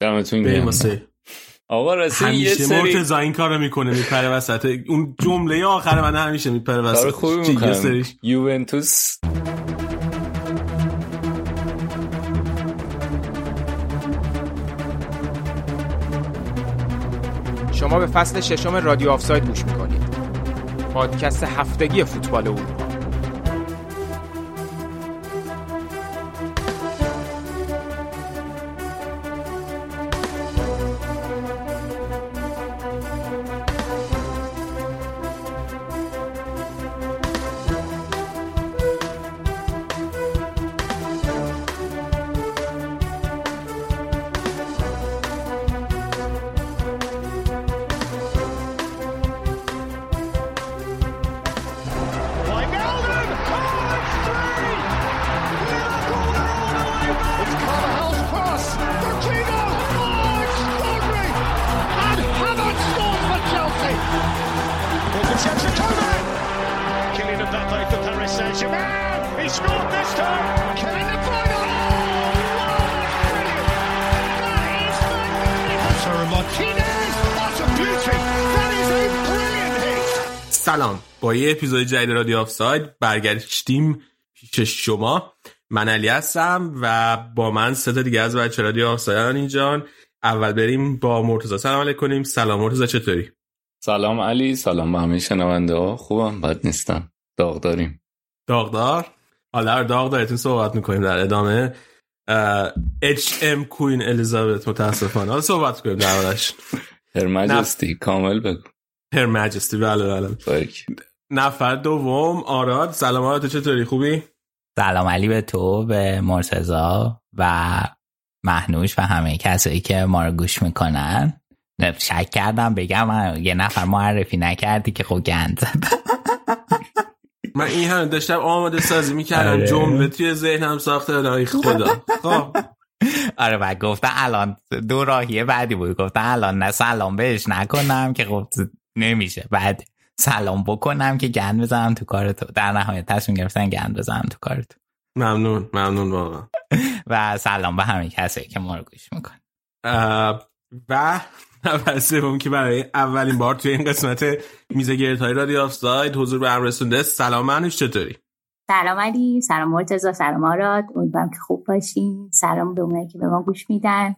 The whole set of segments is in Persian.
دمتون گرم. آقا راستی یه همیشه سری مرتضی این کارو می‌کنه میپره وسط. اون جمله آخر من همیشه میپره وسط. کار خوبی می‌کنم. یوونتوس. شما به فصل ششم رادیو آفساید گوش می‌کنید. پادکست هفتگی فوتبال اروپا. اپیزود جدید رادیو آف ساید برگشتیم پیش شما. من علی هستم و با من سه تا دیگه از بچه رادیو آف ساید اینجان اول بریم با مرتضی. سلام علیک کنیم سلام مرتضی چطوری؟ سلام علی سلام به همه شنونده ها. خوبم بد نیستم. داغ داریم. داغدار؟ حالا در داغ دارتون صحبت می‌کنیم در ادامه. HM Queen Elizabeth متاسفانه. حالا صحبت کنیم دربارش. هر مجستی کامل بگو. هر مجستی بله بله. نفر دوم آراد. سلام آراد تو چطوری؟ خوبی؟ سلام علی به تو به مرتزا و محنوش و همه کسایی که ما رو گوش می‌کنن. شک کردم بگم من یه نفر معرفی نکردی که خب گند. من این هم داشتم آماده سازی می‌کردم. آره. جمله توی ذهنم ساخته بودم خدا. خب آره و گفتم الان دو راهیه بعدی بود. گفتم الان نه سلام بهش نکنم که خب نمیشه. بعد سلام بکنم که گند بزنم تو کار تو در نهایت تصمیم گرفتن گند بزنم تو کار تو ممنون ممنون واقعا. و سلام به همه کسایی که ما رو گوش میکن و نفر سوم که برای اولین بار توی این قسمت میزه گرد های رادیو آف ساید حضور به هم رسونده. سلام منوش چطوری؟ سلام علی سلام مرتزا سلام آراد. امیدوارم که خوب باشین. سلام به اونایی که به ما گوش میدن.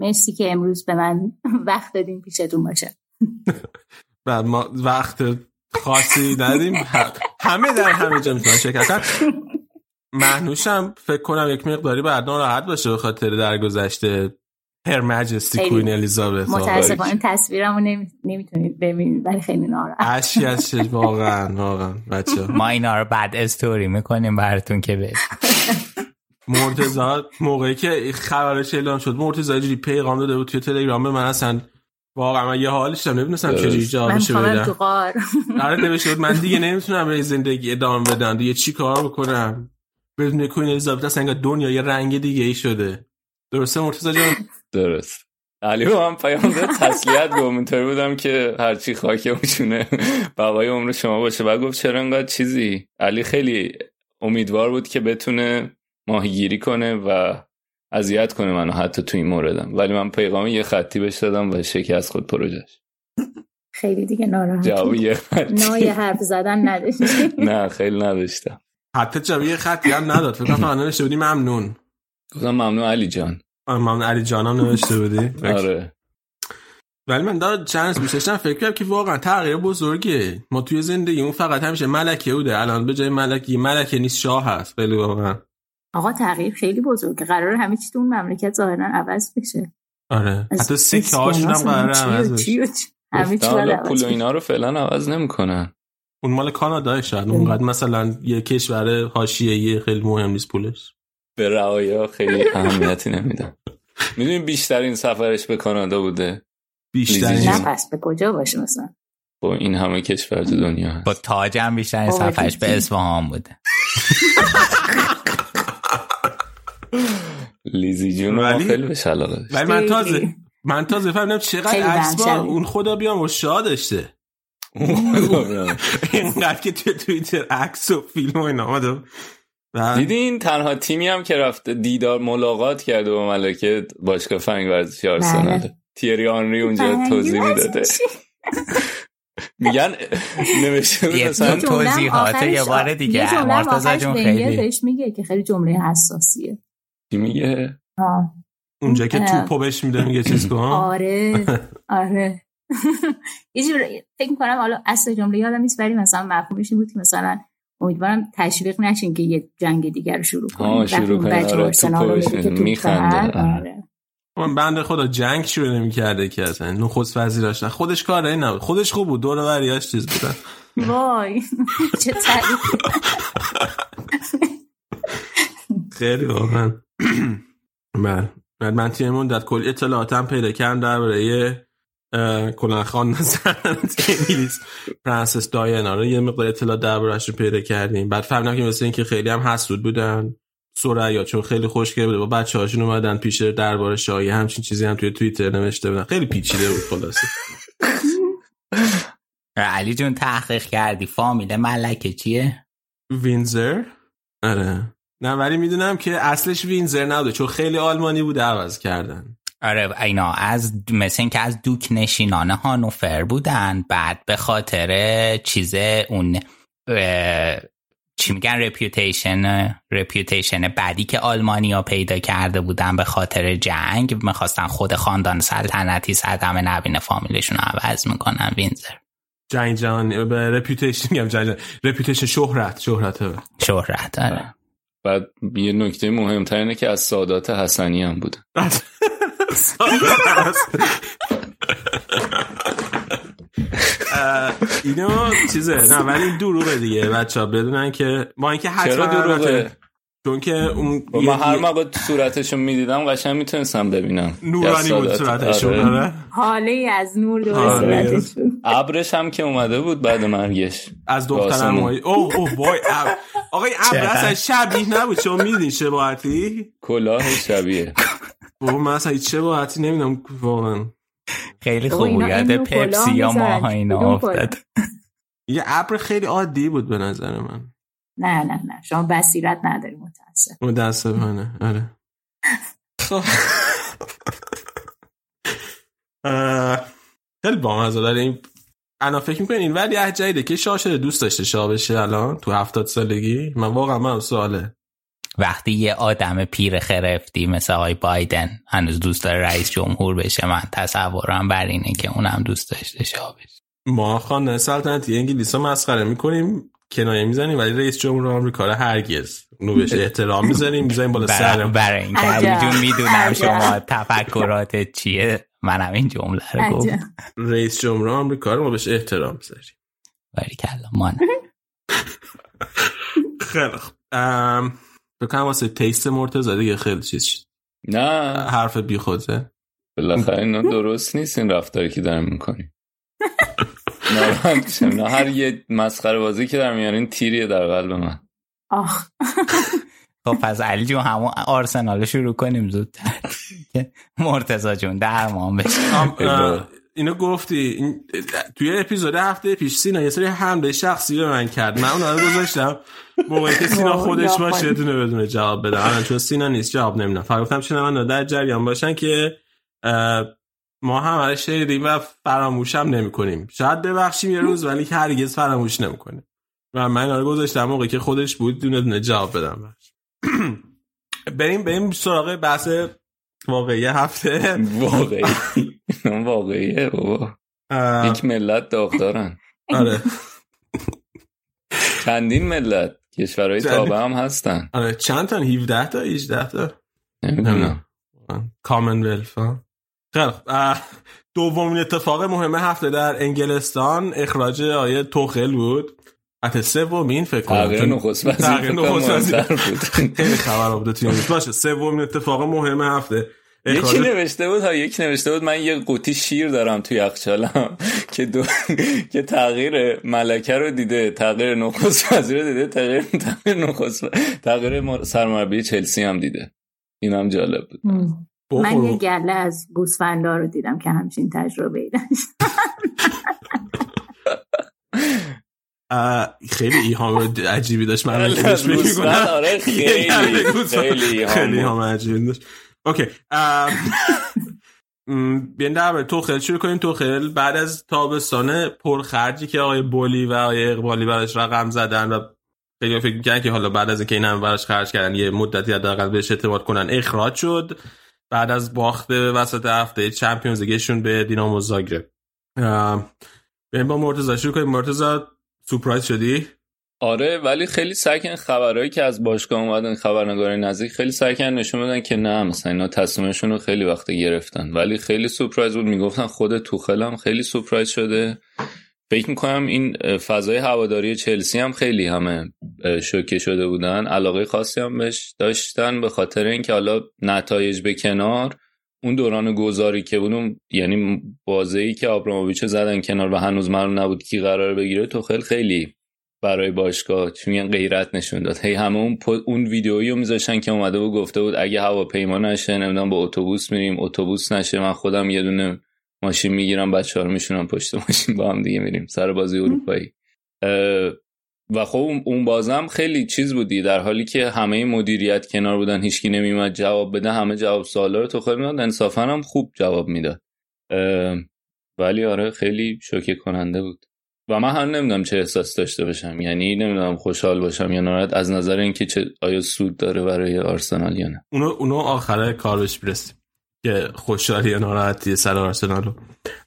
مرسی که امروز به من وقت دادین پیشتون باشه. و ما وقت خاصی نداریم ه- همه در همه جا می‌تونن شرکت کنن. مهنوشم فکر کنم یک مقداری بعد راحت باشه به خاطر در گذشته هر مجستی. کوین الیزابت. متاسفانه تصویرمو نمی... نمی‌تونید ببینید ولی خیلی ناراحت. اشی از چشم واقعا واقعا. بچه ما اینا رو بعد استوری می‌کنیم براتون که به مرتزا موقعی که خبرش اعلام شد مرتزا جوری پیغام داده بود توی تلگرام به من اصلا واقعا من یه حالش هم نمی‌دونستم. چجوری من جوابش می‌خوام تو بدم غار. آره من دیگه نمی‌تونم به زندگی ادامه بدم. دیگه چی کار بکنم؟ بدون کوین الیزابت اصلا انگار دنیا یه رنگ دیگه ای شده. درسته مرتزا جان؟ درست. علی با من پیام داد. تسلیت گفت اینطوری بودم که هرچی خاک اونشونه بقای عمر شما باشه. و گفت چرا انقدر چیزی؟ علی خیلی امیدوار بود که بتونه ماهیگیری کنه و اذیت کنه منو حتی تو این موردم. ولی من پیغام یه خطی بهش دادم و شکست خود پروژش خیلی دیگه ناراحت جواب یه خطی. نای حرف زدن نداشتی. نه خیلی نداشتم. حتی جواب یه خطی هم نداد. فکر کنم فقط نوشته بودی ممنون. گفتم ممنون علی جان. ممنون علی جانم نوشته بودی. آره. ولی من داد چند داشتم فکر کردم که واقعا تغییر بزرگه ما توی زندگی اون فقط همیشه ملکه بوده. الان به جای ملکی ملکه نیست شاه هست. خیلی واقعا. آقا تغییر خیلی بزرگه. قرار همه چی تو اون مملکت ظاهرا عوض بشه. آره. حتی سکه هاشون هم. و عوض بشه. پول. اینا رو فعلا عوض نمی‌کنن. اون مال کانادا شاید. اونقدر مثلا یه کشور حاشیه‌ای خیلی مهم نیست پولش. به رعایا خیلی اهمیتی نمیدم می‌دونی بیشترین سفرش به کانادا بوده؟ بیشتر لیزی نه. پس به کجا باشه مثلا؟ با این همه کشور تو دنیا هست. با تاج هم بیشتر آه، سفرش. به اصفهان بوده. لیزی جون ولی- خیلی بهش علاقه داشت ولی من. تازه من تازه فهمیدم چقدر عکس با بمشوی. اون خدا بیام و شاه داشته اینقدر که توی توییتر عکس و فیلم و اینا دیدین تنها تیمی هم که رفته دیدار ملاقات کرده با ملکه باشگاه فرنگ ورزشی آرسنال. تیری آنری اونجا توضیح می‌داده. میگن نوشته یه مثلا تو- توضیحات یه بار دیگه. مرتضی جون خیلی. میگه که خیلی جمله حساسیه چی میگه؟ آه. اونجا که. توپو بهش میده میگه چیز کن. آره آره. یه جور فکر می‌کنم حالا اصل جمله یادم نیست ولی مثلا مفهومش این بود که مثلا امیدوارم تشویق نشین که یه جنگ دیگر رو شروع کنیم. آه، شروع کنیم. آره، می‌خنده. زد. آره. من بنده خدا جنگ شروع نمی‌کرده که اصلا. نخست وزیراش نه خودش کاره این نبود. خودش خوب بود. دور و بریاش چیز بودن وای. چه تعریف. خیلی واقعا. بله. من توی مدت کلی اطلاعاتم پیدا کردم درباره کلن خاندان انگلیس. پرنسس دایانا رو یه مقدار اطلاع دربارهش رو پیدا کردیم. بعد فهمیدم که مثل اینکه خیلی هم حسود بودن. ثریا چون خیلی خوشگل بوده با بچه هاشون اومدن پیش دربار شاهی. همچین چیزی هم توی توییتر نوشته بودن. خیلی پیچیده بود خلاصه. علی جون تحقیق کردی. فامیل ملکه چیه؟ وینزر. آره. نه ولی می‌دونم که اصلش وینزر نبوده چون خیلی آلمانی بوده عوض کردن. آره اینا از مثل اینکه از دوک نشینان هانوفر بودن بعد به خاطر چیز اون چی میگن reputation reputation بدی که آلمانیا پیدا کرده بودن به خاطر جنگ می‌خواستن خود خاندان سلطنتی صدمه نبینن فامیلشون رو عوض می‌کنن وینزر. جنگ جهانی به reputation میگم جنگ جهانی. reputation شهرت شهرت. شهرت داره بعد یه نکته مهمتر اینه که از سادات حسنی هم بودن اه، اینو چیزه نه ولی این دروغه دیگه بچه ها بدونن که با اینکه حتما چرا دروغه؟ چون که اون من هر موقع صورتشو می‌دیدم قشنگ می‌تونستم ببینم نورانی بود سادات. صورتشون آره. آره. حاله از نور دور آره. صورتش بود. ابرش هم که اومده بود بعد مرگش از دخترم اوه اوه وای اب- آقای ابر؟ اصلا شبیه نبود شما میدین شباهتی کلاه شبیه بابا من اصلا هیچ شباهتی نمی‌دونم واقعا خیلی خوب یاد کلاه پپسی یا. ماها اینا؟ افتاد یه ابر خیلی عادی بود به نظر من نه نه نه. شما بصیرت نداری متاسف متاسفانه. آره. خب. اه، خیلی بامزه داره این. انا فکر می‌کنین این ولی جدیده که شاه شده دوست داشته شاه بشه الان تو هفتاد سالگی؟ من واقعا من سواله. وقتی یه آدم پیر خرفتی مثل آقای بایدن هنوز دوست داره رئیس جمهور بشه من تصورم بر اینه که اونم دوست داشته شاه بشه. ما خانه سلطنتی انگلیس ها مسخره می‌کنیم. کنایه می‌زنیم ولی رئیس جمهور آمریکا رو هرگز اونو بهش احترام می‌ذاریم. می‌ذاریم بالا سر برای اینکه جون می‌دونم. شما تفکرات چیه. منم این جمله رو گفت. رئیس جمهور آمریکا رو ما بهش احترام می‌ذاریم. باری کلا من خیلی خوب. ام، بکنم واسه تیست مرتضی دیگه خیلی چیز شد. نه. حرف بی خوده بالاخره اینا درست نیست این رفتاری که دارم می‌کنی ناراحت میشم نه هر یه مسخره بازی که در میارین تیریه در قلب من. آخ. خب پس علی جون همون آرسنال رو شروع کنیم زودتر. مرتزا جون درمان بشه. اینو گفتی این توی اپیزود هفته پیش سینا یه سری حمله شخصی به من کرد. من اون رو گذاشتم. موقعی که سینا خودش باشه دونه بدونه جواب بده. الان چون سینا نیست جواب نمیدم. فقط گفتم چون من در جریان باشن که ما هم هر شنیدیم و فراموش هم نمی کنیم شاید ببخشیم یه روز ولی که هرگز فراموش نمی کنیم و من رو گذاشتم موقعی که خودش بود دونه دونه جواب بدم. بریم بریم سراغ بحث واقعی هفته. واقعی. واقعیه بابا. یک ملت داغدارن. آره. چندین ملت؟ کشورهای. تابع هم هستن. آره چند تا؟ 17 تا؟ 18 تا؟ نمی‌دونم. کامنولف ها؟ خیلی دومین اتفاق مهم هفته در انگلستان اخراج آیه توخل بود. حتی سومین فکر کنم. تغییر نخست وزیر بود. خیلی خبر بوده توی این باشه سومین اتفاق مهم هفته. یکی اخراج نوشته بود ها یکی نوشته بود من یه قوطی شیر دارم توی یخچالم که دو... که تغییر ملکه رو دیده تغییر نخست وزیر رو دیده تغییر تغییر نخست تغییر مر- سرمربی چلسی هم دیده. این هم جالب بود. من یه. گله از گوسفندا رو دیدم که همچین تجربه ای داشت خیلی ایهام عجیبی داشت. من آره، خیلی خیلی ایهام خیلی عجیبی داشت. اوکی. ام، م، بیاین در توخل شروع کنیم توخل بعد از تابستان پرخرجی که آقای بولی و آقای اقبالی براش رقم زدن و خیلی فکر می‌کنن که حالا بعد از اینکه این هم براش خرج کردن یه مدتی حداقل بهش اعتماد کنن اخراج شد. بعد از باخت وسط هفته چمپیونز لیگشون به دینامو زاگرب. بیاین با مرتضی شروع کنیم. مرتضی سورپرایز شدی؟ آره ولی خیلی کردن خبرهایی که از باشگاه اومدن خبرنگارای نزدیک خیلی کردن نشون بدن که نه مثلا اینا تصمیمشون رو خیلی وقت گرفتن. ولی خیلی سورپرایز بود. می‌گفتن خود توخل هم خیلی سورپرایز شده. فکر می‌کنم این فضای هواداری چلسی هم خیلی همه شوکه شده بودن. علاقه خاصی هم بهش داشتن به خاطر اینکه حالا نتایج به کنار اون دوران گذاری که بود یعنی بازی که آبراموویچ زدن کنار و هنوز معلوم نبود کی قرار بگیره توخل خیلی برای باشگاه میگن غیرت نشون داد. هی همه اون پو- اون ویدئویی رو میذاشتن که اومده بود گفته بود اگه هواپیما نشه نمی‌دونم با اتوبوس میریم اتوبوس نشه من خودم یه دونه ماشین می‌گیرم بچه ها رو میشونم پشت ماشین با هم دیگه میریم سر بازی اروپایی. و خب اون- بازم خیلی چیز بودی در حالی که همه مدیریت کنار بودن هیچکی نمیومد جواب بده همه جواب سوالا رو تو خیلی می‌داد انصافا هم خوب جواب می‌داد. ولی آره خیلی شوکه کننده بود. و من هم نمی‌دونم چه احساس داشته باشم. یعنی نمی‌دونم خوشحال باشم یا ناراحت از نظر اینکه چه آیا سود داره برای آرسنال یا نه. اونو اونو آخره کار بهش برسیم. که خوشحالی یا ناراحتی سر آرسنال. رو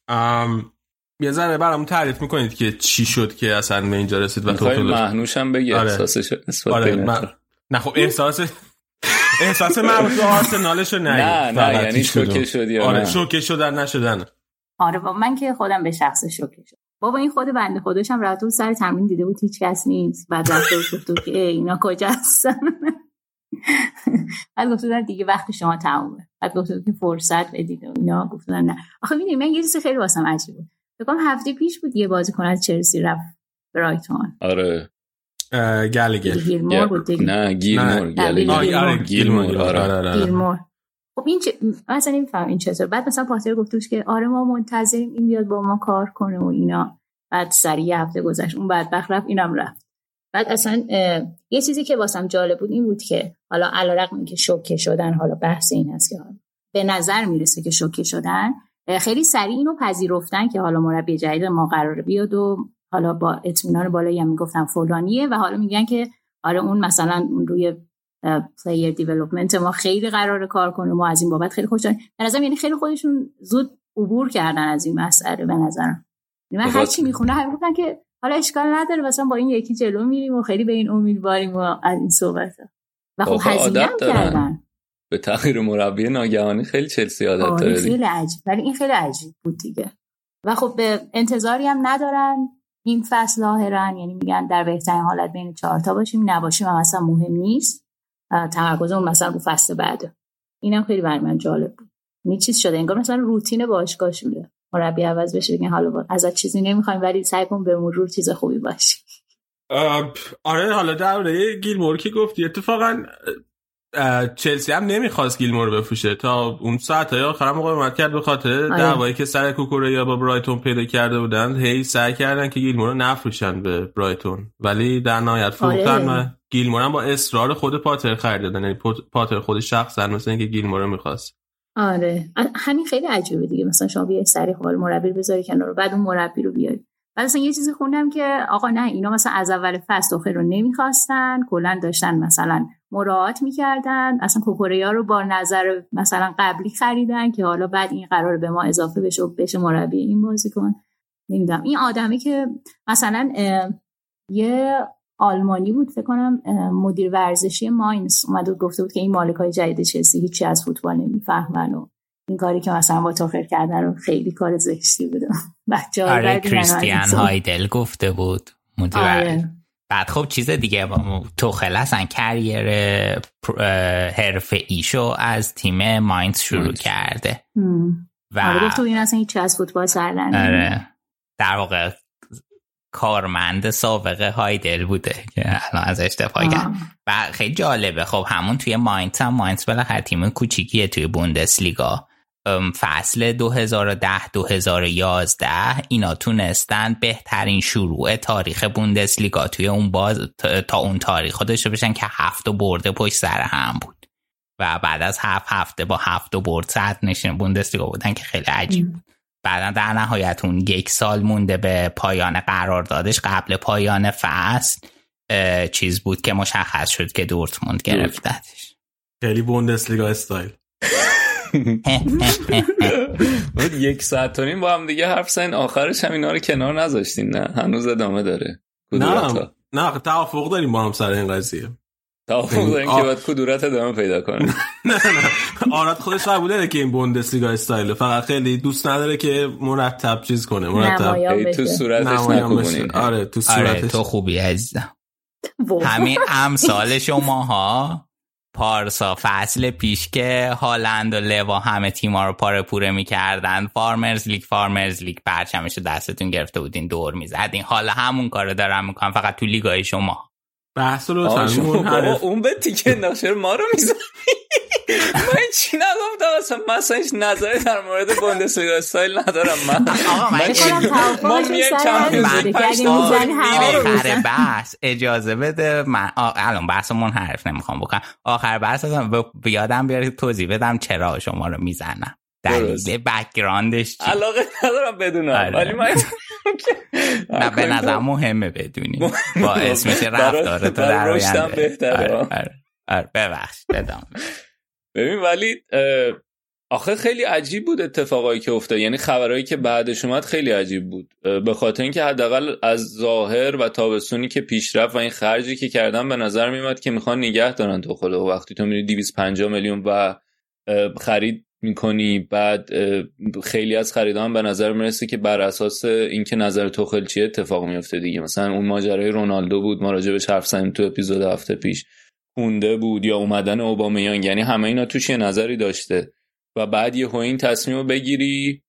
ام، یه ذره برامون تعریف می‌کنید که چی شد که اصلا به اینجا رسید و توخیل محنوش هم بگی؟ آره. احساسش نسبت آره من... نه خب احساس احساس مربوط به آرسنالش رو نه. نه یعنی. شوکه شدی یا آره شوکه شدن نشدن. آره با من که خودم به شخص شوکه شدم. بابا این خود بنده خودش هم رفته بود سر تمرین دیده بود هیچ کس نیست. بعد رفته بود گفت که ای، اینا کجا هستن؟ بعد گفت بودن دیگه وقت شما تمومه. بعد گفت بود که فرصت بدید و اینا. گفت بودن نه. آخه می‌دونی من یه چیز خیلی واسم عجیب بود. فکر کنم هفته پیش بود یه بازیکن از چلسی رفت برایتون. آره. گلگر گیلمور بود دیگه نه گیلمور گلگر. گیلمور، گیلمور آره. آره آره آره. گیلمور. خب این چه من اصلا نمیفهم این چطور. بعد مثلا پاتر گفت بود که آره ما منتظریم این بیاد با ما کار کنه و اینا. بعد سریع یه هفته گذشت. اون بدبخت رفت اینم رفت. بعد اصلا یه چیزی که واسم جالب بود این بود که حالا علیرغم اینکه شوکه شدن حالا بحث این هست که حالا به نظر می‌رسه که شوکه شدن خیلی سریع اینو پذیرفتن که حالا مربی جدید ما قراره بیاد و حالا با اطمینان بالایی هم می‌گفتن فلانیه و حالا میگن که آره اون مثلا اون روی پلیر دیولپمنت ما خیلی قرار کار کنه ما از این بابت خیلی خوشحالیم به نظرم یعنی خیلی خودشون زود عبور کردن از این مسئله به نظرم. یعنی من هر چی می‌خونه گفتن که حالا اشکال نداره مثلا با این یکی جلو میریم و خیلی به این امیدواریم و از این صحبت و خب آخه هزینه. کردن. به تغییر مربی ناگهانی خیلی چلسی عادت آره داره. خیلی عجیب. ولی این خیلی عجیب بود دیگه. و خب به انتظاری هم ندارن. این فصل ظاهرا یعنی میگن در بهترین حالت بین چهار تا باشیم نباشیم هم اصلا مهم نیست. اه، تمرکزمون مثلا رو فصل بعده اینم خیلی برای من جالب بود. این چیز شده انگار مثلا روتین باشگاه شده مربی عوض بشه بگن حالا ازت چیزی نمی‌خوایم ولی سعی کن به مرور چیز خوبی باشی آره حالا درباره گیلمور که گفتی اتفاقا چلسی هم نمی‌خواست گیلمور بفروشه. تا اون ساعت های آخر هم مقاومت کرد به خاطر آره. دعوایی که سر کوکوره یا با برایتون پیدا کرده بودن. هی سعی کردن که گیلمور رو نفروشن به برایتون. ولی در نهایت فروختن آره. و گیلمور هم با اصرار خود پاتر خریدن یعنی پات- پاتر خود شخصا مثل اینکه گیلمور رو می‌خواست. آره. همین خیلی عجیبه دیگه. مثلا شما بیای سری حال مربی بذاری کنار بعد اون مربی رو بیاری بعد مثلا یه چیزی خوندم که آقا نه اینا مثلا از اول فصل توخیل رو نمی‌خواستن. کلا داشتن مثلا مراعات می‌کردن. اصلا کوکوریا رو با نظر مثلا قبلی خریدن که حالا بعد این قرار به ما اضافه بشه و بشه مربی این بازیکن. نمی‌دونم. این آدمی که مثلا یه آلمانی بود فکر کنم مدیر ورزشی ماینز اومده بود گفته بود که این مالکای جدید چلسی هیچی از فوتبال نمی‌فهمن و این کاری که مثلا با توخیل کردن رو خیلی کار زشتی بوده بچه‌ها آره کریستیان هایدل گفته بود مدیر آره. بعد خب چیز دیگه توخل اصلا کریر حرفه ایشو از تیم ماینز شروع. کرده هم. و آره بود این اصلا هیچی از فوتبال سر. آره در واقع کارمند سابق هایدل بوده که الان ازش دفاع کرد. و خیلی جالبه. خب همون توی ماینز هم ماینز بالاخره تیم کوچیکیه توی بوندسلیگا. فصل 2010-2011 اینا تونستن بهترین شروع تاریخ بوندسلیگا توی اون باز تا اون تاریخ داشته بشن که هفت برده پشت سر هم بود. و بعد از هفت هفته با هفت برد صد نشین بوندسلیگا بودن که خیلی عجیب بود. بعدا در نهایت اون یک سال مونده به پایان قراردادش قبل پایان فصل چیز بود که مشخص شد که دورتموند گرفتتش. خیلی بوندسلیگا استایل. یک ساعت و نیم با هم دیگه حرف زدین آخرش هم اینا رو کنار نذاشتین نه؟ هنوز ادامه داره. نه نه توافق داریم با هم سر این قضیه. توافق داریم که باید کدورت ادامه پیدا کنه. نه نه آراد خودش قبول داره که این بوندسلیگا استایل. فقط خیلی دوست نداره که مرتب چیز کنه مرتب تو صورتش نکنین آره تو آره صورتش. تو خوبی عزیزم. همین امثال شماها پارسا فصل پیش که هالند و لوا همه تیما رو پاره پوره می‌کردن. farmers league farmers league. پرچمش دستتون گرفته بودین دور می‌زدین. حالا همون کارو دارم می‌کنم فقط تو لیگای شما. بحث رو اون به تیکه نقشه ما رو می‌زنی؟ من چی نگفتم؟ اصلا من اصلا هیچ نظری در مورد بوندسلیگا استایل ندارم من. آقا من ما میایم آخر بحث اجازه بده من الان بحث منحرف نمی‌خوام بکنم. آخر بحث اصلا بیادم بیارید توضیح بدم چرا شما رو می‌زنم. دلیل بکگراندش چی؟ علاقه ندارم بدونم ولی من نه به نظر مهمه بدونی. با اسمش رفتاره تو در آینده. آره ببخش بدم ببین ولی آخه خیلی عجیب بود اتفاقایی که افتاد. یعنی خبرهایی که بعدش اومد خیلی عجیب بود. به خاطر اینکه حداقل از ظاهر و تابستونی که پیشرفت و این خرجی که کردن به نظر میومد که می‌خوان نگه دارن تو خود. وقتی تو میری 250 میلیون و خرید می‌کنی. بعد خیلی از خریدان به نظر می‌رسه که بر اساس اینکه نظر توخل چیه اتفاق میفته دیگه. مثلا اون ماجرای رونالدو بود ما راجع بهش حرف زدیم تو اپیزود هفته پیش کونده بود یا اومدن اوبامیانگ. یعنی همه اینا توش یه نظری داشته. و بعد یه این تصمیم رو بگیری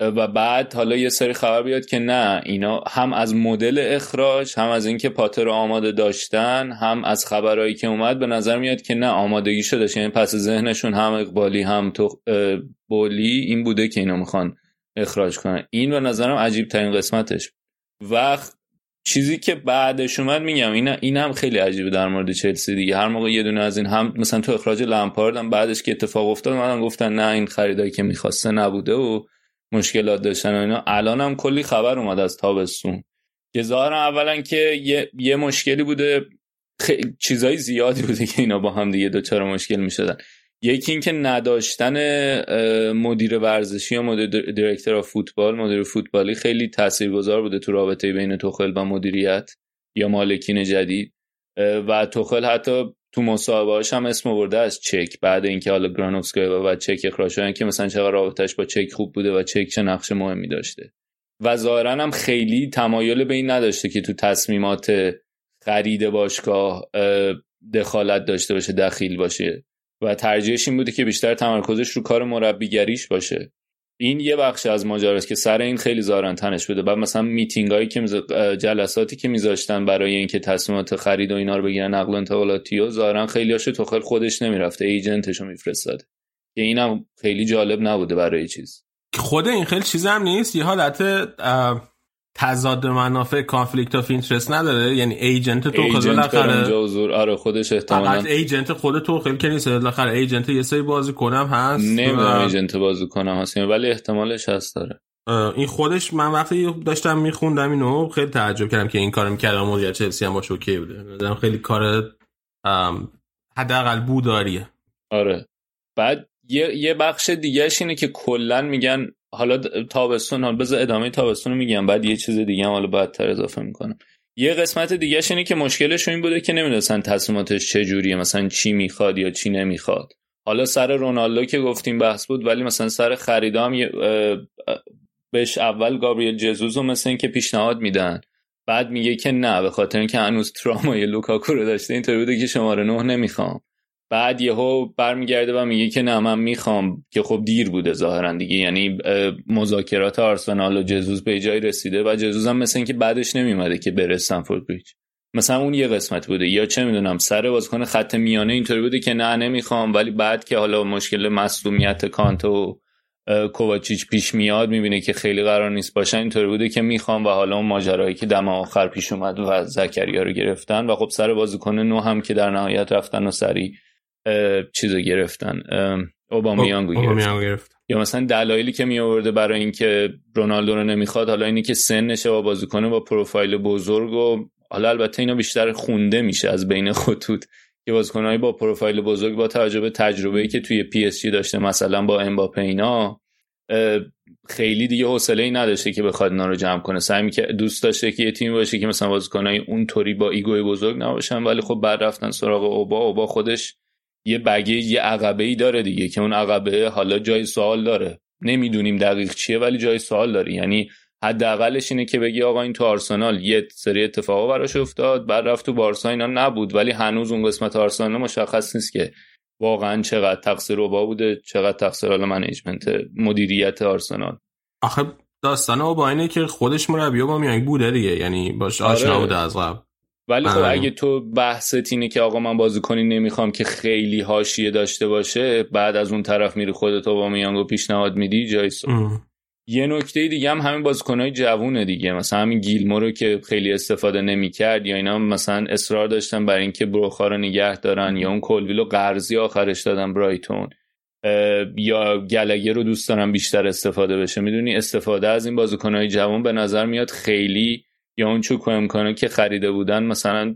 و بعد حالا یه سری خبر بیاد که نه اینا هم از مدل اخراج هم از اینکه پاتر آماده داشتن هم از خبرهایی که اومد به نظر میاد که نه آمادگی شده یعنی پس ذهنشون هم اقبالی هم تو بولی این بوده که اینا می‌خوان اخراج کنن. این به نظرم عجیب ترین قسمتش. وقت چیزی که بعدش اومد میگم این این هم خیلی عجیبه در مورد چلسی دیگه. هر موقع یه دونه از این هم مثلا تو اخراج لمپارد هم بعدش که اتفاق افتاد من گفتن نه این خریدایی که می‌خواسته نبوده و مشکلات داشتن و اینا. الان هم کلی خبر اومد از تابستون. که ظاهرا اولا که یه, یه مشکلی بوده. خ... چیزای زیادی بوده که اینا با هم دیگه دوچار مشکل می‌شدن. یکی اینکه نداشتن مدیر ورزشی یا مدیر دیرکتر فوتبال. مدیر فوتبالی خیلی تاثیرگذار بوده تو رابطه بین توخل و مدیریت یا مالکین جدید. و توخل حتی تو مصاحبه‌هاش هم اسم آورده از چک. بعد اینکه حالا گرانوفسکی و چک اخراج شدن که مثلا چقدر رابطش با چک خوب بوده و چک چه نقش مهمی داشته. و ظاهرا هم خیلی تمایل به این نداشته که تو تصمیمات خرید باشگاه دخالت داشته باشه دخیل باشه. و ترجیحش این بوده که بیشتر تمرکزش رو کار مربیگریش باشه. این یه بخش از ماجراست که سر این خیلی زارن تنش بوده. بعد مثلا میتینگ هایی که جلساتی که میذاشتن برای اینکه تصمیمات خرید و اینا رو بگیرن نقل و انتقالاتی و ظاهرا خیلی هاشو توخل خودش نمی‌رفته. رو میفرستاده. که اینم خیلی جالب نبوده برای چیز. خود این خیلی چیز نیست. یه حالت تضاد منافع conflict of interest نداره؟ یعنی agent توخل بالاخره آره خودش احتمالاً agent خود توخل که نیست بالاخره agent یه سری بازی کنم هست نمی‌دونم agent بازی کنم هست ولی احتمالش هست داره. این خودش من وقتی داشتم میخوندم اینو خیلی تعجب کردم که این کارو می‌کردم مدیر چلسی هم باش اوکی بوده. خیلی کار حداقل بوداریه. آره. بعد یه یه بخش دیگهش اینه که کلا میگن حالا تابستون حالا بذار ادامه تابستون رو میگم بعد یه چیز دیگه هم حالا بعدتر اضافه می‌کنم. یه قسمت دیگه اینه که مشکلش این بوده که نمی‌دونستن تصمیماتش چجوریه مثلا چی می‌خواد یا چی نمی‌خواد. حالا سر رونالدو که گفتیم بحث بود ولی مثلا سر خریدام بهش اول گابریل جزوز رو مثل اینکه پیشنهاد میدن. بعد میگه که نه به خاطر اینکه هنوز ترامای لوکاکو رو داشته اینطوری بوده که شماره نه نمی‌خوام. بعد یهو برمیگرده و میگه که نه من می‌خوام. که خب دیر بوده ظاهرا دیگه. یعنی مذاکرات آرسنال و جزوز به جای رسیده و جزوز هم مثل اینکه بعدش نمیومده که بره استمفورد بریج. مثلا اون یه قسمت بوده. یا چه می‌دونم سر بازیکن خط میانه اینطوری بوده که نه نمی‌خوام. ولی بعد که حالا مشکل مصدومیت کانته و کوواچیچ پیش میاد می‌بینه که خیلی قرار نیست باشن. اینطوری بوده که می‌خوام و حالا اون ماجرایی که دم آخر پیش اومد و زکریا رو گرفتن. و خب سر بازیکن نوک هم که در نهایت رفتن و سریع چیزو گرفتن. اوبامیانگو گرفتن. گرفت. یا مثلا دلایلی که می آورده برای اینکه رونالدو رو نمی‌خواد حالا اینی که سنشه و بازیکن با پروفایل بزرگ و حالا البته اینا بیشتر خونده میشه از بین خطوط که بازیکنایی با پروفایل بزرگ با توجه به تجربه‌ای که توی پی اس جی داشته مثلا با امباپه اینا خیلی دیگه حوصله ای نداشته که بخواد اینا رو جمع کنه. سعی که دوست داشته که یه تیم باشه که مثلا بازیکنای اونطوری با ایگوی بزرگ نباشن ولی خب بعد رفتن سراغ اوبا اوبا خودش یه بگه یه عقبه ای داره دیگه که اون عقبه حالا جای سوال داره. نمی‌دونیم دقیق چیه ولی جای سوال داره. یعنی حداقلش اینه که بگی آقا این تو آرسنال یه سری اتفاقا براش افتاد بعد رفت تو بارسا اینا نبود. ولی هنوز اون قسمت آرسنال مشخص نیست که واقعا چقدر تقصیر اوبا بوده چقدر تقصیر حالا منیجمنت مدیریت آرسنال. آخه داستان با اینه که خودش مربی با میانگ بوده دیگه. یعنی باش آشنا آره. بوده از قبل. ولی خب اگه تو بحثت اینه که آقا من بازیکنی نمی‌خوام که خیلی حاشیه داشته باشه بعد از اون طرف میری خودت با میانگو پیشنهاد میدی جایسو یه نکته دیگه هم همین بازیکنهای جوونه دیگه. مثلا همین گیلمو رو که خیلی استفاده نمی‌کرد یا اینا مثلا اصرار داشتن برای اینکه بروخا رو نگه دارن یا اون کلویلو قرضی آخرش دادن برایتون یا گلگه رو دوست دارن بیشتر استفاده بشه. می‌دونی استفاده از این بازیکنهای جوان به نظر میاد خیلی یا اون چوکو امکانه که خریده بودن مثلا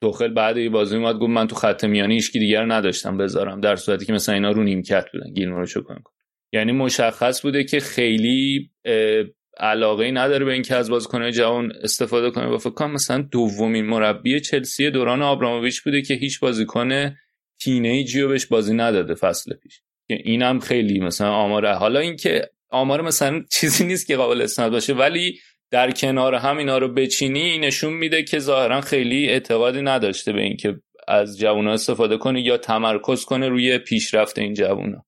توخل بعد یه بازی اومد گفت من تو خط میانی هیچ دیگر نداشتم بذارم در صورتی که مثلا اینا رو نیمکت بودن گیلمو رو یعنی مشخص بوده که خیلی علاقه نداره به اینکه از بازیکنهای جوان استفاده کنه. و فکر کنم مثلا دومین مربی چلسی دوران آبراموویچ بوده که هیچ بازیکن تینیجی رو بهش بازی نداده فصل پیش. که اینم خیلی مثلا آماره. حالا اینکه آمار مثلا چیزی نیست که قابل اسناد باشه ولی در کنار هم اینا رو بچینی نشون میده که ظاهرا خیلی اعتقادی نداشته به اینکه از جوونا استفاده کنه یا تمرکز کنه روی پیشرفت این جوونا.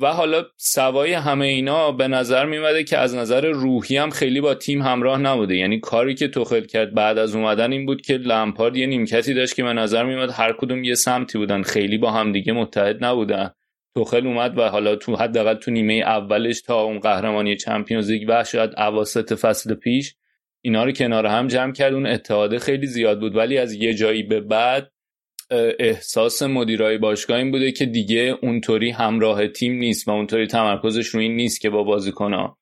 و حالا سوای همه اینا به نظر میمده که از نظر روحی هم خیلی با تیم همراه نبوده. یعنی کاری که توخل کرد بعد از اومدن این بود که لمپارد یه نیمکتی داشت که به نظر میمد هر کدوم یه سمتی بودن. خیلی با همدیگه متحد نبودن. توخل اومد و حالا تو حداقل تو نیمه اولش تا اون قهرمانی چمپیونز لیگ و شاید اواسط فصل پیش اینا رو کنار هم جمع کرد. اون اتحاد خیلی زیاد بود. ولی از یه جایی به بعد احساس مدیرای باشگاه این بوده که دیگه اونطوری همراه تیم نیست و اونطوری تمرکزش روی این نیست که با بازیکنها.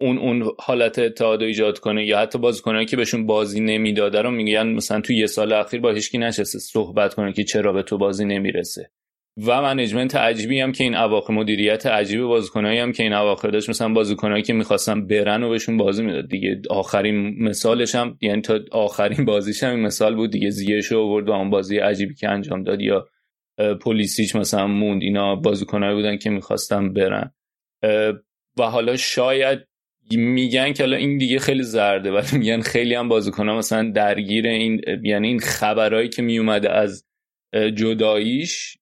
اون اون حالت اتحاد ایجاد کنه یا حتی بازیکنایی که بهشون بازی نمی‌داده رو میگن مثلا تو یه سال اخیر با هیچکی نشسته صحبت کنه که چرا به تو بازی نمی‌رسه. و منیجمنت عجیبی هم که این اواخر مدیریت عجیب بازیکنایی هم که این اواخر داشت مثلا بازیکنایی که می‌خواستن برن و بهشون بازی می‌داد. دیگه آخرین مثالش هم یعنی تا آخرین بازیش هم این مثال بود. دیگه زیش آورد و اون بازی عجیبی که انجام داد یا پلیسیش مثلا موند اینا بازیکنایی بودن که می‌خواستن برن. و حالا شاید میگن که حالا این دیگه خیلی زرده ولی میگن خیلی هم بازیکن‌ها مثلا درگیر این یعنی این خبرایی که میومده از جداییش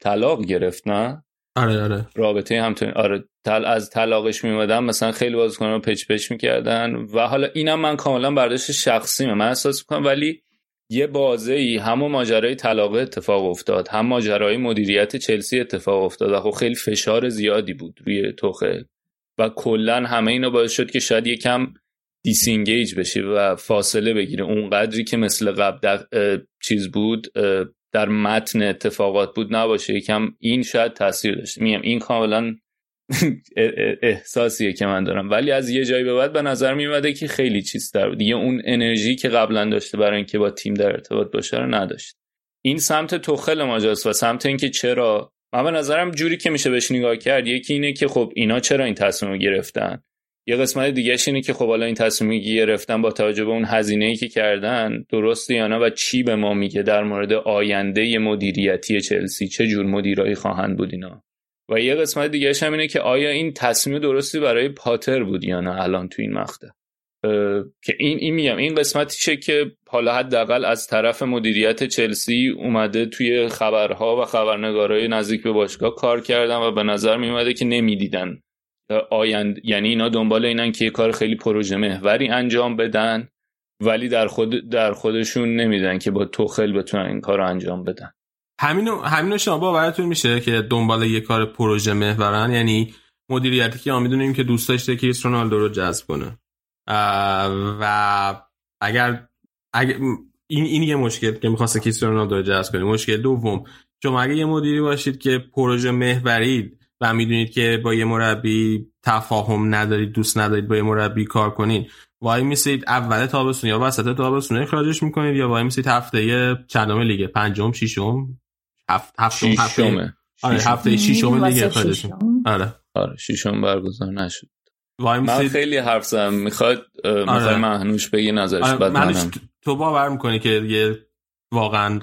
طلاق گرفت نه؟ آره آره. رابطه هم آره تل... از طلاقش میومدن مثلا خیلی بازیکنان رو پچ پچ می‌کردن و حالا اینم من کاملا برداشت شخصی من احساس می‌کنم ولی یه بازه ای همون ماجرای طلاق اتفاق افتاد هم ماجرای مدیریت چلسی اتفاق افتاد. و خب خیلی فشار زیادی بود روی توخل و کلا همه اینا باعث شد که شاید یکم disengage بشه و فاصله بگیره اونقدری که مثل قبل چیز بود در متن اتفاقات بود نباشه. یکم این شاید تاثیر داشته میم این کاملا احساسیه که من دارم. ولی از یه جایی به بعد به نظر میومده که خیلی چیز در دیگه اون انرژی که قبلا داشته برای اینکه با تیم در ارتباط باشه رو نداشت. این سمت توخل ماجاست و سمت اینکه چرا. من به نظرم جوری که میشه بهش نگاه کرد یکی اینه که خب اینا چرا این تصمیم رو گرفتن؟ یه قسمت دیگه اینه که خب حالا این تصمیم گرفتن با توجه به اون هزینه ای که کردن درسته یا نه و چی به ما میگه در مورد آینده مدیریتی چلسی؟ چه جور مدیرایی خواهند بود اینا؟ و یه قسمت دیگه هم اینه که آیا این تصمیم درستی برای پاتر بود یا نه الان تو این مقطع؟ که این این میگم این قسمتیشه که حالا حداقل از طرف مدیریت چلسی اومده توی خبرها و خبرنگارای نزدیک به باشگاه کار کردن و به نظر میومده که نمی‌دیدن آیند یعنی اینا دنبال اینن که یه کار خیلی پروژه محوری انجام بدن ولی در خود در خودشون نمیدن که با توخل بتونن این کار رو انجام بدن. همینو همینو شما باورتون میشه که دنبال یه کار پروژه محورن؟ یعنی مدیریتی که ما می‌دونیم که دوست داشته که رونالدو رو جذب کنه. و اگر, اگر این این یه مشکل که می‌خواسته کریستیانو رونالدو رو جذب کنه. مشکل دوم شما اگه یه مدیری باشید که پروژه محورید و می‌دونید که با یه مربی تفاهم ندارید دوست ندارید با یه مربی کار کنید وای میسید اول تابستون یا وسط تابستون اخراجش می‌کنید یا وای میسید هفته چندم لیگ پنجم ششم هفت هفتم هفته آره هفته ششم لیگ اخراجش آره. آره ششم برگزار نشد. من خیلی حرف زدم می‌خواد آره. می‌خواد مهنوش بگی نظرش آره. بعد منم. تو باور می‌کنی که یه واقعا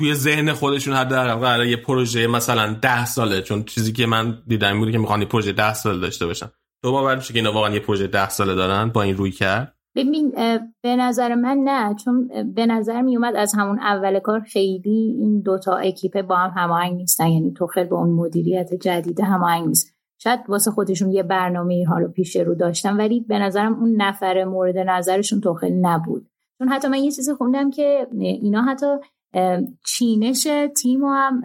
توی ذهن خودشون حداقل قرار یه پروژه مثلا ده ساله چون چیزی که من دیدم بوده که می‌خوان پروژه ده ساله داشته باشن. تو باور میشه که اینا واقعا یه پروژه ده ساله دارن با این روی کرد. ببین به نظر من نه چون به نظر می اومد از همون اول کار خیلی این دوتا اکیپه با هم هماهنگ نیستن. یعنی تو خیلی با اون مدیریت جدید هماهنگ نیست. شاید واسه خودشون یه برنامه رو پیش رو داشتن ولی به نظرم اون نفر مورد نظرشون تو خیلی نبود. چون حتی من یه چیزی خوندم که اینا حتی چینش تیم هم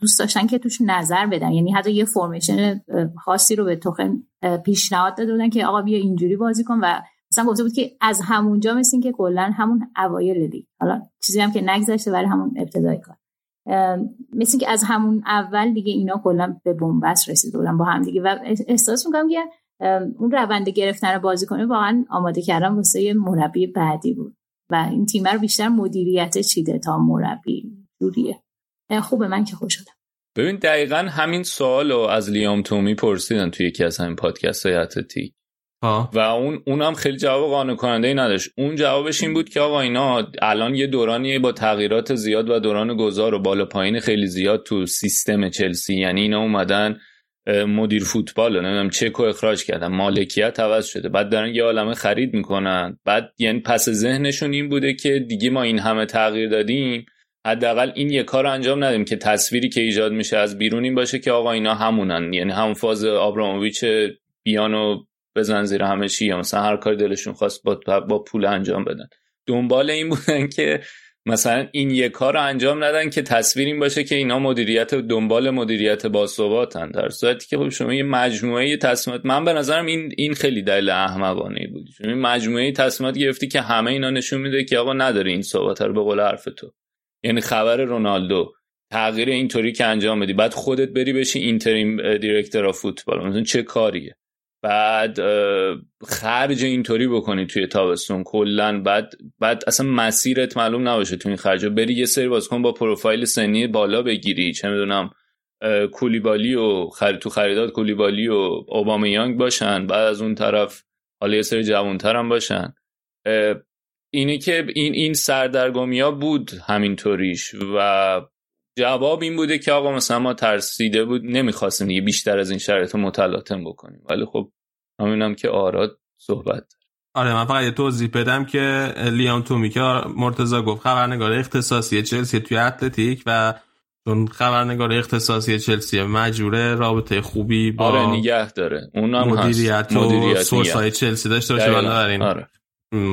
دوست داشتن که توش نظر بدن. یعنی حتی یه فرمیشن خاصی رو به توخن پیشنهاد داده بودن که آقا بیا اینجوری بازی کن و مثلا گفته بود که از همونجا مثل که کلا همون اوایل لیگ. حالا چیزی هم که نگذشته برای همون ابتدای کار. مثل که از همون اول دیگه اینا کلا به بنبست رسیده بودن با هم دیگه. و احساس می‌کنم که اون روند گرفتن کنه واقعا آماده کردن واسه مربی بعدی بود. و این تیم رو بیشتر مدیریت چیده تا مربی جوریه. خوبه من که خوش شدم ببین دقیقا همین سوال رو از لیام تومی پرسیدن توی یکی از همین پادکست های اتلتیک و اون اونم خیلی جواب قانع کننده ای نداشت. اون جوابش این بود که آقا اینا الان یه دورانی با تغییرات زیاد و دوران گذار و بالا پایین خیلی زیاد تو سیستم چلسی یعنی اینا اومدن مدیر فوتبال نمی‌دونم چکو اخراج کردن مالکیت عوض شده. بعد دارن یه عالمه خرید می‌کنن. بعد یعنی پس ذهنشون این بوده که دیگه ما این همه تغییر دادیم. حداقل این یه کار انجام ندیم که تصویری که ایجاد میشه از بیرون این باشه که آقا اینا همونن. یعنی همون فاز آبراموویچ بیانو بزن زیر همه چی. یا مثلا هر کار دلشون خواست با, با پول انجام بدن. دنبال این بودن که مثلا این یک کار رو انجام ندن که تصویر این باشه که اینا مدیریت دنبال مدیریت باثباتن. در صورتی که خب شما یه مجموعه تصمیمات من به نظرم این این خیلی دلیل احمقانه بود. چون این مجموعه تصمیمات گرفتی که همه اینا نشون میده که آقا نداره این ثبات رو به قول حرف تو. یعنی خبر رونالدو. تغییر اینطوری که انجام بدی. بعد خودت بری بشی اینتریم دیرکتور فوتبال مثلا چه کاریه؟ بعد خرج اینطوری بکنی توی تابستون. کلا بعد بعد اصلا مسیرت معلوم نباشه تو این خرج. بری یه سری بازیکن با پروفایل سنی بالا بگیری. چه می‌دونم کولیبالی و خرید تو خریدات کولیبالی و اوبامیانگ باشن. بعد از اون طرف حالا یه سری جوانتر هم باشن. اینه که این این سردرگمی ها بود همینطوریش. و جواب این بوده که آقا مثلا ما ترسیده بود نمی‌خواستیم دیگه بیشتر از این شرایط متلاطم بکنیم. ولی خب همینم که آراد صحبت آره من فقط یه توضیح بدم که لیام تومی که مرتضی گفت خبرنگار اختصاصی چلسی توی اتلتیک و چون خبرنگار اختصاصی چلسی مجبوره رابطه خوبی با آره نگه داره. اونم مدیریت و سورس های چلسی داشته باشه. آره.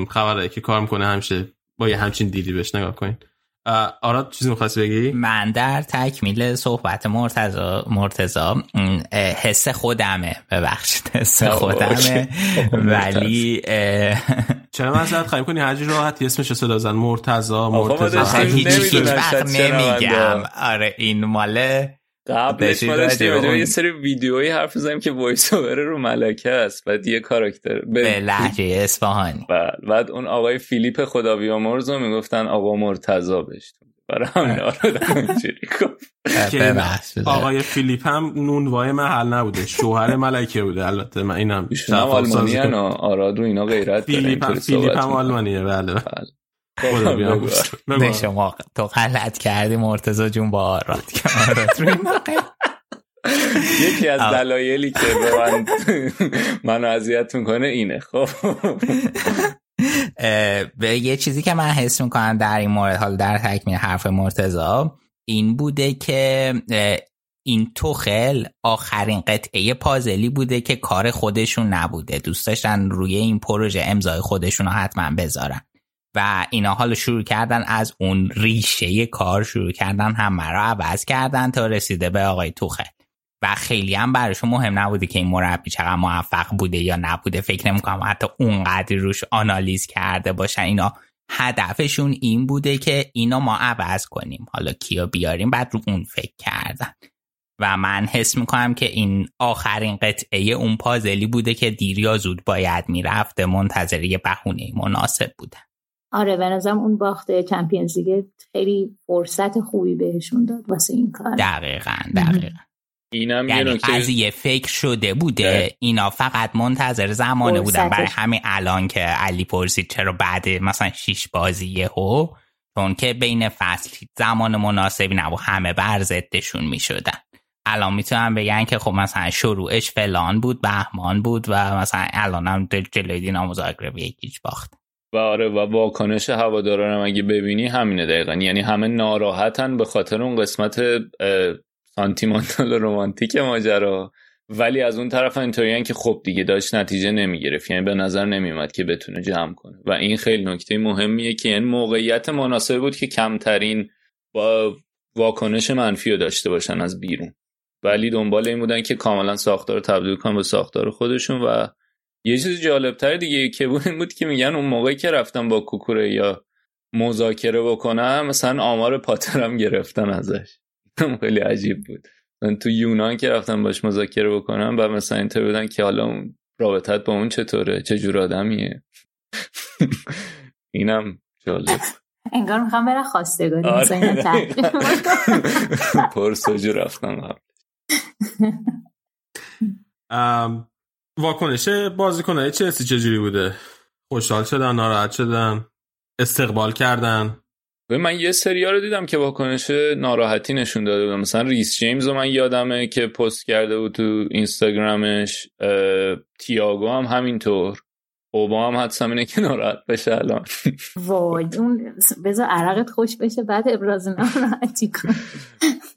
خبره که کار می‌کنه همیشه با یه همچین دیدی بهش نگاه کنین. آراد چیزی می‌خواستی بگی؟ من در تکمیل صحبت مرتزا مرتزا حس خودمه. ببخشید حس خودمه. ولی چرا من زد خواهیم کنی هرجی راحت اسمش صدا زن مرتزا مرتزا هیچ وقت نمیگم. آره این ماله قبلش ما داشتیم یه سری ویدیویی حرف زدیم که وایس اوور رو ملکه است. بعد یه کاراکتر. به لحجه اصفهانی. بله. بعد اون آقای فیلیپ خدا بیامرز رو می‌گفتن آقا مرتضا بهش برای همین اینجوری گفت. آقای فیلیپ هم نونوای محل نبوده. شوهر ملکه بوده. البته من اینم هم آلمانی آراد رو اینا غیرت فیلیپ هم آلمانیه. بله, به شما تو غلط کردی مرتزا جون با آراد که یکی از دلایلی که به من منو اذیت می‌کنه اینه. خب. به یه چیزی که من حس می‌کنم در این مورد حال در تکمیل حرف مرتزا این بوده که این توخل آخرین قطعه پازلی بوده که کار خودشون نبوده. دوست داشتن روی این پروژه امضای خودشون رو حتما بذارن. و اینا حالا شروع کردن از اون ریشه کار شروع کردن همه رو عوض کردن تا رسیده به آقای توخل. و خیلی هم براشون مهم نبوده که این مربی چقدر موفق بوده یا نبوده. فکر نمی‌کنم حتی اونقدر روش آنالیز کرده باشن اینا هدفشون این بوده که اینا ما عوض کنیم. حالا کیا بیاریم بعد رو اون فکر کردن. و من حس می‌کنم که این آخرین قطعه اون پازلی بوده که دیر یا زود باید می‌رفته. منتظر یه بهونه مناسب بوده آره به نظرم اون باخت چمپیونز لیگ خیلی فرصت خوبی بهشون داد واسه این کار. دقیقا دقیقا. اینم یه یعنی نکته قضیه فکر شده بوده. ده. اینا فقط منتظر زمانه بودن. برای. همین الان که علی پرسید چرا بعد مثلا شیش بازی یهو؟ چون که بین فصل زمان مناسبی نبود. همه بر ضدشون می‌شدن. الان می‌تونن بگن که خب مثلا شروعش فلان بود بهمان بود و مثلا الان هم جلوی دینا مزاگرب یکیچ باخت. و آره و واکنش هواداران هم اگه ببینی همینه دقیقا. یعنی همه ناراحتن به خاطر اون قسمت سانتیمانتال رومانتیک ماجرا. ولی از اون طرف اینطوریان که خب دیگه داشت نتیجه نمی‌گرفت. یعنی به نظر نمیومد که بتونه جمع کنه. و این خیلی نکته مهمیه که این موقعیت مناسب بود که کمترین با واکنش منفی رو داشته باشن از بیرون. ولی دنبال این بودن که کاملا ساختار تبدیل کنن به ساختار خودشون و یه چیز جالبتر دیگه که بود این بود که میگن اون موقعی که رفتم با کوکوره یا مذاکره بکنم مثلا آمار پاترم گرفتن ازش. خیلی عجیب بود. من تو یونان که رفتم باش مذاکره بکنم و مثلا اینطور بودن که حالا اون رابطت با اون چطوره؟ چه جور آدمیه؟ اینم جالب. انگار می‌خوام برن خواستگاری آره،. پرسجو رفتم واکنش بازیکنهای چلسی چجوری بوده؟ خوشحال شدن ناراحت شدن استقبال کردن؟ ببین من یه سریا رو دیدم که واکنش ناراحتی نشون داده بودم مثلا ریس جیمز رو من یادمه که پست کرده بود تو اینستاگرامش. تییاگو هم همینطور. اوبا هم حدسم اینه که ناراحت بشه الان. وای اون بذار عرقت خوش بشه بعد ابراز ناراحتی کن.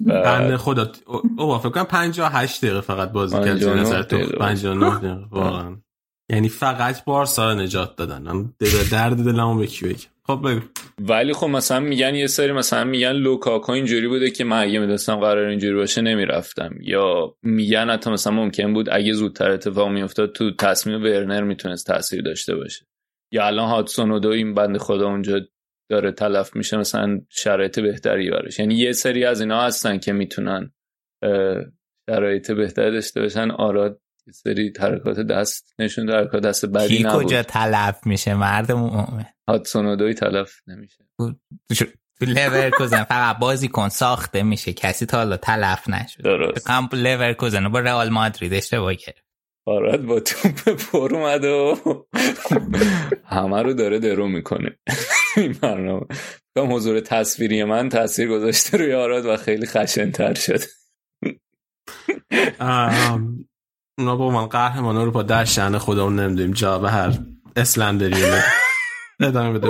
بنده خدا او- او فکر کنم 58 دقیقه فقط بازی کرد 59 نظر تو دقیقه. 59 دقیقه واقعا. یعنی فقط بارسا رو نجات دادن. درد دلمو به کی بگم؟ خب بگو. ولی خب مثلا میگن یه سری مثلا میگن لوکاکو اینجوری بوده که من اگه می‌دونستم قرار اینجوری باشه نمی‌رفتم یا میگن حتی مثلا ممکن بود اگه زودتر اتفاق میافتاد تو تصمیم ورنر می‌تونست تاثیر داشته باشه. یا الان هاتسون و دو این بند خدا اونجا داره تلف میشه مثلا شرایط بهتری براش. یعنی یه سری از اینا هستن که می‌تونن شرایط بهتری داشته باشن. آراد سری حرکات دست نشون داد حرکات دست بدی کی نبود. کجا تلف میشه مرد مومن. و دوی تلف نمیشه. تو لورکوزن فقط بازی کن ساخته میشه کسی تا حالا تلف نشد درست. کامپ لورکوزن با رئال مادرید اشتباه کرد. آراد با توپ پر اومده و همه رو داره درو می‌کنه. این برنامه. حضور تصویری من تاثیر گذاشته روی آراد و خیلی خشنتر شد. ام، اونا با من قهرمانا رو با در شأن خودمون نمی‌دونیم. جا به هر اسلندری ادامه بده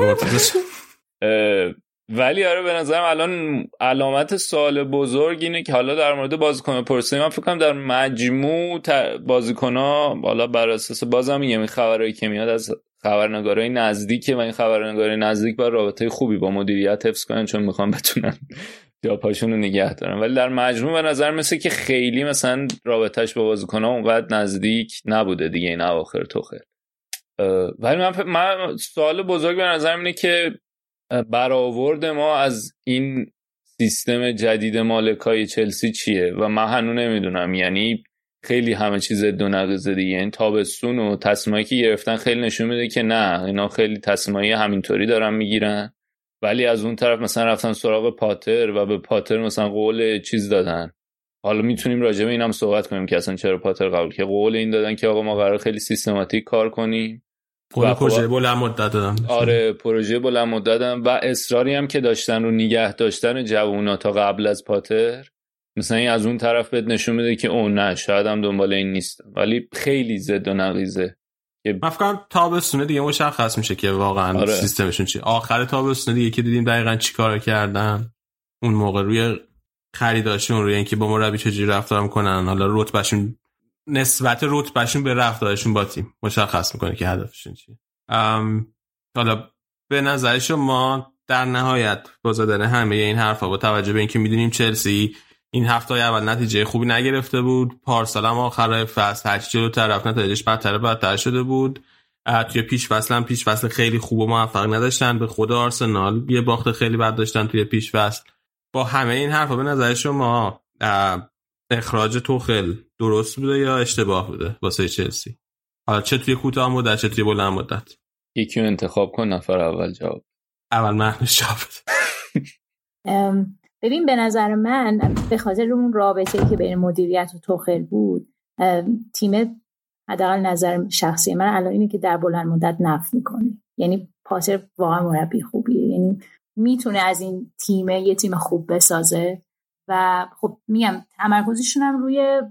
ولی آره به نظرم الان علامت سوال بزرگ اینه که حالا در مورد بازیکن پرسه من فکر کنم در مجموع بازیکن ها حالا بر اساس بازم میگم این خبرهایی که میاد از خبرنگارای نزدیکه و این خبرنگارای نزدیک با رابطه خوبی با مدیریت حفظ کنن چون می‌خوان بتونن جاپاشون رو نگه دارن. ولی در مجموع به نظر مثل که خیلی مثلا رابطهش با بازیکن ها اونقدر نزدیک نبوده دیگه این اواخر توخل اه، ولی من, ف- من سوال بزرگ به نظرم اینه که برآورد ما از این سیستم جدید مالکای چلسی چیه؟ و من هنوز نمی‌دونم. یعنی خیلی همه چیز دو نقیزه دیگه. این تابستون و تصمیمایی که گرفتن خیلی نشون میده که نه اینا خیلی تصمیمایی همینطوری دارن می‌گیرن. ولی از اون طرف مثلا رفتن سراغ پاتر و به پاتر مثلا قول چیز دادن. حالا می‌تونیم راجع به اینم صحبت کنیم که اصلا چرا پاتر قبول که قول این دادن که آقا ما قرار خیلی سیستماتیک کار کنیم. و خب- پروژه بلند مدت دادم آره پروژه بلند مدتم و اصراری هم که داشتن رو نگه داشتن جوونا تا قبل از پاتر. مثلا این از اون طرف بهت نشون میده که اون نه شاید هم دنبال این نیستم ولی خیلی زد و نقیزه من فکر تابستونه دیگه مشخص میشه که واقعا آره. سیستمشون چی. آخر تابستونه دیگه که دیدیم دقیقا چی کار کردن. اون موقع روی خریداشون روی اینکه با مربی چجوری رفتار می‌کنن حالا رتبهشون نسبت رتبهشون به رفتارشون با تیم مشخص می‌کنه که هدفشون چیه. ام، حالا به نظر شما در نهایت با زدن همه این حرفا با توجه به اینکه می‌دونیم چلسی این هفته اول نتیجه خوبی نگرفته بود. پارسال هم آخر فصل هرچی جلوتر رفت نتیجهش بدتر بدتر شده بود. توی پیش فصل هم پیش فصل خیلی خوب و موفق نداشتن. به خود آرسنال یه باخت خیلی بد داشتن توی پیش فصل. با همه این حرفا به نظر شما اخراج توخل درست بوده یا اشتباه بوده واسه چلسی؟ حالا چه توی کوتاه مدت چه توی بلند مدت؟ یکی انتخاب کن نفر اول جواب. اول محنش جواب ببین به نظر من به خاطر اون رابطه که بین مدیریت و توخل بود تیم حداقل نظر شخصی من الان اینه که در بلند مدت نفت می‌کنه. یعنی پاتر واقعا مربی خوبیه. یعنی می‌تونه از این تیم یه تیم خوب بسازه و خب میگم تمرکزشون هم روی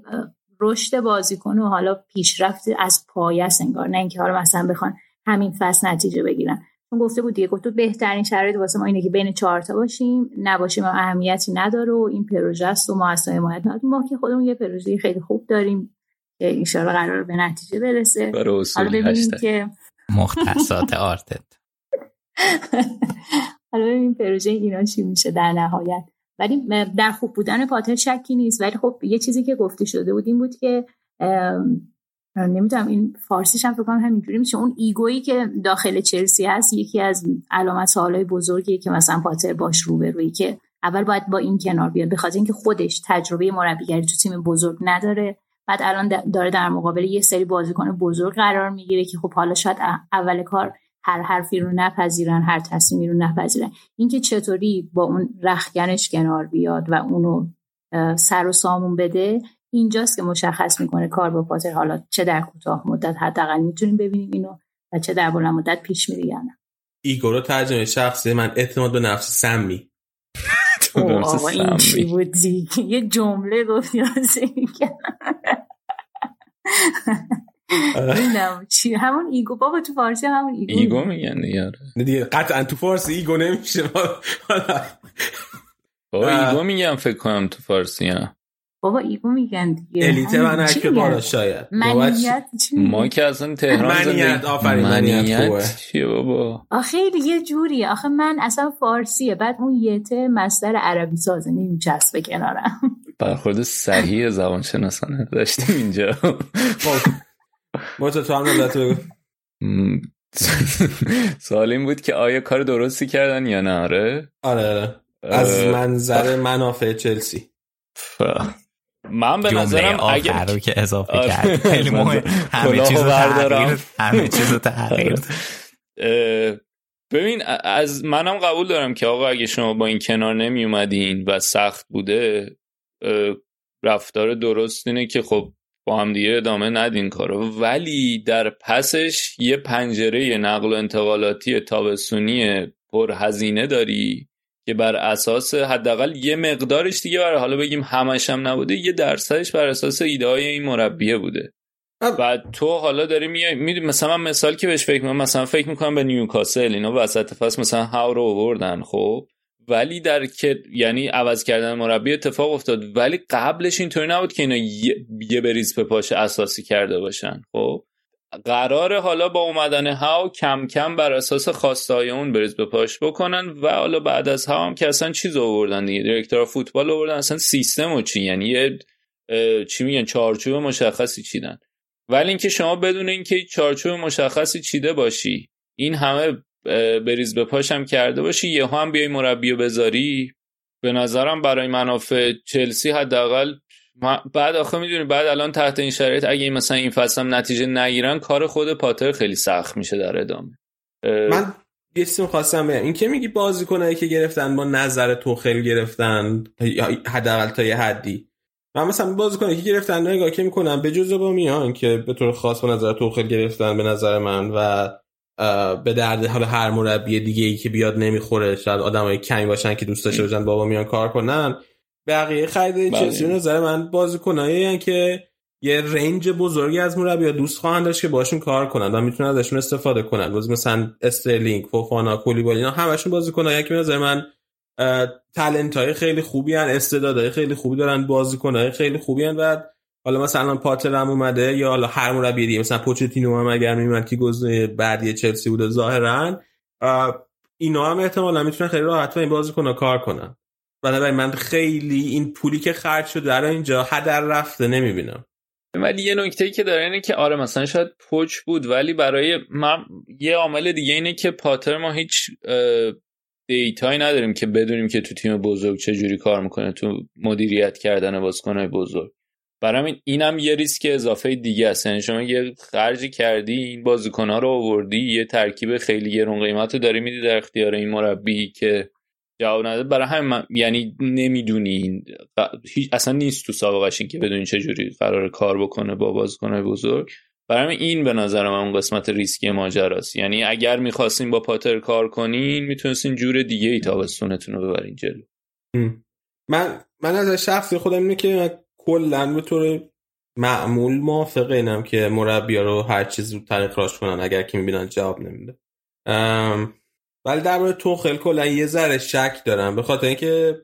رشد بازیکن و حالا پیشرفت از پایه انگار. نه اینکه حالا مثلا بخوان همین فصل نتیجه بگیرن. چون گفته بود دیگه گفت بهترین شرایط واسه ما اینه که بین چهار تا باشیم نباشیم و اهمیتی نداره و این پروژه است و ما اصلا حمایت ما که خودمون یه پروژه خیلی خوب داریم که انشالله قرار به نتیجه برسه. حالا ببینیم که مختصات آرتت. حالا ببینیم پروژه اینا چی میشه در نهایت. ولی در خوب بودن پاتر شکی نیست. ولی خب یه چیزی که گفته شده بود این بود که نمی‌دونم این فارسیش هم فکر کنم همینجوری میشه. اون ایگویی که داخل چلسی هست یکی از علامت سوالای بزرگی که مثلا پاتر باش روبرویی که اول باید با این کنار بیاد بخاطر اینکه خودش تجربه مربیگری تو تیم بزرگ نداره. بعد الان داره در مقابل یه سری بازیکن بزرگ قرار می‌گیره که خب حالا شاید اول کار هر حرفی رو نپذیرن هر تصمیمی رو نپذیرن. اینکه چطوری با اون رخگنش کنار بیاد و اونو سر و سامون بده اینجاست که مشخص می‌کنه کار با پاتر حالا چه در کوتاه مدت حداقل می‌تونیم ببینیم اینو و چه در بلند مدت پیش میره یا نه. ایگو رو ترجمه شخصی من اعتماد به نفس سمی. آقا این چی بود یه جمله گفتی چی. همون ego. بابا تو فارسی همون ego ego میگن دیگه دیگه قطعا تو فارسی ego نمیشه. بابا ego میگم فکر کنم تو فارسی هم بابا ego میگن دیگه. الیت من بالا شاید. منیت ما که اصلا تهران منیت آفرین منیت چیه بابا؟ آخه یه جوریه. آخه من اصلا فارسیه. بعد اون یته مصدر عربی سازه نمیچسبه کنارم. برخورد صحیح زبان شناسانه داشتیم اینجا. ما تو هم بگو. سوال این بود که آیا کار درستی کردن یا نه؟ آره. آره از منظر منافع چلسی. من به نظرم اگر رو که اضافه کرد. خیلی مهم. همه چیز رو تغییر همه چیز رو تغییر ببین از منم قبول دارم که آقا اگه شما با این کنار نمی اومدین و سخت بوده رفتار درست اینه که خب با هم دیگه ادامه ندین کارو. ولی در پسش یه پنجره نقل و انتقالاتی تابستونی پر هزینه داری. که بر اساس حداقل یه مقدارش دیگه برای حالا بگیم همش هم نبوده یه درصدش بر اساس ایده های این مربیه بوده. و تو حالا داری میای می‌دونی مثلا من مثال که بهش فکر می‌کنم مثلا فکر می‌کنم به نیوکاسل اینا وسط فصل مثلا هاو رو آوردن خب؟ ولی در که یعنی عوض کردن مربی اتفاق افتاد ولی قبلش اینطوری نبود که اینا یه, بریز به پاش اساسی کرده باشن خب؟ قرار حالا با اومدن هاو کم کم بر اساس خواستای اون بریز به پاش بکنن و حالا بعد از هاو هم که اصلا چیز آوردن دیگه دیرکتور فوتبال آوردن اصلا سیستم و چی یعنی یه چی میگن چارچوب مشخصی چیدن. ولی اینکه شما بدون اینکه چارچوب مشخصی چیده باشی این همه بریز به پاشم کرده باشی یه هم بیای مربی و بذاری. به نظرم برای منافع چلسی حداقل بعد آخه می‌دونی بعد الان تحت این شرایط اگه مثلا این فصل هم نتیجه نگیرن کار خود پاتر خیلی سخت میشه در ادامه. من یه چیزی خواستم بگم. این که میگی بازیکنایی که گرفتن با نظر تو خیلی گرفتن حداقل تا یه حدی. من مثلا بازیکنایی که گرفتن نگاه که می‌کنم به جز با میان که به طور خاص با نظر تو خیلی گرفتن به نظر من و به درد حالا هر مربی دیگه ای که بیاد نمی‌خوره شاید آدمای کمی باشن که دوست داشته باشن بابا میان کار کنن. بقیه خرید چلسی نظر من بازیکنایی که یه رنج بزرگی از مربی دوست خواهند داشت که باشون کار کنن و می‌تونن ازشون استفاده کنن. بازی مثلا استرلینگ فوفانا کولیبالی اینا همشون بازیکنایی که نظر من تالنت های خیلی خوبی هن استعدادهای خیلی خوبی دارن بازیکنهای خیلی خوبی هن و حالا مثلا پاتر هم اومده یا حالا هر مربی دیگه مثلا پوچتینو هم اگر میومد که گزینه بعدی چلسی بوده ظاهرا اینا هم احتمالا می‌تونن خیلی راحت با این بازیکن‌ها کار کنن. بنابراین من خیلی این پولی که خرج شده در اینجا هدر رفته نمی‌بینم. ولی یه نکته ای که داره اینه که آره مثلا شاید پوچ بود ولی برای من یه عامل دیگه اینه که پاتر ما هیچ data یی نداریم که بدونیم که تو تیم بزرگ چه جوری کار می‌کنه تو مدیریت کردن بازیکنهای بزرگ. برای این اینم یه ریسک اضافه دیگه است. یعنی شما یه خرجی کردی این بازیکنها رو آوردی یه ترکیب خیلی گرون قیمت رو داری میدی در اختیار این مربی که جواب نده برای همین یعنی نمی‌دونی اصلا نیست تو سابقش این که بدونی چه جوری قرار کار بکنه با بازیکنهای بزرگ. برای این به نظر من اون قسمت ریسکی ماجراست. یعنی اگر می‌خواستین با پاتر کار کنین می‌تونستین جور دیگه ای تابستونتون رو ببرین جلو. من من از شخصی خودم اینه که کلا به طور معمول موافق اینم که مربیا رو هر چیز رو طریق راش کنن اگر که می‌بینن جواب نمیده. ولی درباره توخل کلا یه ذره شک دارم. به خاطر اینکه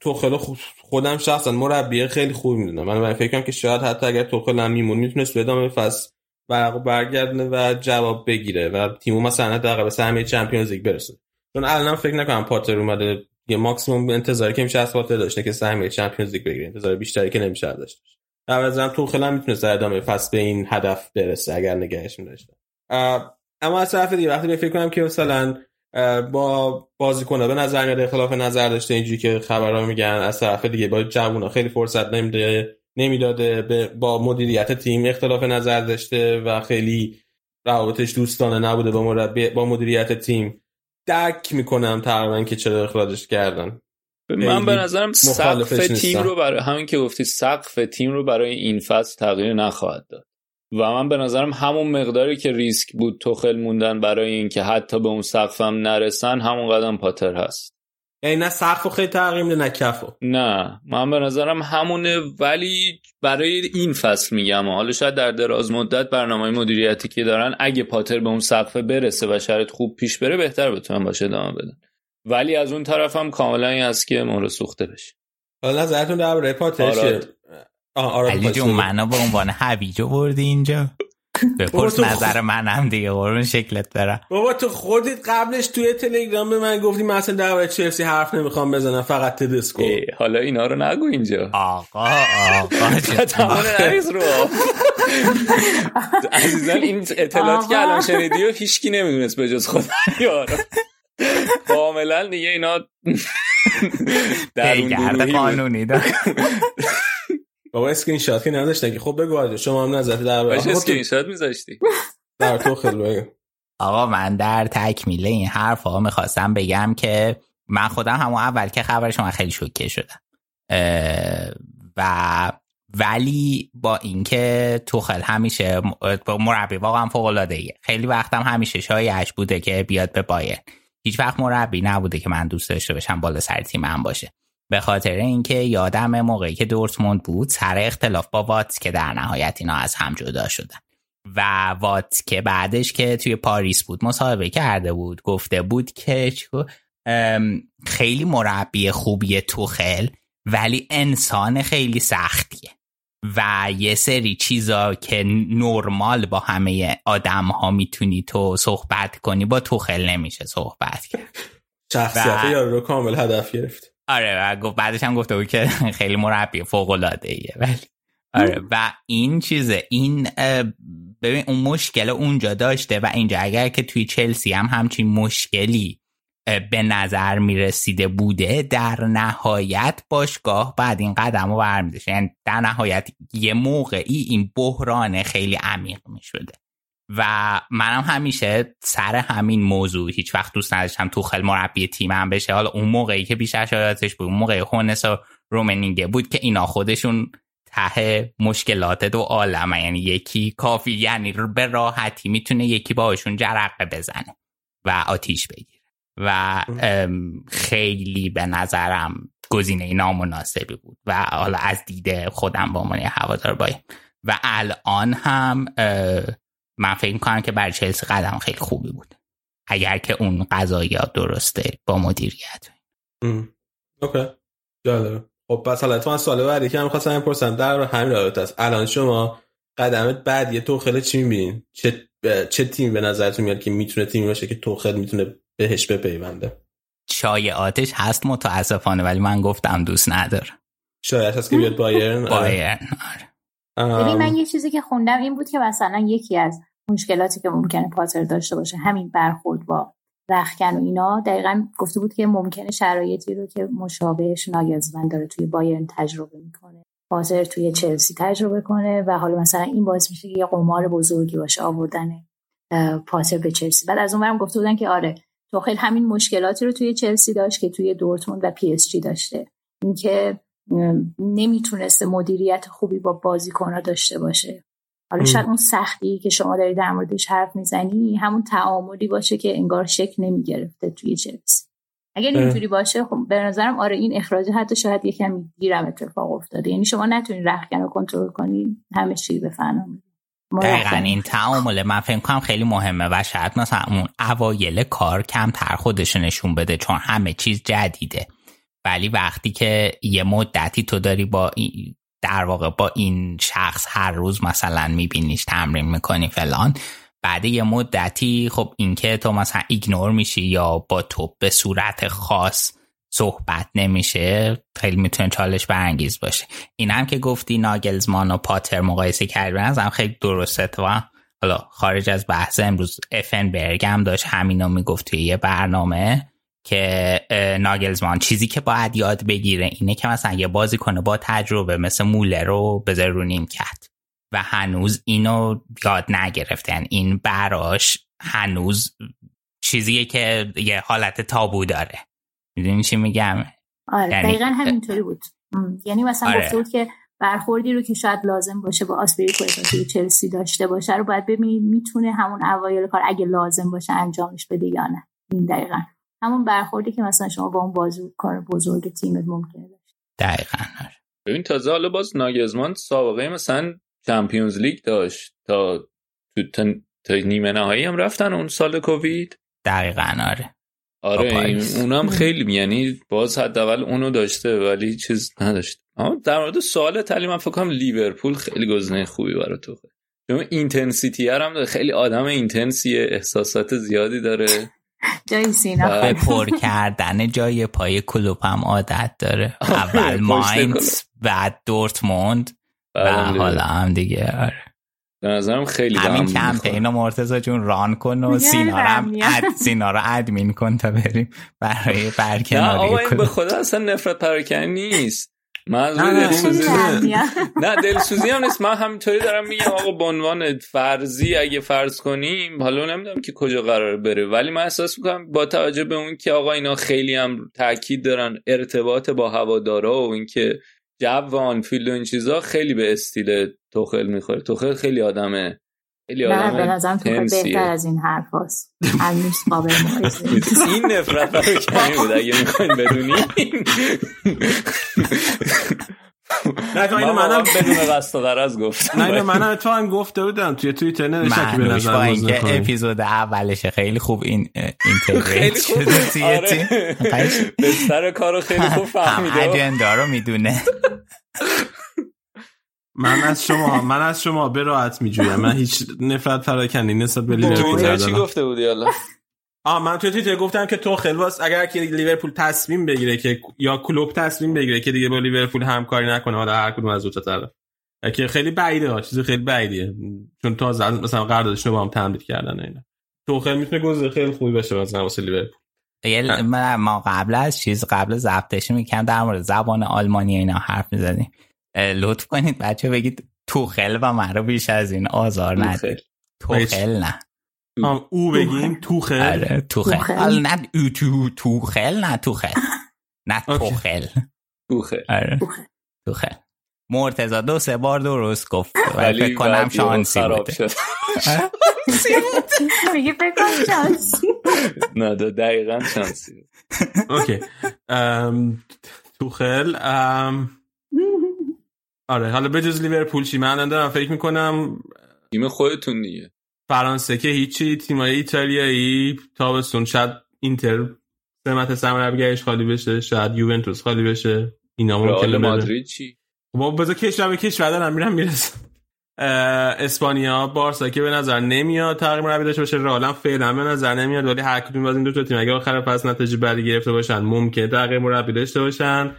توخل خودم شخصا مربی خیلی خوب می‌دونم. من فکر کنم که شاید حتی اگر توخل هم میمون می‌تونست به ادامه فصل برق برگردونه و جواب بگیره و تیمو مثلا حداقل به سهمیه چمپیونز لیگ برسه. چون الان فکر نکنم پاتر اومده یه ماکسیموم انتظاری که میشه از پاتر داشته که سهمیه چمپیونز لیگ بگیره. انتظار بیشتری که نمیشه داشت در نظرم توخل هم می‌تونست در ادامه فصل به این هدف برسه اگر نگهش می‌داشت اما از طرف دیگه وقتی فکر کنم که مثلا با بازیکن‌ها به نظر میاد اختلاف نظر داشته اینجوری که خبرها میگن از طرف دیگه با جوونا خیلی فرصت نمیده نمی‌داده با مدیریت تیم اختلاف نظر داشته و خیلی روابطش دوستانه نبوده با مربی با مدیریت تیم درک می‌کنم تقریبا که چرا اخراجش کردن. من به نظرم سقف تیم رو برای همین که گفتی سقف تیم رو برای این فصل تغییر نخواهد داد. و من به نظرم همون مقداری که ریسک بود توخل موندن برای اینکه حتی به اون سقفم نرسن همون قدم پاتر هست. یعنی نه سقف خیلی تغییر میده نه کفو نه. من به نظرم همونه ولی برای این فصل میگم. حالا شاید در دراز مدت برنامه مدیریتی که دارن اگه پاتر به اون سقف برسه و شرط خوب پیش بره بهتر بتونن باشه ادامه بدن. ولی از اون طرف هم کاملا این است که مورد سوخته بشه. حالا نظرتون در پاتر علی جون منو به عنوان هویج بردی اینجا. بپرس نظر منم دیگه قربون شکلت برم. بابا تو خودت قبلش توی تلگرام به من گفتی من اصلا در چلسی حرف نمی‌خوام بزنم فقط تدسکو حالا اینا رو نگو اینجا. آقا آقا رو. عزیزان این اطلاعاتی که الان شنیدی و هیچکی نمی‌دونست به جز خود یارو. کاملا دیگه اینا در قانونی دار بابا اسکرین شات که نداشتن که خب بگو شما هم نظرت در باشه اسکرین شات میذاشتی؟ در تو خیلی آقا من در تکمیل این حرف ها می‌خواستم بگم که من خودم همون اول که خبر شما خیلی شوکه شدم. و ولی با اینکه توخل همیشه مربی واقعا فوق العاده خیلی وقتم همیشه شایعش بوده که بیاد به بایر هیچ وقت مربی نبوده که من دوست داشته باشم بالا سر تیمم باشه. به خاطر اینکه یادم موقعی که دورتموند بود سر اختلاف با وات که در نهایت اینا از هم جدا شدن. و وات که بعدش که توی پاریس بود مصاحبه کرده بود. گفته بود که خیلی مربی خوبی توخل ولی انسان خیلی سختیه. و یه سری چیزا که نرمال با همه آدم ها می‌تونی تو صحبت کنی با توخل نمیشه صحبت کرد. شخصیت یارو رو کامل هدف گرفت. آره و گفت بعدش هم گفته بود که خیلی مربی فوق العاده ایه ولی آره و این چیزه این ببین اون مشکل اونجا داشته و اینجا اگر که توی چلسی هم همچین مشکلی به نظر می‌رسیده بوده در نهایت باشگاه بعد این قدم رو برمیداشت یعنی در نهایت یه موقعی این بحران خیلی عمیق می‌شده. و منم همیشه سر همین موضوع هیچ وقت دوست نداشتم توخل مربی تیمم بشه. حالا اون موقعی که بیشتر شایدش بود اون موقع هونس و رومنینگه بود که اینا خودشون ته مشکلات دو عالمه. یعنی یکی کافی یعنی به راحتی می‌تونه یکی باشون جرقه بزنه و آتیش بگیره. و خیلی به نظرم گزینه نامناسبی بود. و حالا از دیده خودم با من هوادار باید و الان هم من فکر می‌کنم که برای چلسی قدم خیلی خوبی بود. اگر که اون قضاییات درسته با مدیریت. اوکی. جالبه. خب پس حالا تو من سوال بعدی که هم خواستم بپرسم در همین رابطه است. الان شما قدمت بعد یه توخل چی می‌بینین؟ چه چه تیم به نظرتون میاد که می‌تونه تیمی باشه که توخل می‌تونه بهش بپیونده؟ چای آتش هست متاسفانه ولی من گفتم دوست ندارم. شاید هست که بیاد بایرن؟ آره. بایرن آره. ببین من یه چیزی که خوندم این بود که مثلا یکی از مشکلاتی که ممکنه پاتر داشته باشه. همین برخورد با رختکن و اینا. دقیقا گفته بود که ممکنه شرایطی رو که مشابهش ناگلزمن داره توی بایرن تجربه می‌کنه. پاتر توی چلسی تجربه کنه و حالا مثلا این باعث میشه که یه قمار بزرگی باشه آوردن پاتر به چلسی. بعد از اون ورم گفته بودن که آره توخل همین مشکلاتی رو توی چلسی داشت که توی دورتموند و پی اس جی داشته. اینکه نمی‌تونسته مدیریت خوبی با بازیکنها داشته باشه. حالا. شاید اون سختی که شما داری در موردش حرف می‌زنی همون تعاملی باشه که انگار شکل نمی‌گرفته توی چلسی اگر. اینجوری باشه خب به نظرم آره این اخراج حتی شاید یکم دیرم اتفاق افتاده یعنی شما نتونید رخکن رو کنترل کنی همه چی به فنا دقیقا این تعامل من فکر کنم خیلی مهمه و شاید مثلا اون اوایل کار کمتر خودش نشون بده چون همه چیز جدیده ولی وقتی که یه مدتی تو داری با این در واقع با این شخص هر روز مثلا میبینیش تمرین می‌کنی فلان. بعد یه مدتی خب اینکه تو مثلا ایگنور میشی یا با تو به صورت خاص صحبت نمیشه خیلی می‌تونه چالش برانگیز باشه. این هم که گفتی ناگلزمان و پاتر مقایسه کردی به نظرم خیلی درسته و حالا خارج از بحث امروز افنبرگ هم داشت همینو می‌گفت توی یه برنامه. که ناگلزمان. چیزی که باید یاد بگیره اینه که مثلا یه بازی کنه با تجربه مثل موله رو بذاره رو نیم کرد و هنوز اینو یاد نگرفته یعنی این براش هنوز چیزیه که یه حالت تابو داره. می‌دونی چی میگم؟ آره یعنی- دقیقا همینطوری بود. یعنی مثلا آره. گفته بود که برخوردی رو که شاید لازم باشه با آسپریکوئتا توی چلسی داشته باشه رو باید ببینید می‌تونه همون اوایل کار اگه لازم باشه انجامش بده یا نه. این دقیقا. همون برخوردی که مثلا شما با اون بازیکنای بزرگ تیمت ممکنه داشته دقیقا آره. ببین تازه حالا باز ناگلزمان سابقه مثلا Champions League داشت تا تو تا, تا نیمه نهایی هم رفتن اون سال کووید. دقیقا آره. آره این. اونم خیلی یعنی باز حداقل اونو داشته ولی چیز نداشت. اما در مورد سوال تلی من فکر کنم لیورپول خیلی گزینه خوبی برای تو چون intensity هم داره خیلی آدم intense یه احساسات زیادی داره. جای سینا. به پر کردن جای پای کلوب هم عادت داره آره، اول ماینز بعد دورتموند و. حالا هم دیگه آره. به نظرم خیلی همین هم کمپین رو مرتضی جون ران کن و سینا رو هم. اد سینا رو ادمین کن تا بریم برای نه برکناری آقا این به خدا اصلا نفرت پراکنی نیست من از نه، روی نه، دلسوزی. نه دلسوزی هم نیست. من همینطوری دارم میگم آقا به عنوان فرضی اگه فرض کنیم حالا نمی‌دونم که کجا قرار بره ولی من احساس می‌کنم با توجه به اون که آقا اینا خیلی هم تاکید دارن ارتباط با هوادارا و اینکه جو آنفیلد و این چیزا خیلی به استیل توخل می‌خوره. توخل خیلی آدمه. خیلی نه به نظرم تو. بهتر از این حرف هست هنوز قابل. این نفرت پراکنی بود اگه می‌خواین بدونی نه تو اینو من منم بدون قصد و غرض گفتم. نه اینو منم تو هم گفته بودم. توی توییتر نوشتم که به نظر با اینکه. اپیزود اولشه. خیلی خوب این اینتگریت خیلی خوب. شده توی تیم آره. بستر کارو خیلی خوب هم فهمیده. اجندا رو می‌دونه. من از شما من از شما به راحت میجویم. من هیچ نفرت پراکنی نسبت به لیورپول توییتر چی گفته بودی حالا؟ آه من توی توییتر گفتم که تو خلواس اگر که لیورپول تصمیم بگیره که یا کلوب تصمیم بگیره که دیگه با لیورپول همکاری نکنه حالا هر کدوم از دو تا طرف. که خیلی بعیده ها چیز خیلی بعیدیه. چون تازه از- مثلا قراردادشون رو با هم تمدید کردن اینا. تو خیلی می‌تونه گزینه خیلی خوبی باشه مثلا واسه لیورپول. یه- من- ما قبل از چیز قبل ضبطش می‌کنم در مورد زبان آلمانی اینا حرف می‌زنیم لطف کنید بچه بگید توخل و من رو بیش از این آزار ندید توخل نه. آه، او بگیم تو خیلی آره توخل. توخل. نه او تو توخل نه توخل. نه. توخل. توخه آره. توخل. توخل. مرتضی دو سه بار درست گفت. ولی فکر کنم شانسی شد. میگه فکر کنم شانسی. نه دقیقا شانسی. بود. اوکی توخل ام، آره حالا بجز لیورپول چی؟ من دارم فکر می‌کنم تیم خودتون دیگه. فرانسه که هیچی تیمای ایتالیایی تابستون شاید اینتر سمت سرمربیگرش خالی بشه شاید یوونتوس خالی بشه. اینا ممکنه مادرید چی؟ با بذار کشور به کشور دارم میرم می‌رسم. اسپانیا بارسا که به نظر نمیاد تغییر مربی داشته باشه. رئال فعلا به نظر نمیاد ولی هر کدوم از این دو تا تیم اگه آخر فصل نتیجه بدی گرفته باشن ممکن تغییر مربی داشته باشن.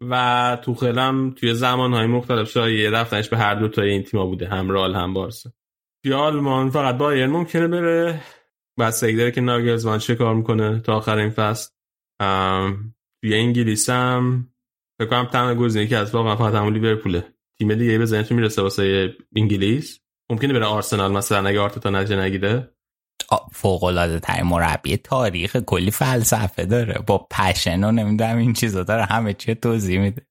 و توخل هم توی زمانهای مختلف شایعه رفتنش به هر دو تا این تیما بوده هم رئال هم بارسا. توی آلمان فقط بایرن ممکنه بره. بستگی داره که ناگلزمان چه کار می‌کنه تا آخر این فصل. توی انگلیس هم فکر کنم تنها گزینه که از واقعا فقط همون لیورپوله. تیم دیگه به ذهنتون می‌رسه واسه انگلیس؟ ممکنه بره آرسنال مثلا اگه آرتتا نتیجه نگیره؟ فوق العاده ترین مربی تاریخ کلی فلسفه داره. با passion و نمی‌دونم این چیزا داره همه چی توضیح میده.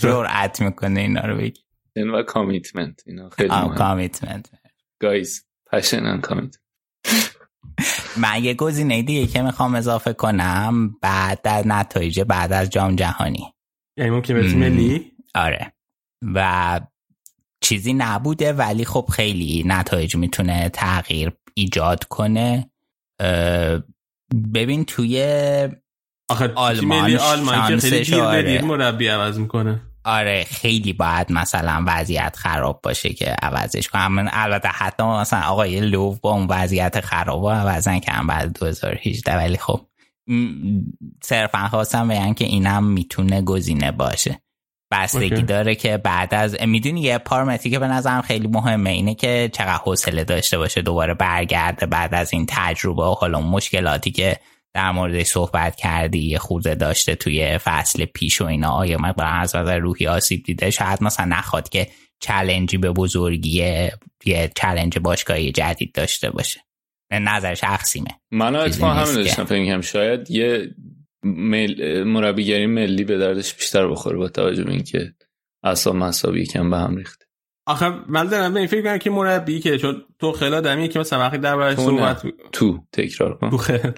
جرأت می‌کنه اینا رو بگی. و commitment اینا خیلی commitment guys passion and commitment من یه گزینه دیگه که می‌خوام اضافه کنم بعد در نتایج بعد از جام جهانی. یعنی ممکن به ملی؟ آره. و چیزی نبوده ولی خب خیلی نتایج می‌تونه تغییر ایجاد کنه. ببین توی آخه آلمان آلمان که خیلی آره. مربی عوض می‌کنه. آره خیلی باید مثلا وضعیت خراب باشه که عوضش کنم البته حتی مثلا آقای لوف با اون وضعیت خراب عوضن که هم بعد 2018 ولی خب صرفا خواستم بگم که اینم می‌تونه گزینه باشه. بستگی اوکی. داره که بعد از می‌دونی یه پارامتری که به نظرم خیلی مهمه اینه که چقدر حوصله داشته باشه دوباره برگرده بعد از این تجربه و حالا اون مشکلاتی که در موردش صحبت کردی یه خورده داشته توی فصل پیش و اینا آیا مقدار از نظر روحی آسیب دیده؟ شاید مثلا نخواد که challenge ی به بزرگی یه challenge باشگاهی جدید داشته باشه. به نظر شخصیمه. من اتفاقا همین داشتم فکر می‌کردم. شاید یه مل... مربیگری ملی به دردش بیشتر بخوره با توجه به اینکه اصلا مصابی کم به هم ریخته. آخه من دارم به این فکر کنم که مربی که چون تو خیلی آدمیه که مثلا وقتی تو نه. صحبت تو تکرار کن. تو خیلی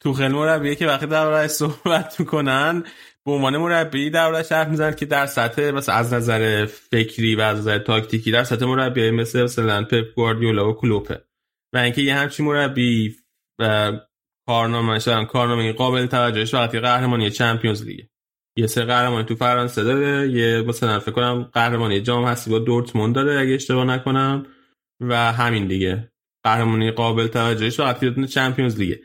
تو خیلی مربیه که وقتی دربارش صحبت می‌کنن به عنوان مربی دربارش حرف می‌زنن که در سطح مثلا از نظر فکری و از نظر تاکتیکی در سطح مربی مثل مثلا پپ گواردیولا و کلوپه. و اینکه یه همچین مربی و کارنامه شدن کارنامه قابل توجهش. وقتی قهرمانی چمپیونز لیگ. یه سه قهرمانی تو فرانسه داره. یه مثلا فکر کنم قهرمانی جام هستی با دورتموند داره اگه اشتباه نکنم. و همین دیگه. قهرمانی قابل توجهش وقتی دونه چمپیونز لیگه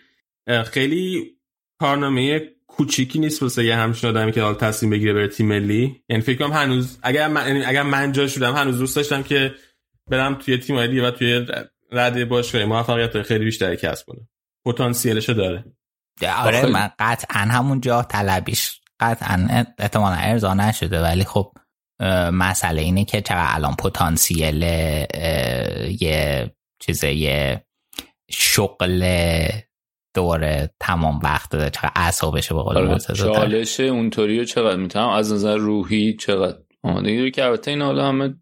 خیلی کارنامه کوچیکی نیست واسه یه همچین آدمی که حال تصمیم بگیره بره تیم ملی. یعنی فکر کنم هنوز اگر من یعنی اگر من جا شدم هنوز دوست داشتم که برم توی تیم دیگه و توی رده باشگاهی موفقیت خیلی بیشتری کسب کنم. پتانسیلشو داره. آره من قطعا همون جا طلبیش قطعا احتمالا ارضا نشده ولی خب مسئله اینه که چقدر الان پتانسیل یه چیز یه شغل دوره تمام وقت داره چقدر اعصابشه به قول آره. چالش اونطوری رو چقدر می‌تونم؟ از نظر روحی چقدر؟ آمادگی داره که البته این حالا همه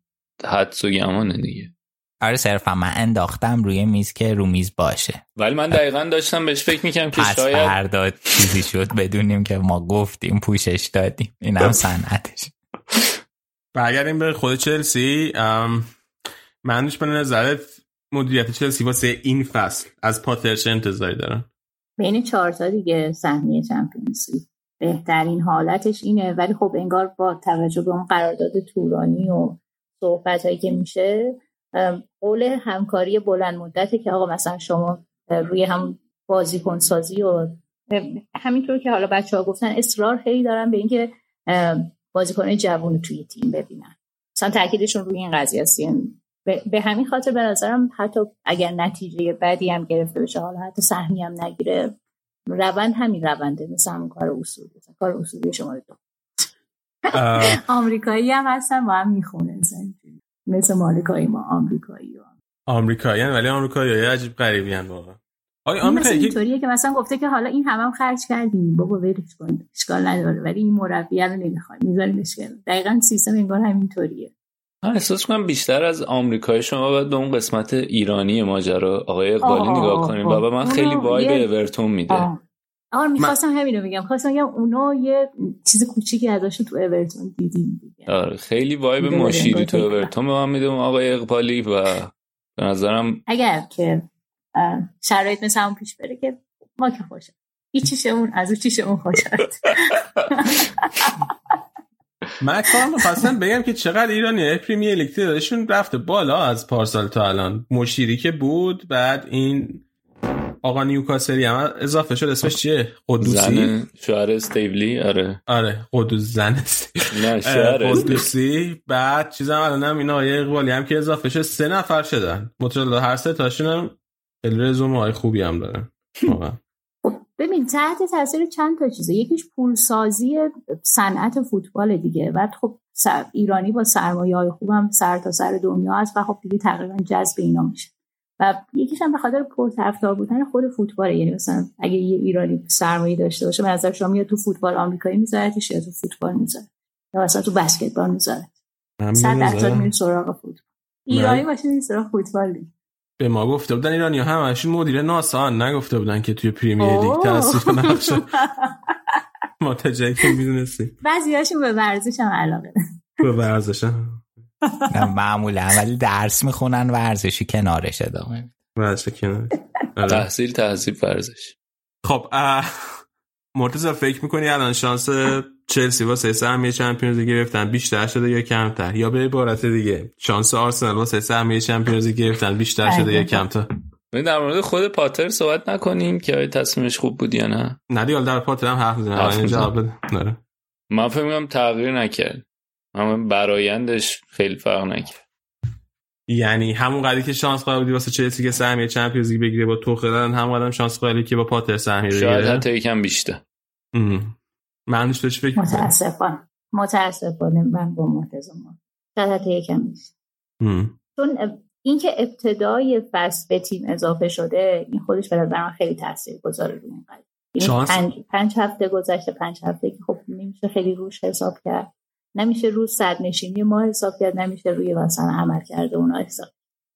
حدس و گمانه دیگه. آره صرفا من انداختم روی میز که رو میز باشه. ولی من دقیقا داشتم بهش فکر می‌کنم که پس شاید فردا چیزی شد بدونیم که ما گفتیم پوشش دادیم. اینم صنعتش برگردیم به خود چلسی. من به نظرت مدیریت چلسی واسه این فصل از پاتر چه انتظاری دارن؟ بین چهارتا دیگه سهمیه چمپیونز لیگ. بهترین حالتش اینه. ولی خب انگار با توجه به اون قرارداد طولانی و صحبت هایی که میشه قول همکاری بلند مدته که آقا مثلا شما روی هم بازیکن سازی و همینطور که حالا بچه ها گفتن اصرار خیلی دارن به اینکه بازیکن جوون رو توی تیم ببینن. مثلا تاکیدشون روی این قضیه است. یعنی به, همین خاطر به نظرم حتی اگر نتیجه بدی هم گرفته بشه حالا حتی سهمی هم نگیره روند همین رونده مثل همون کار اصولی کار اصولی شما دو. اه، آمریکایی هم هستن با هم می‌خونه مثل مالکای ما آمریکایی و آمریکاییان ولی آمریکایی عجیب غریبی هن واقعا. آیا مثل آمریکایی که اینطوریه که مثلا گفته که حالا این همه هم خرج کردیم. بابا ولش کن اشکال نداره. ولی این مربی رو نمی‌خوایم. می‌ذاریم اشکال دقیقا سیستم انگار همینطوریه. من احساس کنم بیشتر از آمریکای شما باید به اون قسمت ایرانی ماجرا آقای اقبالی نگاه کنیم. به من خیلی وایب اورتون میده. آه. آره می‌خواستم همینو بگم. خواستم بگم اونا یه چیز کوچیکی ازش تو اورتون دیدیم دیگه. آره خیلی وایب مشیری تو اورتون. به من میده اون آقای اقبالی و به نظرم اگر که شرایط مثل همون پیش بره که ما که خوشم هیچ چیشمون از اون چیشمون خوشد من اتفاقا می‌خواستم بگم که چقدر ایرانی پریمیر لیگ تعدادشون رفته بالا از پارسال تا الان. مشیری که بود بعد این آقا نیوکاسلی هم اضافه شد اسمش چیه؟ قدوسی؟ زن شوهر استیبلی آره. آره قدوس زن است. نه شوهر. قدوسی. بعد چیزم الانم این آقای اقبالی هم که اضافه شد سه نفر شدن. مطلع هر سه تاشون هم رزومه های خوبی هم دارن. خب ببین تحت تاثیر چند تا چیزه. یکیش پولسازی صنعت فوتبال دیگه. بعد خب سر ایرانی با سرمایه های خوبم سر تا سر دنیا هست و خب دیگه تقریبا جذب اینا میشه. و یکیش هم به خاطر پرطرفدار بودن خود فوتباله یعنی مثلا اگه یه ایرانی سرمایه داشته باشه به نظر شما میاد تو فوتبال آمریکایی میذارتش یا تو فوتبال می‌ذاره یا مثلا تو بسکتبال می‌ذاره صد درصد. میریم سراغ فوتبال ایرانی باشه میریم سراغ فوتبال به ما گفته بودن ایرانی ها همشون مدیر ناسا. نگفته بودن که توی پریمیر لیگ. تاثیر نقشه ما تا جایی که می‌دونستیم بعضی هاشون به ورزش هم علاقه دارن. به ورزش هم. نه، معمولا ولی درس می‌خونن ورزشی کنارش ادامه میدن. ورزش کنار آره. تحصیل تحصیل ورزش. خب مرتضی فکر می‌کنی الان شانس چلسی واسه سهمیه چمپیونز لیگ گرفتن بیشتر شده یا کمتر؟ یا به عبارت دیگه شانس آرسنال واسه سهمیه چمپیونز لیگ گرفتن بیشتر شده یا کمتر؟ ببین در مورد خود پاتر صحبت نکنیم که آیا تصمیمش خوب بود یا نه. نه دیگه در پاتر هم حرف می‌زنم. جواب بده. آره. من فکر می‌کنم تغییر نکرد. اما برایندش خیلی فرق نکرد. یعنی همون قدری که شانس قائل بودی واسه چلسی که سهمیه چمپیونز لیگ بگیره با توخل الان هم قدم شانس قائلی که با پاتر سهمیه شاید بگیره حتی یکم بیشتر. ام. معنیش بهش فکر؟ متاسفانه. متاسفانه من با مرتضی شاید حتی یکم بیشتر. چون اینکه ابتدای فصل به تیم اضافه شده این خودش به نظر من خیلی تاثیر گذاره روی این قضیه یعنی پنج, پنج هفته گذشته پنج هفته که خب نمیشه خیلی روش حساب کرد. نمیشه روی صد نشینی ما حساب کرد نمیشه روی مثلا عمل کرده اونا حساب.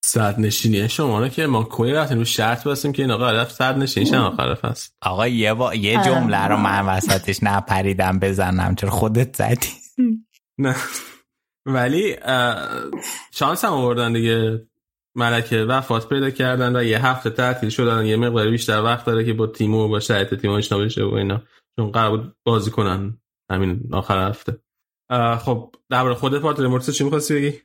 صد نشینی؟ شما رو که ما کلی رفتیم رو شرط بستیم که این آقا رفت صد نشینی شن آخر فصل آقا یه, با... یه آره. جمله رو من وسطش نپریدم بزنم چرا خودت زدی؟ نه. ولی شانس هم آوردن دیگه. ملکه وفات پیدا کردن و یه هفته تعطیل شدن یه مقدار بیشتر وقت داره که با تیم و با شرایط تیم آشنا بشه و اینا. چون قرار بود بازی کنن. همین آخر هفته. خب درباره خودت پاتر مرتضی چی می‌خواستی بگی؟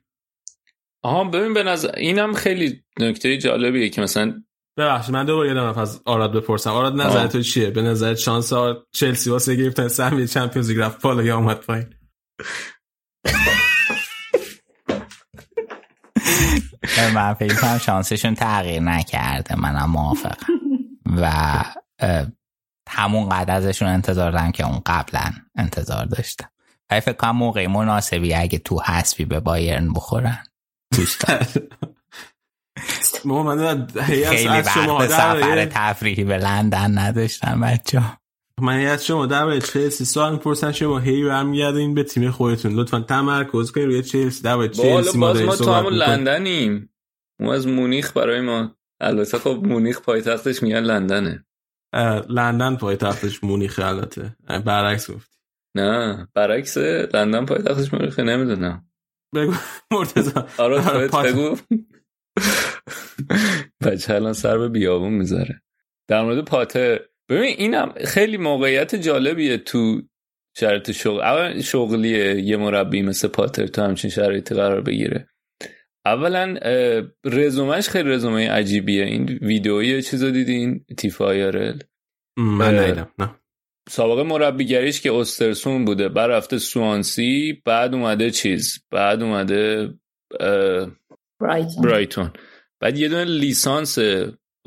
آها ببین به نظر اینم خیلی نکته جالبیه که مثلا ببخشید من دوباره یادم از آراد بپرسم. آراد نظر. تو چیه؟ به نظر شانس آر- چلسی واسه گرفتن سهمیه چمپیونز لیگ رفت بالا یا اومد پایین؟ من فکر کنم شانسشون تغییر نکرده منم موافقم. و همون قدر ازشون انتظار دارم که اون قبلا انتظار داشتم ولی فکر کنم موقع مناسبی اگه تو حسبی به بایرن بخورن. دوست دارم. ما من از- خیلی از شما وقت سفر تفریحی به لندن نداشتم بچه من از شما درباره چلسی سوال می‌پرسن شما هی برمیگردین به تیم خودتون. لطفا تمرکز کنید روی چلسی درباره بالا چلسی ما باز داریم ما تو همون. لندنیم. ما از مونیخ برای ما. البته خب مونیخ پایتختش میگن لندنه. اه، لندن پایتختش مونیخه البته. برعکس گفتی. نه برعکس لندن پایتختش مونیخه نمی‌دونم. بگو مرتضی. آره آره، خودت بگو. بچه الان سر به بیابون می‌ذاره. در مورد پاتر ببین اینم خیلی موقعیت جالبیه تو شرط شغل. اولا شغلیه یه مربی مثل پاتر تو همچین شرایطی قرار بگیره. اولا رزومش خیلی رزومه عجیبیه. این ویدئویی چیزو دیدین؟ م، Tifo IRL من اه، ندیدم نه. سابقه مربیگریش که استرسوند بوده بعد رفته سوانسی بعد اومده چیز بعد اومده برایتون. برایتون. بعد یه دونه لیسانس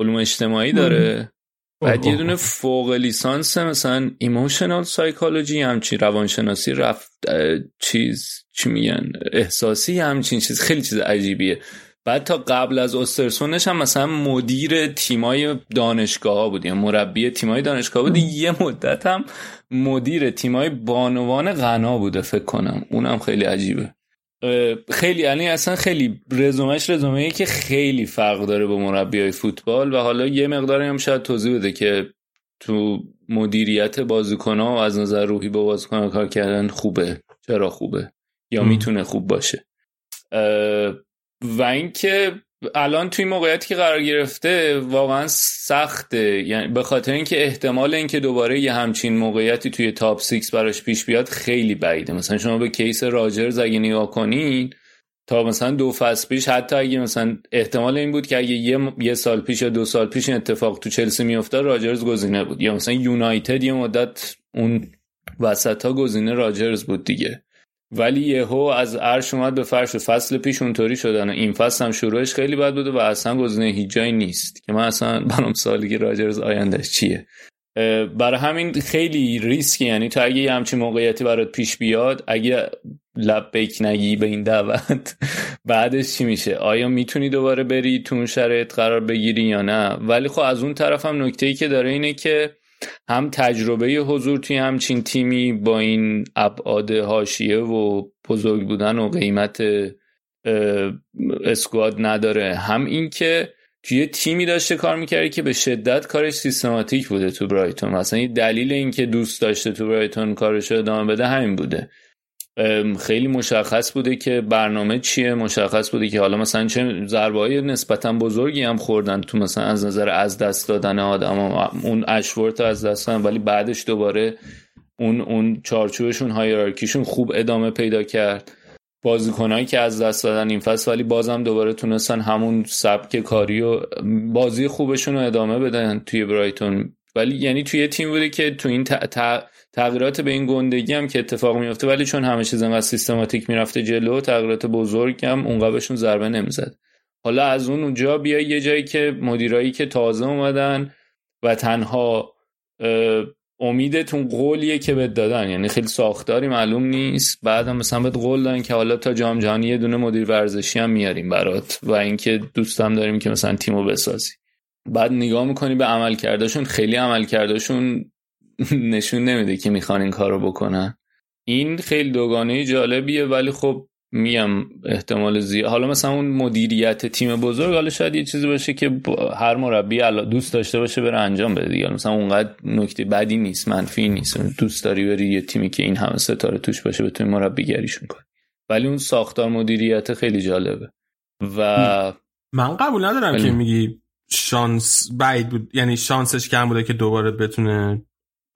علوم اجتماعی داره. بعد یه دونه فوق لیسانس مثلا emotional psychology همچین روانشناسی رفت چیز چی میگن احساسی همچین چیز خیلی چیز عجیبیه. بعد تا قبل از استرسونش هم مثلا مدیر تیمای دانشگاه ها بود یعنی مربی تیمای دانشگاه بود. یه مدت هم مدیر تیمای بانوان غنا بوده فکر کنم. اونم خیلی عجیبه. خیلی یعنی اصلا خیلی رزومش رزومه ای که خیلی فرق داره با مربی های فوتبال و حالا یه مقداری هم شاید توضیح بده که تو مدیریت بازیکن و از نظر روحی با بازیکن کار کردن خوبه. چرا خوبه؟ یا. می‌تونه خوب باشه؟ و اینکه الان توی موقعیتی که قرار گرفته واقعا سخته. یعنی به خاطر اینکه احتمال اینکه دوباره یه همچین موقعیتی توی تاپ 6 براش پیش بیاد خیلی بعیده. مثلا شما به کیس راجرز اگه نگاه کنین تا مثلا دو فصل پیش حتی اگه مثلا احتمال این بود که اگه یه, یه سال پیش یا دو سال پیش این اتفاق تو چلسی میافتاد راجرز گزینه بود. یا مثلا یونایتد یه مدت اون وسط ها گزینه راجرز بود دیگه. ولی یهو از عرش اومد به فرش. فصل پیش اونطوری شدن. و این فصل هم شروعش خیلی بد بوده و اصلا گزینه هیچ جایی نیست. که من اصلا برام سالی که راجرز آیندهش چیه؟ برای همین خیلی ریسکی. یعنی تو اگه یه همچین موقعیتی برات پیش بیاد اگه لب بیک نگی به این دعوت بعدش چی میشه؟ آیا می‌تونی دوباره بری تو اون شرایط قرار بگیری یا نه؟ ولی خب از اون طرف هم نکته ای که داره اینه که هم تجربه حضور توی همچین تیمی با این ابعاد حاشیه و بزرگ بودن و قیمت اسکواد نداره. هم اینکه توی تیمی داشته کار می‌کرده که به شدت کارش سیستماتیک بوده تو برایتون. مثلا دلیل اینکه دوست داشته تو برایتون کارش ادامه بده همین بوده. خیلی مشخص بوده که برنامه چیه؟ مشخص بوده که حالا مثلا چه ضربه نسبتا بزرگی هم خوردن تو مثلا از نظر از دست دادن آدم اون اشورت از دست دادن ولی بعدش دوباره اون اون چارچوبشون هایرارکیشون خوب ادامه پیدا کرد. بازیکنایی که از دست دادن این فصل ولی بازم دوباره تونستن همون سبک کاری و بازی خوبشون رو ادامه بدن توی برایتون. ولی یعنی توی تیم بوده که تو این تغییرات به این گندگی هم که اتفاق میفته ولی چون همه چیز انقدر سیستماتیک می‌رفته جلو تغییرات بزرگ هم اونقدر بهشون ضربه نمی‌زد. حالا از اون اونجا بیا یه جایی که مدیرایی که تازه اومدن و تنها امیدتون قولیه که بهت دادن. یعنی خیلی ساختاری معلوم نیست. بعد هم مثلا بهت قول دادن که حالا تا جام جهانی یه دونه مدیر ورزشی هم میاریم برات و اینکه دوستم داریم که مثلا تیمو بسازی. بعد نگاه می‌کنی به عمل کردشون خیلی عمل کردشون نشون نمیده که می‌خوان این کارو بکنن. این خیلی دوگانه جالبیه ولی خب میم احتمال زیاد. حالا مثلا اون مدیریت تیم بزرگ حالا شاید یه چیزی باشه که هر مربی دوست داشته باشه بره انجام بده دیگه. مثلا اونقدر نکته بدی نیست منفی نیست. دوست داری بری یه تیمی که این همه ستاره توش باشه بتونی مربیگریشون کنی. ولی اون ساختار مدیریت خیلی جالبه. و من قبول ندارم که میگی شانس بعید بود. یعنی شانسش کم بوده که دوباره بتونه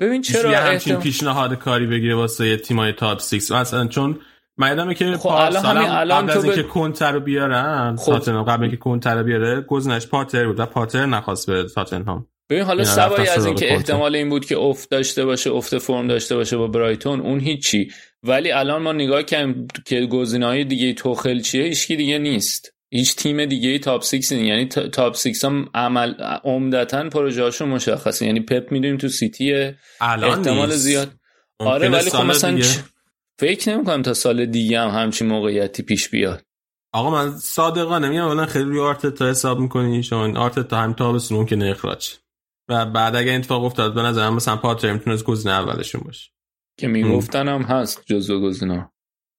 ببین چرا یه همچین پیشنهاد کاری بگیره واسه تیمای تاپ 6 مثلا چون من که خب الان همین الان قبل از اینکه کنتر رو بیارن خب. تاتنهام قبل اینکه کنتر رو بیاره گزینش پاتر بود و پاتر نخواست به تاتنهام ببین حالا سوای از اینکه احتمال این بود که افت داشته باشه افت فرم داشته باشه با برایتون اون هیچی. ولی الان ما نگاه کنیم که گزینه‌های دیگه توخل چیه هیچ دیگه نیست. هیچ تیم دیگه تاپ 6 یعنی تاپ 6 هم عمل عمدتا پروژه هاشون مشخصه. یعنی پپ می‌دونیم تو سیتی احتمال زیاد. آره ولی خب مثلا فکر نمی کنم تا سال دیگه هم همچین موقعیتی پیش بیاد. آقا من صادقانه میگم الان خیلی روی تا حساب می‌کنی. شما تا هم تابستون که اخراج. و بعد اگه اتفاق افتاد به نظرم مثلا پاتر می‌تونست گزینه اولشون باشه. که می‌گفتن هم هست جزو گزینه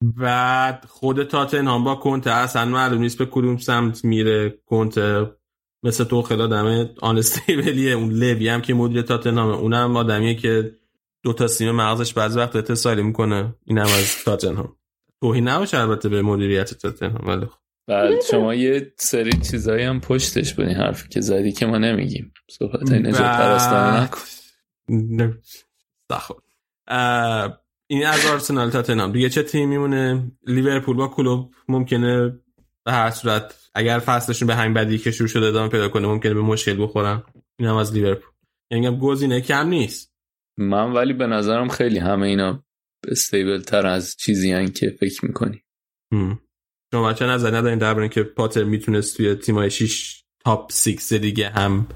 بعد خود تاتنهام با کنته اصلا معلوم نیست به کدوم سمت میره. کنته مثل تو خلا دمه آنستیبلیه اون لوی هم که مدیر تاتنهام اونم آدمیه که دو تا سیم مغزش بعضی وقت اتصالی می‌کنه. این هم از تاتنهام. توهی نباشه البته به مدیریت تاتنهام ولی خب. بعد شما یه سری چیزایی هم پشتش بودین حرفی که زدی که ما نمیگیم. صحبت نجات پرستانه نکن. این از آرسنال تاتنهام. دیگه چه تیم میمونه؟ لیورپول با کلوب ممکنه به هر صورت اگر فصلشون به همین بدی که شروع شده ادامه پیدا کنه ممکنه به مشکل بخورن. این هم از لیورپول. یعنی گزینه کم نیست. من ولی به نظرم خیلی همه اینا استیبل تر از چیزی هن که فکر می‌کنی. شما چه نظر ندارین در که پاتر می‌تونست توی تیمای 6 تاپ 6 دیگه هم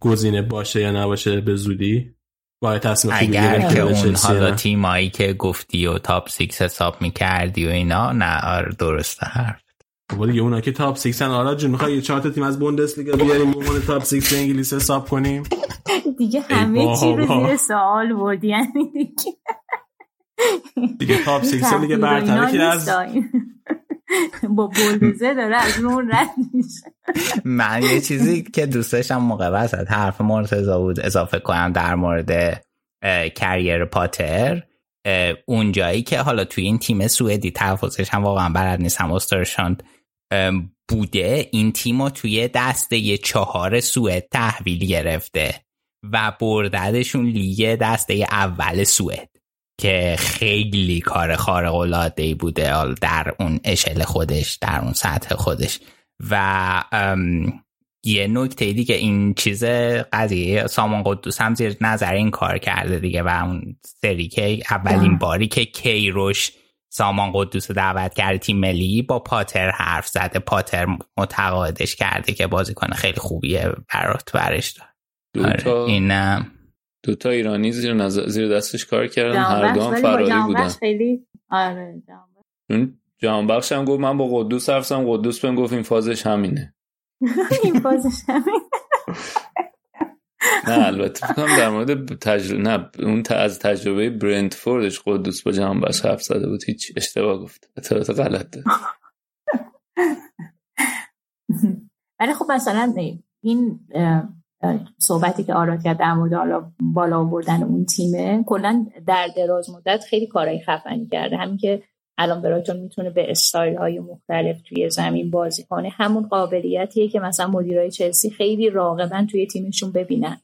گزینه باشه یا نباشه به زودی؟ باید تصمیم اگر که اون حالا تیمایی که گفتی و top six حساب می‌کردی و اینا نه آره درسته حرف. ولی اونا که top six هن. آراد جون می‌خوای چهار تا تیم از لیگا بیاریم به top six انگلیس حساب کنیم؟ دیگه همه چی رو زیر سوال بردی یعنی دیگه. دیگه top six دیگه برتره که از با بولدوزر داره از اون رد میشه. من یه چیزی که دوست داشتم موقع وسط حرف مرتضا بود اضافه کنم در مورد کریر پاتر. اون جایی که حالا توی این تیم سوئدی تلفظش هم واقعا بلد نیستم استرشاند بوده. این تیم رو توی دسته چهار سوئد تحویل گرفته و برددشون لیگ دسته اول سوئد. که خیلی کار خارق العاده بوده در اون اشل خودش در اون سطح خودش. و یه نکته دیگه این چیز قضیه سامان قدوس هم زیر نظر این کار کرده دیگه و اون سری که اولین باری که کیروش سامان قدوس دعوت کرده تیم ملی با پاتر حرف زده. پاتر متقاعدش کرده که بازیکن خیلی خوبیه برات برش دار. آره، این دو تا ایرانی زیر, نظر... زیر دستش کار کردن هر دو فراری بودن. خیلی آره بخش هم گفت من با قدوس حرف قدوس بهم گفت این فازش همینه. این فازش همینه. نه البته فکرم در مورد تجربه نه اون از تجربه برندفوردش قدوس با جهان بخش حرف زده بود هیچ اشتباه گفت. اطلاعات غلط ده ولی خب مثلا این صحبتی که آراد کرد در مورد بالا آوردن اون تیمه کلا در دراز مدت خیلی کارهای خفنی کرده. همین که الان برایتون می‌تونه به استایل های مختلف توی زمین بازی کنه همون قابلیتیه که مثلا مدیرای چلسی خیلی راغبن توی تیمشون ببینن.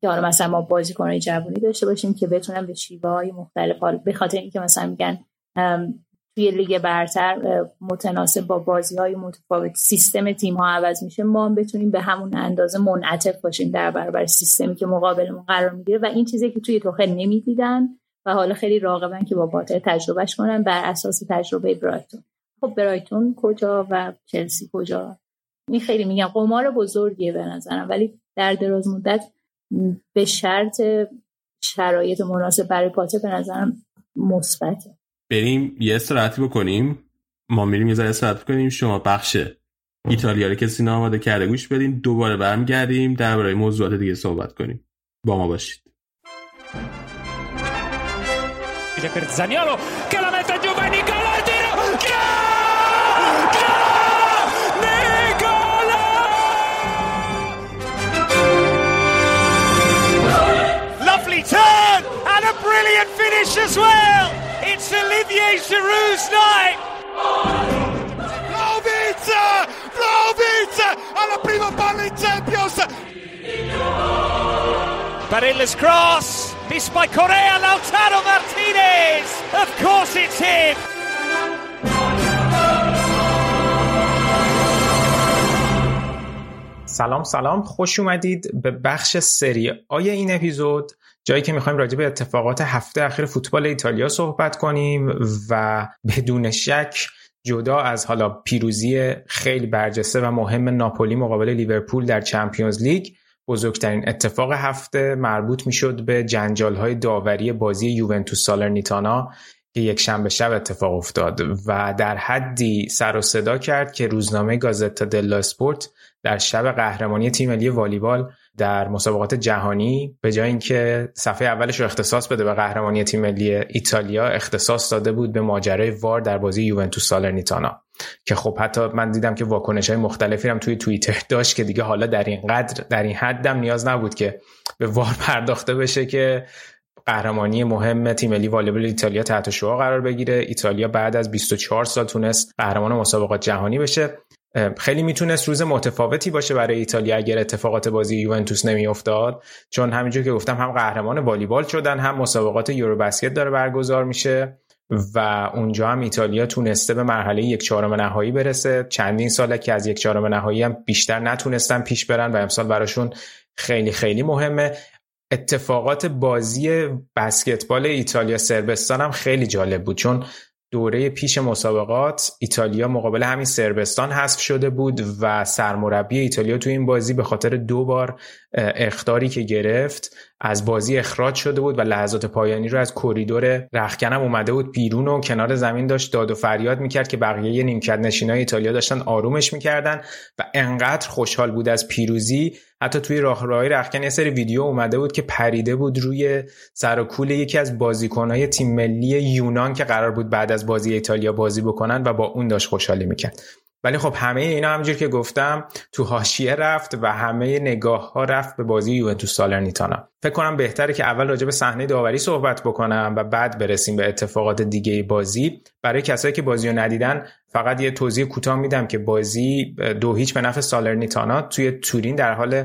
که حالا مثلا ما بازیکنهای جوانی داشته باشیم که بتونن به شیوه های مختلف حال به خاطر اینکه مثلا میگن توی لیگ برتر متناسب با بازی های متفاوت سیستم تیم ها عوض میشه ما هم بتونیم به همون اندازه منعطف باشیم در برابر سیستمی که مقابلمون قرار می‌گیره. و این چیزی که توی توخه نمی‌دیدن و حالا خیلی راغبن که با باتر تجربهش کنن بر اساس تجربه برایتون. خب برایتون کجا و چلسی کجا؟ این خیلی میگم قمار بزرگیه به نظرم ولی در دراز مدت به شرط شرایط مناسب برای پاتر به نظرم مثبته. بریم یه استراحتی بکنیم. ما میریم یه ذره استراحت کنیم. شما بخش ایتالیا رو که سینا آماده کرده گوش بدین. دوباره برمیگردیم. درباره موضوعات دیگه صحبت کنیم. با ما باشید. A brilliant finish as well. It's Olivier Giroud's night Vlaovic Vlaovic alla prima palla in Champions Barella's cross Missed by Correa, Lautaro Martinez! Of course it's him! سلام سلام خوش اومدید به بخش سری آیا این اپیزود جایی که می‌خوایم راجع به اتفاقات هفته اخیر فوتبال ایتالیا صحبت کنیم و بدون شک جدا از حالا پیروزی خیلی برجسته و مهم ناپولی مقابل لیورپول در چمپیونز لیگ بزرگترین اتفاق هفته مربوط می‌شد به جنجال های داوری بازی یوونتوس سالرنیتانا که یک شنبه شب اتفاق افتاد و در حدی سر و صدا کرد که روزنامه گازتا دلا اسپورت در شب قهرمانی تیم ملی والیبال در مسابقات جهانی به جای اینکه صفحه اولش رو اختصاص بده به قهرمانی تیم ملی ایتالیا اختصاص داده بود به ماجرای وار در بازی یوونتوس سالرنیتانا که خب حتی من دیدم که واکنش های مختلفی هم توی توییتر داشت که دیگه حالا در این قدر در این حدم نیاز نبود که به وار پرداخته بشه که قهرمانی مهم تیم ملی والیبال ایتالیا تحت شعار قرار بگیره. ایتالیا بعد از 24 سال تونست قهرمان مسابقات جهانی بشه. خیلی می‌تونست روز متفاوتی باشه برای ایتالیا اگر اتفاقات بازی یوونتوس نمیافتاد چون همینجور که گفتم هم قهرمان والیبال شدن هم مسابقات یوروبسکت داره برگزار میشه و اونجا هم ایتالیا تونسته به مرحله یک چهارم نهایی برسه. چندین ساله که از یک چهارم نهایی هم بیشتر نتونستن پیش برن و امسال براشون خیلی خیلی مهمه. اتفاقات بازی بسکتبال ایتالیا سربستان هم خیلی جالب بود چون دوره پیش مسابقات ایتالیا مقابل همین سربستان حذف شده بود و سرمربی ایتالیا تو این بازی به خاطر دو بار اختاری که گرفت از بازی اخراج شده بود و لحظات پایانی رو از کریدور رخکنم اومده بود بیرون و کنار زمین داشت داد و فریاد می‌کرد که بقیه نیمکت نشینای ایتالیا داشتن آرومش می‌کردن و انقدر خوشحال بود از پیروزی حتی توی راه راهی رخکن یه سری ویدیو اومده بود که پریده بود روی سر و کول یکی از بازیکنهای تیم ملی یونان که قرار بود بعد از بازی ایتالیا بازی بکنن و با اون داشت خوشحالی می‌کرد. ولی خب همه اینا همجور که گفتم تو حاشیه رفت و همه نگاه ها رفت به بازی یوونتوس سالرنیتانا. فکر کنم بهتره که اول راجع به صحنه داوری صحبت بکنم و بعد برسیم به اتفاقات دیگه بازی. برای کسایی که بازی رو ندیدن فقط یه توضیح کوتاه میدم که بازی دو هیچ به نفع سالرنیتانا توی تورین در حال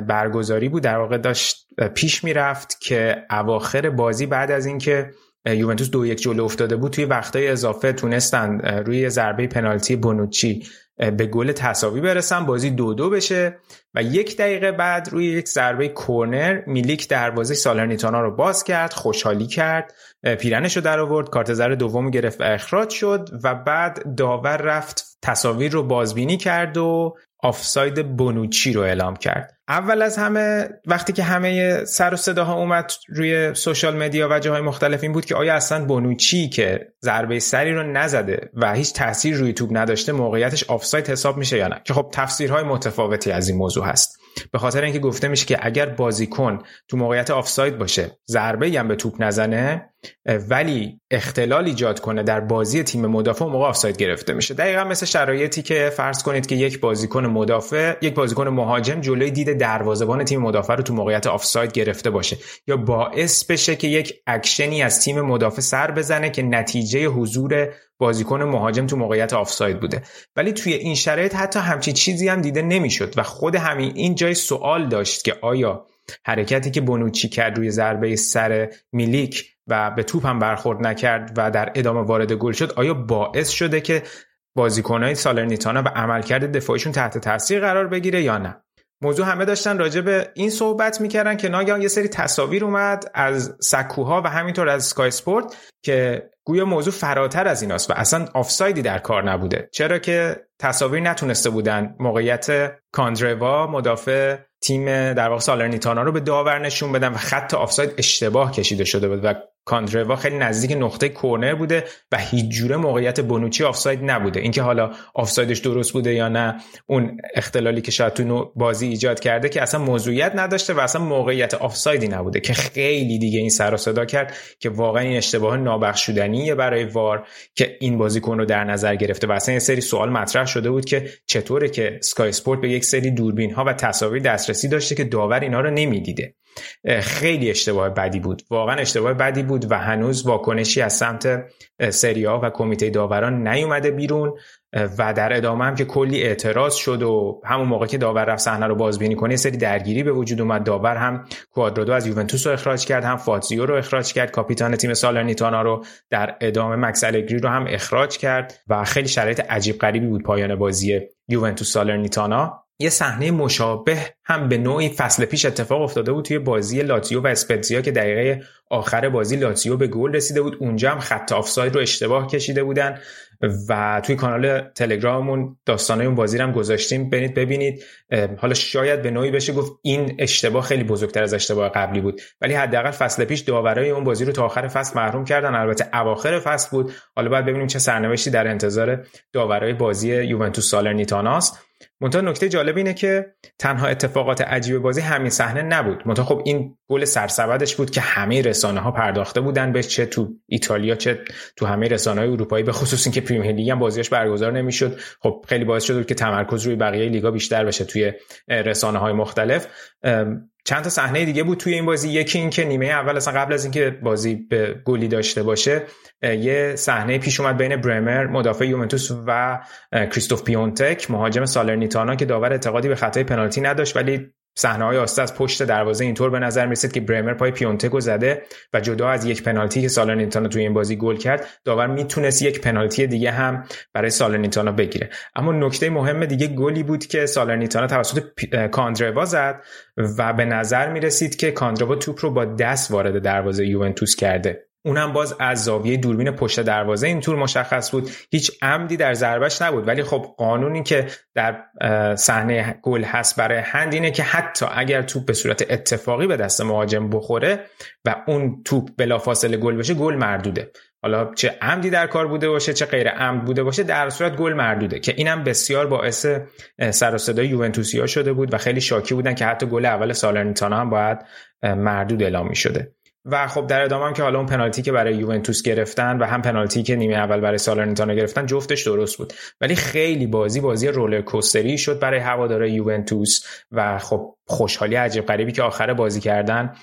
برگزاری بود. در واقع داشت پیش می‌رفت که اواخر بازی بعد از اینکه یوونتوس دو یک جلو افتاده بود. توی وقتای اضافه تونستن روی ضربه پنالتی بونوچی به گل تساوی برسن. بازی دو دو بشه و یک دقیقه بعد روی یک ضربه کورنر میلیک دروازه سالرنیتانا رو باز کرد خوشحالی کرد. پیرنش رو در آورد کارت زرد دوم گرفت و اخراج شد و بعد داور رفت تصاویر رو بازبینی کرد و آفساید بونوچی رو اعلام کرد. اول از همه وقتی که همه سر و صداها اومد روی social media و جاهای مختلف این بود که آیا اصلا بونوچی که ضربه سری رو نزده و هیچ تاثیر روی توپ نداشته موقعیتش آفساید حساب میشه یا نه؟ که خب تفسیرهای متفاوتی از این موضوع هست. به خاطر اینکه گفته میشه که اگر بازیکن تو موقعیت آفساید باشه ضربه هم به توپ نزنه ولی اختلال ایجاد کنه در بازی تیم مدافع موقع آفساید گرفته میشه. دقیقا مثل شرایطی که فرض کنید که یک بازیکن مدافع یک بازیکن مهاجم جلوی دید دروازه‌بان تیم مدافع رو تو موقعیت آفساید گرفته باشه. یا باعث بشه که یک اکشنی از تیم مدافع سر بزنه که نتیجه حضور بازیکن مهاجم تو موقعیت آفساید بوده. ولی توی این شرایط حتی همچی چیزی هم دیده نمی‌شد و خود همین این جای سوال داشت که آیا حرکتی که بونوچی کرد روی ضربه سر میلیک و به توپ هم برخورد نکرد و در ادامه وارد گل شد آیا باعث شده که بازیکنهای سالرنیتانا و عملکرد دفاعیشون تحت تاثیر قرار بگیره یا نه؟ موضوع همه داشتن راجع به این صحبت می‌کردن که ناگهان یه سری تصاویر اومد از سکوها و همینطور از Sky Sport که گویا موضوع فراتر از ایناست و اصلا آفسایدی در کار نبوده. چرا که تصاویر نتونسته بودن موقعیت کاندروا مدافع تیم در واقع سالرنیتانا رو به داور نشون بدن و خط آفساید اشتباه کشیده شده بود و کاندروا خیلی نزدیک نقطه کورنر بوده و هیچ جوره موقعیت بونوچی آفساید نبوده. اینکه حالا آفسایدش درست بوده یا نه اون اختلالی که شاید تو بازی ایجاد کرده که اصلا موضوعیت نداشته و اصلا موقعیت آفسایدی نبوده که خیلی دیگه این سر و صدا کرد که واقعا این اشتباه نابخشودنیه برای وار که این بازیکن رو در نظر گرفته و اصلا یه سری سوال مطرح شده بود که چطوره که سکای سپورت به یک سری دوربین ها و تصاویر دسترسی داشته که داور اینا رو نمی‌دیده. خیلی اشتباه بدی بود. واقعا اشتباه بدی بود و هنوز واکنشی از سمت سریا و کمیته داوران نیومده بیرون و در ادامه هم که کلی اعتراض شد و همون موقع که داور رفت صحنه رو بازبینی کنه سری درگیری به وجود اومد. داور هم کوادرادو از یوونتوس رو اخراج کرد هم فاتزیو رو اخراج کرد کاپیتان تیم سالرنیتانا رو در ادامه مکس الگری رو هم اخراج کرد و خیلی شرایط عجیب غریبی بود پایان بازی یوونتوس سالرنیتانا. یه صحنه مشابه هم به نوعی فصل پیش اتفاق افتاده بود توی بازی لاتیو و اسپتزیا که دقیقه آخر بازی لاتیو به گل رسیده بود. اونجا هم خط آفساید رو اشتباه کشیده بودن و توی کانال تلگراممون داستانای اون بازی هم گذاشتیم. برید ببینید. حالا شاید به نوعی بشه گفت این اشتباه خیلی بزرگتر از اشتباه قبلی بود. ولی حداقل فصل پیش داورای اون بازی رو تا آخر فصل محروم کردن. البته اواخر فصل بود. حالا باید ببینیم چه سرنوشتی در انتظار داورای بازی یوونتوس سالرنیتاناست. منتها نکته جالب اینه که تنها اتفاقات عجیب بازی همین صحنه نبود. منتها خب این گل سرسبدش بود که همه رسانه ها پرداخته بودن به چه تو ایتالیا چه تو همه رسانه های اروپایی به خصوص اینکه پریمیر لیگ هم بازیش برگزار نمی‌شد. خب خیلی باعث شد که تمرکز روی بقیه لیگا بیشتر بشه توی رسانه های مختلف. چند تا صحنه دیگه بود توی این بازی. یکی این که نیمه اول اصلا قبل از اینکه بازی به گلی داشته باشه یه صحنه پیش اومد بین برمر مدافع یوونتوس و کریستوف پیونتک مهاجم سالرنیتانا که داور اعتقادی به خطای پنالتی نداشت ولی صحنه های آسته از پشت دروازه اینطور به نظر می‌رسید که برمر پای پیونتکو زده و جدا از یک پنالتی که سالرنیتانا توی این بازی گل کرد داور می‌تونست یک پنالتی دیگه هم برای سالرنیتانا بگیره. اما نکته مهم دیگه گلی بود که سالرنیتانا توسط کاندروا زد و به نظر می‌رسید که کاندروا توپ رو با دست وارد دروازه یوونتوس کرده. اونم باز از زاویه دوربین پشت دروازه این طور مشخص بود. هیچ عمدی در ضربش نبود. ولی خب قانونی که در صحنه گل هست برای هند اینه که حتی اگر توپ به صورت اتفاقی به دست مهاجم بخوره و اون توپ بلافاصله گل بشه گل مردوده. حالا چه عمدی در کار بوده باشه چه غیر عمد بوده باشه در صورت گل مردوده که اینم بسیار باعث سر و صدای یوونتوسیا شده بود و خیلی شاکی بودن که حتی گل اول سالرنیتانا هم باید مردود اعلام می شده و خب در ادامه هم که حالا اون پنالتی که برای یوونتوس گرفتن و هم پنالتی که نیمه اول برای سالرنیتانا گرفتن جفتش درست بود. ولی خیلی بازی بازی رولر کوستری شد برای هوادارهای یوونتوس و خب خوشحالی عجیب غریبی که آخر بازی کردن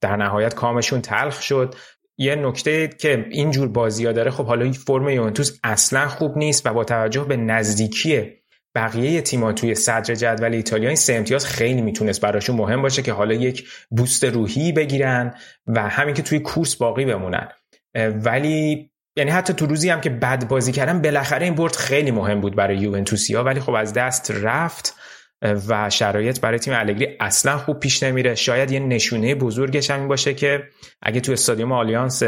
در نهایت کامشون تلخ شد. یه نکته که اینجور بازی ها داره خب حالا فرم یوونتوس اصلا خوب نیست و با توجه به نزدیکی بقیه تیم‌ها توی صدر جدول ایتالیا این سه امتیاز خیلی می‌تونست براشون مهم باشه که حالا یک بوست روحی بگیرن و همین که توی کورس باقی بمونن. ولی یعنی حتی تو روزی هم که بد بازی کردن بالاخره این برد خیلی مهم بود برای یوونتوسیا ولی خب از دست رفت. و شرایط برای تیم الگری اصلا خوب پیش نمیره. شاید یه نشونه بزرگش همین باشه که اگه تو استادیوم آلیانس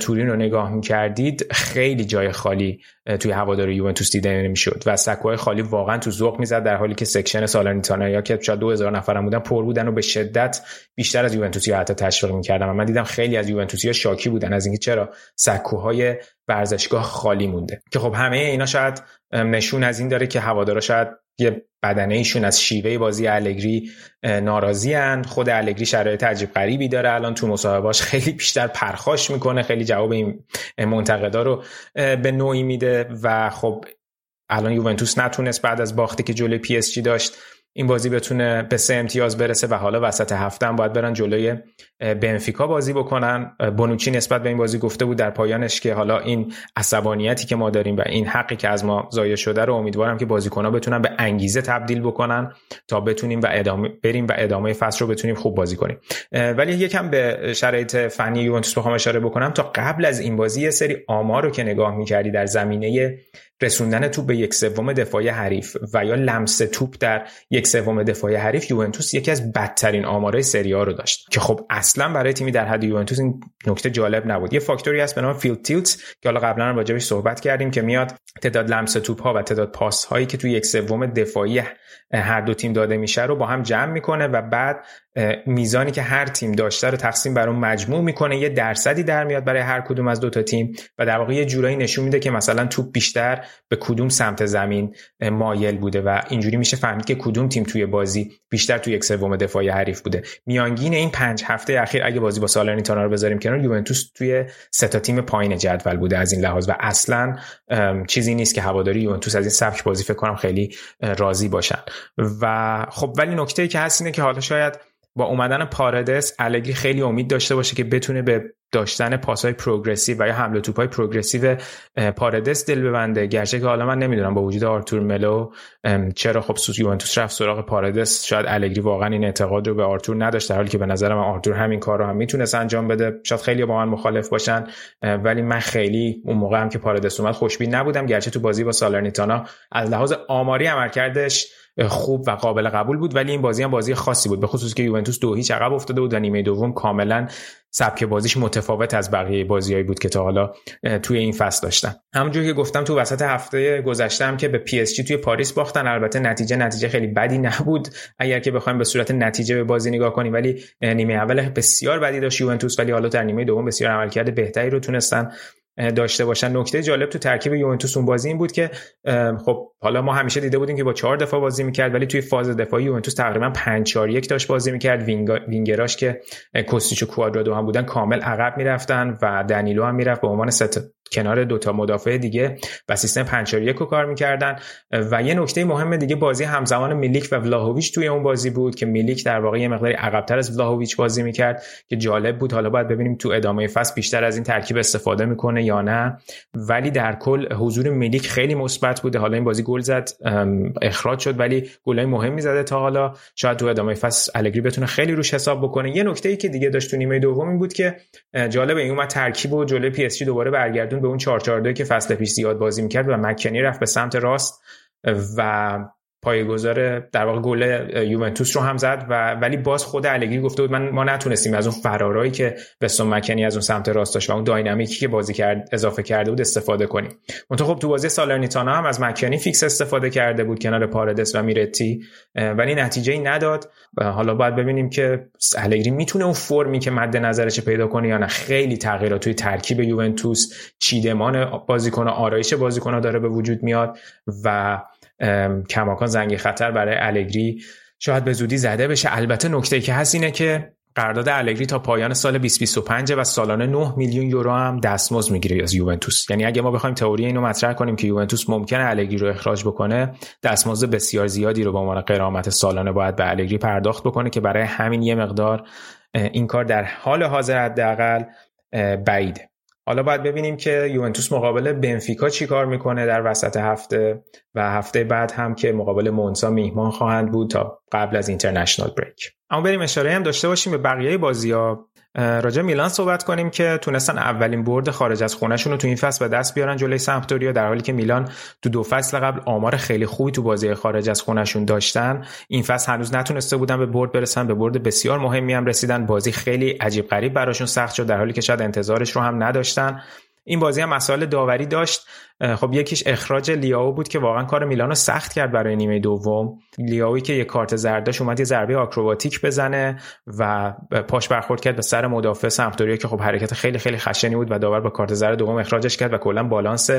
تورین رو نگاه می‌کردید خیلی جای خالی توی هوادار یوونتوس دیده نمی‌شد و سکوهای خالی واقعا تو ذوق می‌زد در حالی که section سالرنیتانا یا که شاید 2000 نفرم بودن پر بودن و به شدت بیشتر از یوونتوسی حتی تشویق می‌کردن. و من دیدم خیلی از یوونتوسی ها شاکی بودن از اینکه چرا سکوهای ورزشگاه خالی مونده. که خب همه اینا شاید نشون از این داره که هوادارا شاید یه بدنه ایشون از شیوه بازی الگری ناراضین. خود الگری شرایط عجیب غریبی داره. الان تو مصاحبهاش خیلی بیشتر پرخاش می‌کنه. خیلی جواب این منتقدا رو به نوعی میده. و خب الان یوونتوس نتونست بعد از باختی که جلوی PSG داشت این بازی بتونه به سه امتیاز برسه و حالا وسط هفته هم باید برن جلوی بنفیکا بازی بکنن. بونوچی نسبت به این بازی گفته بود در پایانش که حالا این عصبانیتی که ما داریم و این حقی که از ما ضایع شده رو امیدوارم که بازیکن‌ها بتونن به انگیزه تبدیل بکنن تا بتونیم و ادامه بریم و ادامه فصل رو بتونیم خوب بازی کنیم. ولی یکم به شرایط فنی یوونتوس بخوام اشاره بکنم. تا قبل از این بازی یه سری آمار رو که نگاه می‌کردی در زمینه رسوندن توپ به یک سوم دفاعی حریف و یا لمس توپ در یک سوم دفاعی حریف یوونتوس یکی از بدترین آمارهای سری آ رو داشت. که خب اصلا برای تیمی در حد یوونتوس این نکته جالب نبود. یه فاکتوری هست به نام field tilt که حالا قبلا راجعش صحبت کردیم که میاد تعداد لمس توپ ها و تعداد پاس هایی که توی یک سوم دفاعی هر دو تیم داده میشه رو با هم جمع می‌کنه و بعد میزانی که هر تیم داشته رو تقسیم بر اون مجموع می‌کنه یه درصدی در میاد برای هر کدوم از دو تا تیم و در واقع یه جورایی نشون میده که مثلا توپ بیشتر به کدوم سمت زمین مایل بوده و اینجوری میشه فهمید که کدوم تیم توی بازی بیشتر توی یک سوم دفاعی حریف بوده. میانگین این پنج هفته اخیر اگه بازی با سالرنیتانا رو بذاریم کنار یوونتوس توی سه تا تیم پایین جدول بوده از این لحاظ و اصلا چیزی نیست که هواداری یوونتوس از این سبک بازی فکر کنم خیلی راضی باشن. و خب ولی نکته که هست اینه که حالا شاید با اومدن پاردس الگری خیلی امید داشته باشه که بتونه به داشتن پاسهای progressive و یا حمل توپای progressive پاردس دل ببنده. گرچه که حالا من نمی‌دونم با وجود آرتور ملو چرا خب سوس یوونتوس رفت سراغ پاردس شاید الگری واقعا این اعتقاد رو به آرتور نداشت در حالی که به نظر من آرتور همین کار رو هم می‌تونست انجام بده. شاید خیلی با من مخالف باشن ولی من خیلی اون موقع هم که پاردس اومد خوشبین نبودم. گرچه تو بازی با سالرنیتانا از لحاظ آماری عملکردش خوب و قابل قبول بود ولی این بازی هم بازی خاصی بود. به خصوص که یوونتوس دو هیچ عقب افتاده بود و نیمه دوم کاملا سبک بازیش متفاوت از بقیه بازیهایی بود که تا حالا توی این فصل داشتن. همونجور که گفتم تو وسط هفته گذشته که به PSG توی پاریس باختن البته نتیجه نتیجه خیلی بدی نبود اگر که بخوایم به صورت نتیجه به بازی نگاه کنیم ولی نیمه اول بسیار بدی داشت یوونتوس ولی حالا در نیمه دوم بسیار عملکرد بهتری رو تونستن. داشته باشن. نکته جالب تو ترکیب یوونتوس اون بازی این بود که خب حالا ما همیشه دیده بودیم که با چهار دفاع بازی می‌کرد ولی توی فاز دفاعی یوونتوس تقریبا 5 4 1 داشت بازی می‌کرد. وینگراش که کوستیچ و کوادرادو هم بودن کامل عقب می‌رفتن و دنیلو هم می‌رفت به عنوان ست کنار دوتا مدافع دیگه و سیستم 5 4 1 رو کار می‌کردن. و یه نکته مهم دیگه بازی همزمان میلیک و ولاهویچ توی اون بازی بود که میلیک در واقع یه مقداری عقبتر از ولاهویچ بازی می‌کرد که جالب بود. حالا باید ببینیم تو ادامه فصل بیشتر از این ترکیب استفاده می‌کنه یا نه. ولی در کل حضور میلیک خیلی مثبت بوده. حالا این بازی گل زد اخراج شد ولی گلای مهمی زده تا حالا. شاید تو ادامه فصل الگری بتونه خیلی روش حساب بکنه. یه نکته ای که دیگه داشت تو نیمه دوم این بود که جالب این اومد ترکیب و جلوی PSG دوباره برگردوند به اون 4 4 که فصل پیش زیاد بازی می‌کرد و مکنی رفت به سمت راست و پایه‌گذار در واقع گل یوونتوس رو هم زد و ولی باز خود الگری گفته بود من ما نتونستیم. از اون فرارایی که وستون مکنی از اون سمت راست داشت و اون dynamic ی که بازی کرد اضافه کرده بود استفاده کنیم. منتها خب تو بازی سالرنیتانا هم از مکنی فیکس استفاده کرده بود کنار پاردس و میرتی ولی نتیجه ای نداد. و حالا باید ببینیم که الگری می‌تونه اون فرمی که مد نظرش پیدا کنه یا نه. خیلی تغییرات توی ترکیب یوونتوس چیدمان بازیکن آرایش بازیکن داره به وجود میاد و کماکان زنگ خطر برای الگری شاید به زودی زده بشه. البته نکته که هست اینه که قرارداد الگری تا پایان سال 2025 و سالانه 9 میلیون یورو هم دستمزد می‌گیره از یوونتوس. یعنی اگه ما بخوایم تئوری اینو مطرح کنیم که یوونتوس ممکنه الگری رو اخراج بکنه دستمزد بسیار زیادی رو به عنوان قرامت سالانه باید به الگری پرداخت بکنه که برای همین یه مقدار این کار در حال حاضر حداقل بعیده. حالا باید ببینیم که یوونتوس مقابل بنفیکا چی کار می‌کنه در وسط هفته و هفته بعد هم که مقابل مونسا میهمان خواهند بود تا قبل از اینترنشنال بریک. اما بریم اشاره هم داشته باشیم به بقیه بازی ها راجع میلان صحبت کنیم که تونستن اولین برد خارج از خونهشون رو تو این فصل به دست بیارن جلوی سمپدوریا در حالی که میلان تو دو فصل قبل آمار خیلی خوبی تو بازی خارج از خونهشون داشتن. این فصل هنوز نتونسته بودن به برد برسن به برد بسیار مهمی هم رسیدن. بازی خیلی عجیب غریب براشون سخت شد در حالی که شاید انتظارش رو هم نداشتن. این بازی هم مسائل داوری داشت. خب یکیش اخراج لیاو بود که واقعا کار میلان رو سخت کرد برای نیمه دوم. لیاوی که یه کارت زرداش اومد یه ضربه آکروباتیک بزنه و پاش برخورد کرد به سر مدافع سمپدوریا که خب حرکت خیلی خیلی خشنی بود و داور با کارت زرد دوم اخراجش کرد و کلا بالانس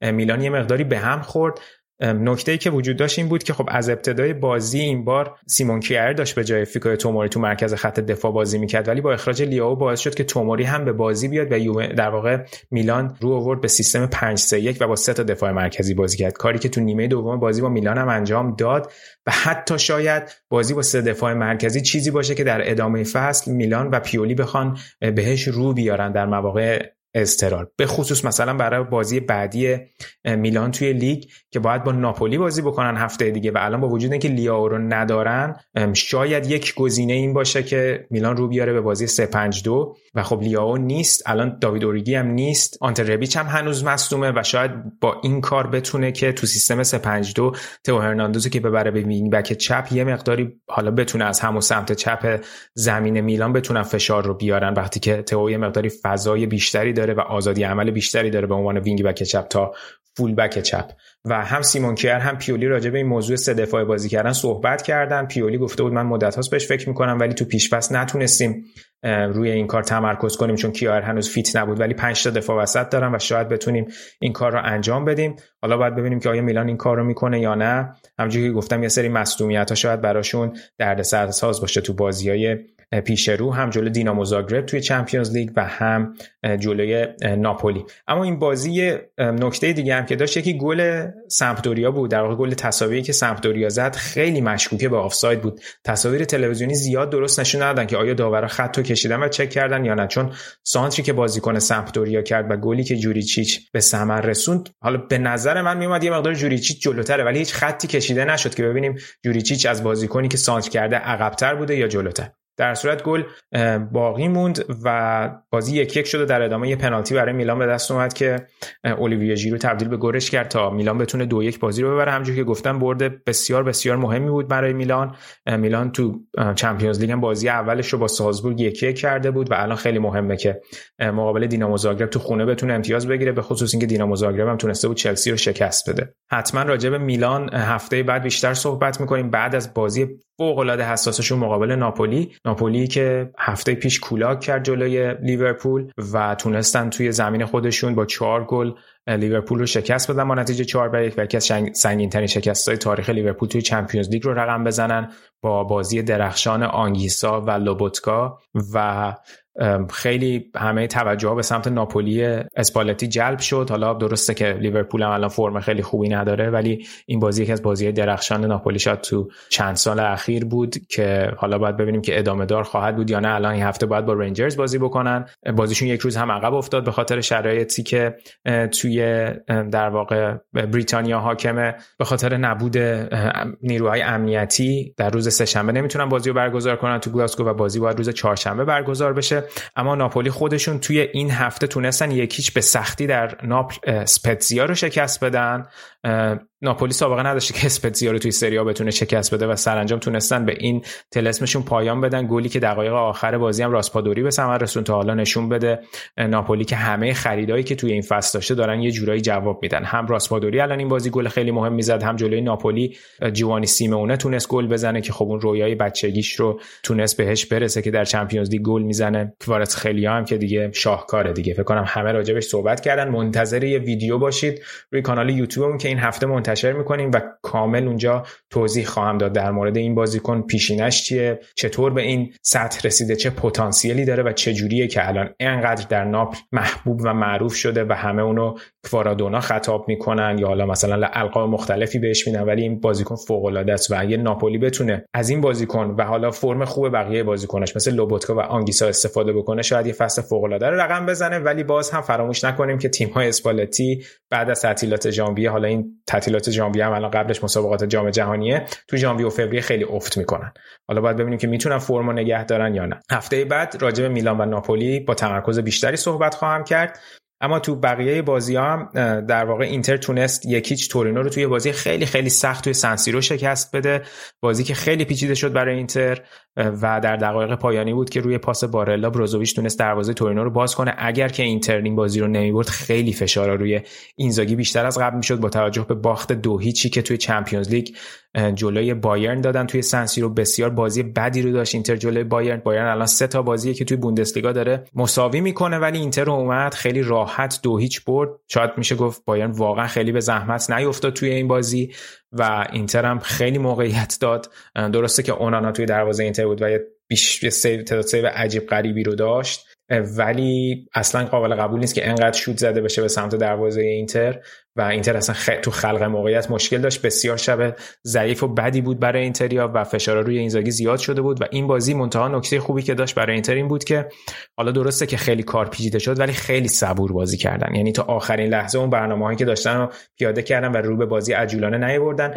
میلان یه مقداری به هم خورد. نکته ای که وجود داشت این بود که خب از ابتدای بازی این بار سیمون کیر داشت به جای فیکو توموری تو مرکز خط دفاع بازی می‌کرد ولی با اخراج لیاو باعث شد که توموری هم به بازی بیاد و در واقع میلان رو آورد به سیستم 5 3 1 و با سه تا دفاع مرکزی بازی کرد. کاری که تو نیمه دوم بازی با میلان هم انجام داد و حتی شاید بازی با سه دفاع مرکزی چیزی باشه که در ادامه فصل میلان و پیولی بخوان بهش رو بیارن در مواقع استرار به خصوص مثلا برای بازی بعدی میلان توی لیگ که باید با ناپولی بازی بکنن هفته دیگه و الان با وجود اینکه لیاو رو ندارن شاید یک گزینه این باشه که میلان رو بیاره به بازی 352 و خب لیاو نیست الان دیووک اوریگی هم نیست آنته ربیچ هم هنوز مصدومه و شاید با این کار بتونه که تو سیستم 352 تئو هرناندز رو که ببره به wing back چپ یه مقداری حالا بتونه از همون سمت چپ زمین میلان بتونن فشار رو بیارن وقتی که تئو یه مقداری فضای بیشتری داره و آزادی عمل بیشتری داره به عنوان wing back چپ تا full back چپ. و هم سیمون کیر هم پیولی راجع به این موضوع سه دفاع بازی کردن صحبت کردن. پیولی گفته بود من مدت هاست بهش فکر می‌کنم ولی تو پیش فصل نتونستیم روی این کار تمرکز کنیم چون کیر هنوز fit نبود. ولی 5 تا دفاع وسط دارن و شاید بتونیم این کار رو انجام بدیم. حالا باید ببینیم که آیا میلان این کار رو می‌کنه یا نه. همونجوری که گفتم یه سری مصدومیت شاید براشون دردسر ساز باشه تو بازی پیش رو هم جلوی دینامو زاگرب توی چمپیونز لیگ و هم جلوی ناپولی. اما این بازی نکته دیگه هم که داشت یکی گل سمپدوریا بود. در واقع گل تساوی که سمپدوریا زد خیلی مشکوکه به آفساید بود. تصاویر تلویزیونی زیاد درست نشون ندادن که آیا داورا خط رو کشیدن و چک کردن یا نه. چون سانتری که بازیکن سمپدوریا کرد و گلی که جوریچیچ به ثمر رسوند حالا به نظر من میومد یه مقدار جوریچیچ جلوتره. ولی هیچ خطی کشیده نشد که ببینیم جوریچیچ از بازیکنی که سانتر کرده عقبتر بوده یا جلوتر. در صورت گل باقی موند و بازی یک یک شده در ادامه یه پنالتی برای میلان به دست اومد که اولیویا ژیرو تبدیل به گلش کرد تا میلان بتونه دو یک بازی رو ببره. همونجوری که گفتم برد بسیار بسیار مهمی بود برای میلان. میلان تو چمپیونز لیگ هم بازی اولش رو با سالزبورگ یک یک کرده بود و الان خیلی مهمه که مقابل دینامو زاگرب تو خونه بتونه امتیاز بگیره به خصوص اینکه دینامو زاگرب هم تونسته بود چلسی رو شکست بده. حتما راجع به میلان هفته بعد بیشتر صحبت می‌کنیم. بعد از بازی فوق العاده حساسشون مقابل ناپولی ناپولی که هفته پیش کولاک کرد جلوی لیورپول و تونستن توی زمین خودشون با چهار گل لیورپول رو شکست بدن با نتیجه 4 بر 1 و یکی از شکست های تاریخ لیورپول توی Champions League رو رقم بزنن با بازی درخشان آنگیسا و لوبوتکا و خیلی همه توجه به سمت ناپولی اسپالتی جلب شد. حالا درسته که لیورپول هم الان فرم خیلی خوبی نداره ولی این بازی یکی از بازی درخشان ناپولی شد تو چند سال اخیر بود که حالا باید ببینیم که ادامه دار خواهد بود یا نه. الان این هفته باید با رنجرز بازی بکنن. بازیشون یک روز هم عقب افتاد به خاطر شرایطی که توی در واقع بریتانیا حاکمه به خاطر نبود نیروهای امنیتی در روز سهشنبه نمی‌تونن بازی رو برگزار کنن تو گلاسگو و بازی باید روز چهارشنبه برگزار بشه. اما ناپولی خودشون توی این هفته تونستن یکیچ به سختی در ناپل اسپتزیا رو شکست بدن. ناپولی سابقه نداشته که اسپتزیا رو توی سریا بتونه شکست بده و سرانجام تونستن به این تلسمشون پایان بدن. گلی که دقایق آخر بازی هم راسپادوری به ثمر رسون تا حالا نشون بده. ناپولی که همه خریدایی که توی این فصل داشته دارن یه جورایی جواب میدن. هم راسپادوری الان این بازی گل خیلی مهم می‌زد هم جلوی ناپولی جوانی سیمونه تونست گل بزنه که خب اون رویای بچگیش رو تونست بهش برسه که در چمپیونز لیگ گل می‌زنه. کوارتز خیلی هم که دیگه شاهکاره دیگه. فکر کنم همه راجبش صحبت کردن. منتظر یه ویدیو باشید روی کانال یوتیوبمون که این هفته منتشر می‌کنیم و کامل اونجا توضیح خواهم داد در مورد این بازیکن پیشینش چیه چطور به این سطح رسیده چه پتانسیلی داره و چه جوریه که الان انقدر در ناپل محبوب و معروف شده و همه اونو کوارادونا خطاب می‌کنن یا حالا مثلا القاب مختلفی بهش میدن ولی این بازیکن فوق العاده است و اگه ناپولی بتونه از این بازیکن و حالا فرم خوب بقیه بازیکنش مثل لوبوتکا و آنگیسا استفاده بکنه شاید یه فصل فوق العاده رو رقم بزنه ولی باز هم فراموش نکنیم که تیم های اسپالتی بعد از تعطیلات ژانویه حالا این تعطیلات ژانویه هم الان قبلش مسابقات جام جهانیه تو ژانویه و فوریه خیلی افت می‌کنن. حالا باید ببینیم که می‌تونن فرم نگه دارن یا نه. هفته بعد راجع به میلان و ناپولی با تمرکز بیشتری صحبت خواهم کرد. اما تو بقیه بازی هم در واقع اینتر تونست یکیچ تورینو رو توی بازی خیلی خیلی سخت توی سنسیرو شکست بده. بازی که خیلی پیچیده شد برای اینتر. و در دقایق پایانی بود که روی پاس بارلا بروزوویچ تونست دروازه تورینو رو باز کنه. اگر که اینتر این بازی رو نمی‌برد خیلی فشار روی اینزاگی بیشتر از قبل می‌شد. با توجه به باخت دو هیچی که توی Champions League جلوی بایرن دادن توی سن سیرو بسیار بازی بدی رو داشت اینتر جلوی بایرن. بایرن الان سه تا بازیه که توی بوندسلیگا داره مساوی می‌کنه ولی اینتر اومد خیلی راحت دو هیچ برد. شاید میشه گفت بایرن واقعا خیلی به زحمت نیافتاد توی این بازی. و اینتر هم خیلی موقعیت داد. درسته که اونانا توی دروازه اینتر بود و یه بیش سیو تعداد سیو عجیب غریبی رو داشت. ولی اصلا قابل قبول نیست که انقدر شوت زده بشه به سمت دروازه اینتر. و اینتر اصلا خ... تو خلق موقعیت مشکل داشت. بسیار شب ضعیف و بدی بود برای اینتریا و فشار روی اینزاگی زیاد شده بود و این بازی منتها نکته خوبی که داشت برای اینتر این بود که حالا درسته که خیلی کار پیچیده شد ولی خیلی صبور بازی کردن. یعنی تا آخرین لحظه اون برنامه‌هایی که داشتن رو پیاده کردن و رو به بازی عجولانه نیاوردن.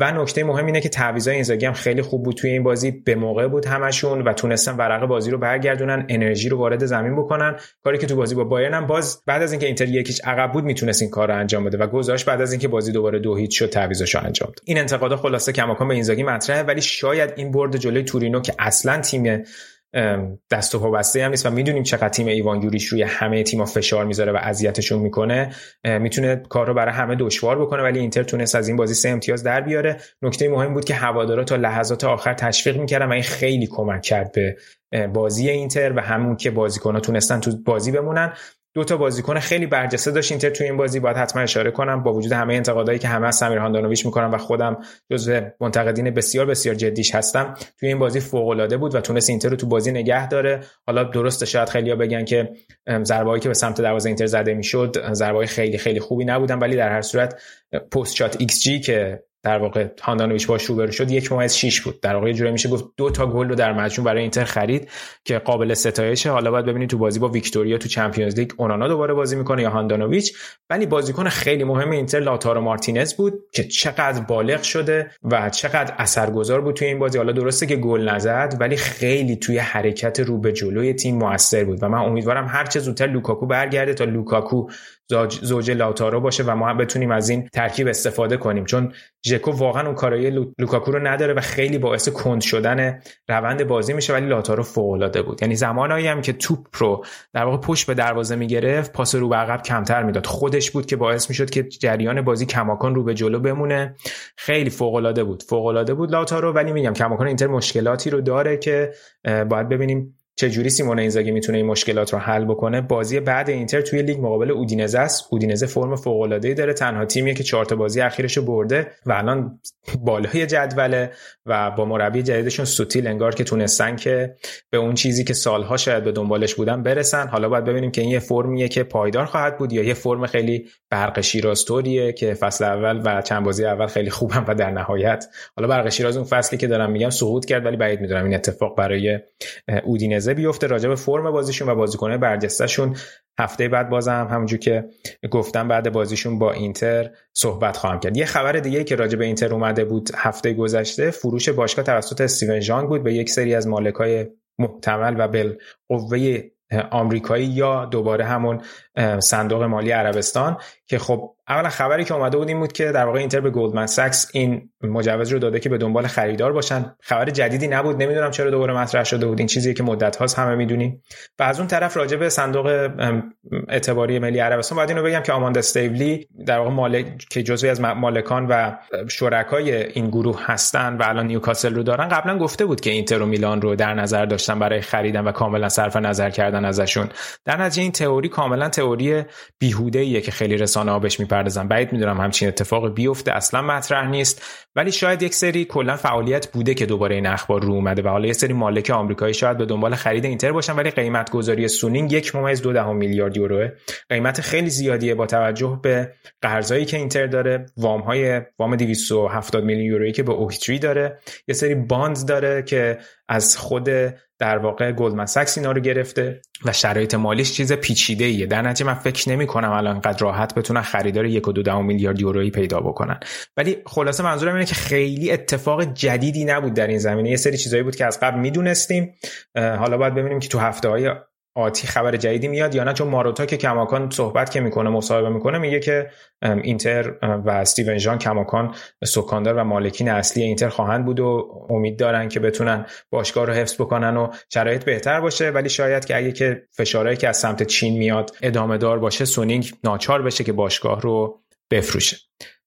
و نکته مهم اینه که تعویضای اینزاگی هم خیلی خوب بود توی این بازی. به موقع بود همشون و تونستن ورق بازی رو برگردونن انرژی رو وارد زمین بکنن. کاری که تو بازی با بایرن هم باز بعد از اینکه اینتر یکیش عقب بود می‌تونست این کار رو انجام بده. و گذاشت بعد از اینکه بازی دوباره دو هیچ شد تعویضش انجام داد. این انتقادا خلاصه کماکان به اینزاگی مطرحه ولی شاید این برد جلوی تورینو که اصلا تیم دست و بسته هم نیست و می‌دونیم چقدر تیم ایوان یوریش روی همه تیم‌ها فشار می‌ذاره و اذیتشون می‌کنه می‌تونه کار رو برای همه دشوار بکنه ولی اینتر تونست از این بازی سه امتیاز در بیاره. نکته مهم بود که هوادارا تا لحظات آخر تشویق می‌کردن و این خیلی کمک کرد به بازی اینتر و همون که بازیکن‌ها تونستن تو بازی بمونن. دو تا بازیکن خیلی برجسته داشت اینتر تو این بازی. باید حتما اشاره کنم با وجود همه انتقادایی که همه از سمیر هاندانویچ می‌کنن و خودم جزو منتقدین بسیار بسیار جدیش هستم توی این بازی فوق العاده بود و تونست اینتر رو تو بازی نگه داره. حالا درسته شاید خیلیا بگن که ضربه‌ای که به سمت دروازه اینتر زده می‌شد ضربه‌ای خیلی خیلی خوبی نبودن ولی در هر صورت post-shot xG که در واقع هاندانویچ باش روبرو شد یک ممیز 6 بود. در واقع جوری میشه گفت دو تا گل رو در مجموع برای اینتر خرید که قابل ستایشه حالا باید ببینید تو بازی با ویکتوریا تو Champions League اونانا دوباره بازی می‌کنه یا هاندانویچ. ولی بازیکن خیلی مهم اینتر لاتارو مارتینز بود که چقدر بالغ شده و چقدر اثرگذار بود توی این بازی. حالا درسته که گل نزد ولی خیلی توی حرکت رو به جلوی تیم موثر بود. و من امیدوارم هر چه زودتر لوکاکو برگرده تا لوکاکو زوج لاتارو باشه و ما هم بتونیم از این ترکیب استفاده کنیم. چون ژکو واقعا اون کارایی لوکاکو رو نداره و خیلی باعث کند شدن روند بازی میشه ولی لاتارو فوق العاده بود. یعنی زمانایی هم که توپ رو در واقع پشت به دروازه می‌گرفت پاس رو به عقب کمتر می‌داد. خودش بود که باعث می‌شد که جریان بازی کماکان رو به جلو بمونه. خیلی فوق العاده بود. فوق العاده بود لاتارو ولی میگم کماکان اینتر مشکلاتی رو داره که باید ببینیم چجوری سیمون اینزاگی می‌تونه این مشکلات رو حل بکنه؟ بازی بعد اینتر توی لیگ مقابل اودینزه است. اودینزه فرم فوق العاده داره. تنها تیمیه که چهار تا بازی اخیرش برده و الان بالای جدوله و با مربی جدیدشون سوتیل انگار که تونستن که به اون چیزی که سالها شاید به دنبالش بودن برسن. حالا باید ببینیم که این یه فرمیه که پایدار خواهد بود یا یه فرم خیلی برق شیرازطوریه که فصل اول و چند بازی اول خیلی خوبم و در نهایت. حالا برق شیراز اون فصلی که دارم میگم سقوط کرد ولی بعید می‌دونم این اتفاق برای اودینزه بیفته راجع به فرم بازیشون و بازیکن‌های برجستهشون. هفته بعد بازم همونجور که گفتم بعد بازیشون با اینتر صحبت خواهم کرد. یه خبر دیگه که راجع به اینتر اومده بود هفته گذشته فروش باشگاه توسط استیون ژانگ بود به یک سری از مالکای محتمل و بالقوه آمریکایی یا دوباره همون صندوق مالی عربستان که خب اولا خبری که اومده بود این بود که در واقع اینتر به گلدمن ساکس این مجوز رو داده که به دنبال خریدار باشن. خبر جدیدی نبود نمی‌دونم چرا دوباره مطرح شده بود. این چیزی که مدت هاست همه می‌دونیم. و از اون طرف راجع به صندوق اعتباری ملی عربستان باید اینو بگم که آماندا استیولی در واقع مالک که جزوی از مالکان و شرکای این گروه هستن و الان نیوکاسل رو دارن قبلا گفته بود که اینتر و میلان رو در نظر داشتن برای خریدن و کاملا صرف نظر کردن ازشون. در نتیجه این تئوری کاملا تئوری بیهوده ایه که خیلی رسانه ها بهش بپردازن بعید می‌دونم همچین اتفاق بیفته اصلا مطرح نیست. ولی شاید یک سری کلا فعالیت بوده که دوباره این اخبار رو اومده و حالا یه سری مالک آمریکایی شاید به دنبال خرید اینتر باشن ولی قیمت گذاری سونینگ یک ممیز دو دهم میلیارد یوروه. قیمت خیلی زیادیه با توجه به قرضایی که اینتر داره وام های وام 270 میلیون یورویی که به اوکتری داره. یه سری bond داره که از خود در واقع گلدمن ساکس اینا رو گرفته و شرایط مالیش چیز پیچیده ایه در نتیجه من فکر نمی کنم الان انقدر راحت بتونن خریدار یک و دو میلیارد یورویی پیدا بکنن. ولی خلاصه منظورم اینه که خیلی اتفاق جدیدی نبود در این زمینه. یه سری چیزایی بود که از قبل می‌دونستیم. حالا باید ببینیم که تو هفته های آتی خبر جدیدی میاد یا نه؟ چون ماروتا که کماکان صحبت که می‌کنه مصاحبه می‌کنه میگه که اینتر و استیون ژانگ کماکان سکاندار و مالکین اصلی اینتر خواهند بود و امید دارن که بتونن باشگاه رو حفظ بکنن و شرایط بهتر باشه. ولی شاید که اگه که فشارهایی که از سمت چین میاد ادامه دار باشه سونینگ ناچار بشه که باشگاه رو بفروشه.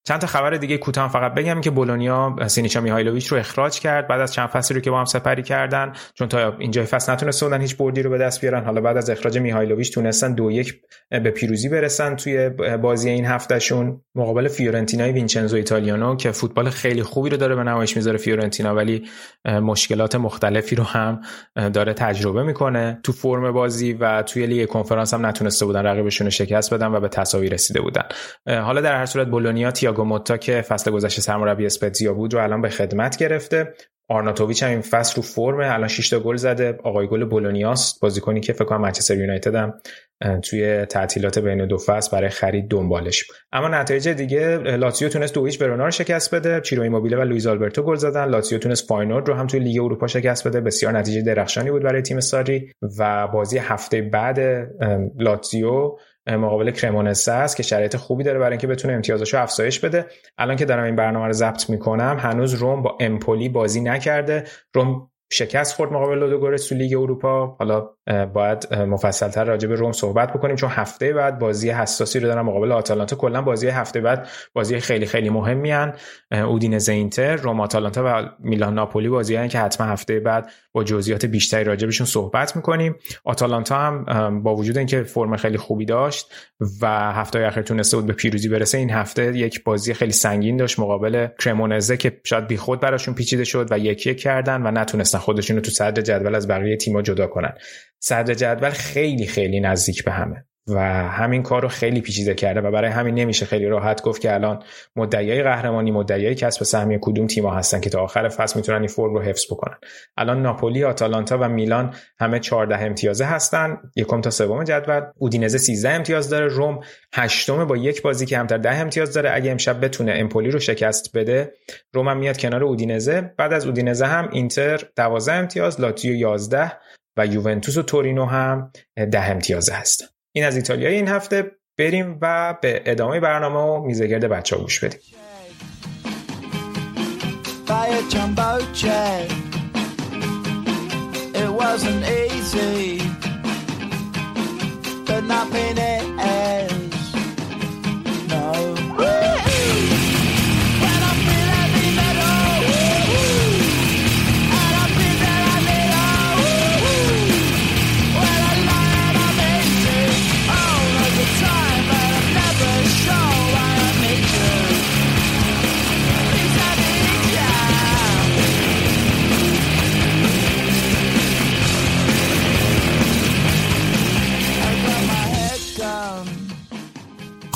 چند تا خبر دیگه کوتاه فقط بگم که بولونیا سینیشا میهایلوویچ رو اخراج کرد بعد از چند فصلی رو که با هم سپری کردن چون تا اینجای فصل نتونسته بودن هیچ بردی رو به دست بیارن. حالا بعد از اخراج میهایلوویچ تونستن دو یک به پیروزی برسن توی بازی این هفتهشون. مقابل فیورنتینای وینچنزو ایتالیانو که فوتبال خیلی خوبی رو داره به نمایش می‌ذاره فیورنتینا ولی مشکلات مختلفی رو هم داره تجربه می‌کنه. تو فرم بازی و توی لیگ کنفرانس هم نتونسته بودن رقیبشون رو شکست بدن و به تساوی رسیده بودن. حالا در هر صورت بولونیا تییاگو موتا که فصل گذشته سرمربی اسپتزیا بود رو الان به خدمت گرفته. آرناتوویچ هم این فصل رو فرمه. الان 6 تا گل زده. آقای گل بولونیاست بازیکنی که فکر کنم منچستر یونایتد هم توی تعطیلات بین دو فصل برای خرید دنبالش. بود اما نتایج دیگه لاتزیو تونست دو هیچ ورونا رو شکست بده. چیرو ایموبیله و لوئیس آلبرتو گل زدن. لاتزیو تونست فاینورد رو هم توی لیگ اروپا شکست بده. بسیار نتیجه درخشانی بود برای تیم ساری. و بازی هفته بعد لاتزیو مقابل کرمونسه است که شرایط خوبی داره برای اینکه بتونه امتیازاشو افزایش بده. الان که دارم این برنامه رو ضبط می‌کنم هنوز روم با امپولی بازی نکرده. روم شکست خورد مقابل لودوگورتس تو لیگ اروپا. حالا باید مفصلتر راجع به روم صحبت بکنیم چون هفته بعد بازی حساسی رو دارن مقابل آتالانتا. کلا بازی هفته بعد بازی خیلی خیلی مهمی ان اودینزه اینتر روم آتالانتا و میلان ناپولی بازی که حتما هفته بعد جزئیات بیشتری راجع بهشون صحبت می‌کنیم. آتالانتا هم با وجود اینکه فرم خیلی خوبی داشت و هفته اخیر تونسته بود به پیروزی برسه این هفته یک بازی خیلی سنگین داشت مقابل کرمونزه که شاید بیخود براشون پیچیده شد و یک یک کردن و نتونستن خودشون رو تو صدر جدول از بقیه تیم‌ها جدا کنن. صدر جدول خیلی خیلی نزدیک به همه. و همین کار رو خیلی پیچیده کرده و برای همین نمیشه خیلی راحت گفت که الان مدعیای قهرمانی مدعیای کسب سهمیه کدوم تیم‌ها هستن که تا آخر فصل می‌تونن این فرم رو حفظ بکنن. الان ناپولی آتالانتا و میلان همه 14 امتیازه هستن. یکم تا سوم جدول. اودینزه 13 امتیاز داره. روم هشتم با یک بازی که همتر 10 امتیاز داره. اگه امشب بتونه امپولی رو شکست بده روم هم میاد کنار اودینزه. بعد از اودینزه هم اینتر 12 امتیاز لاتیو 11 و یوونتوس و تورینو هم ده امتیازه هستن. این از ایتالیای این هفته. بریم و به ادامه برنامه و میزگرد بچه ها گوش بدیم.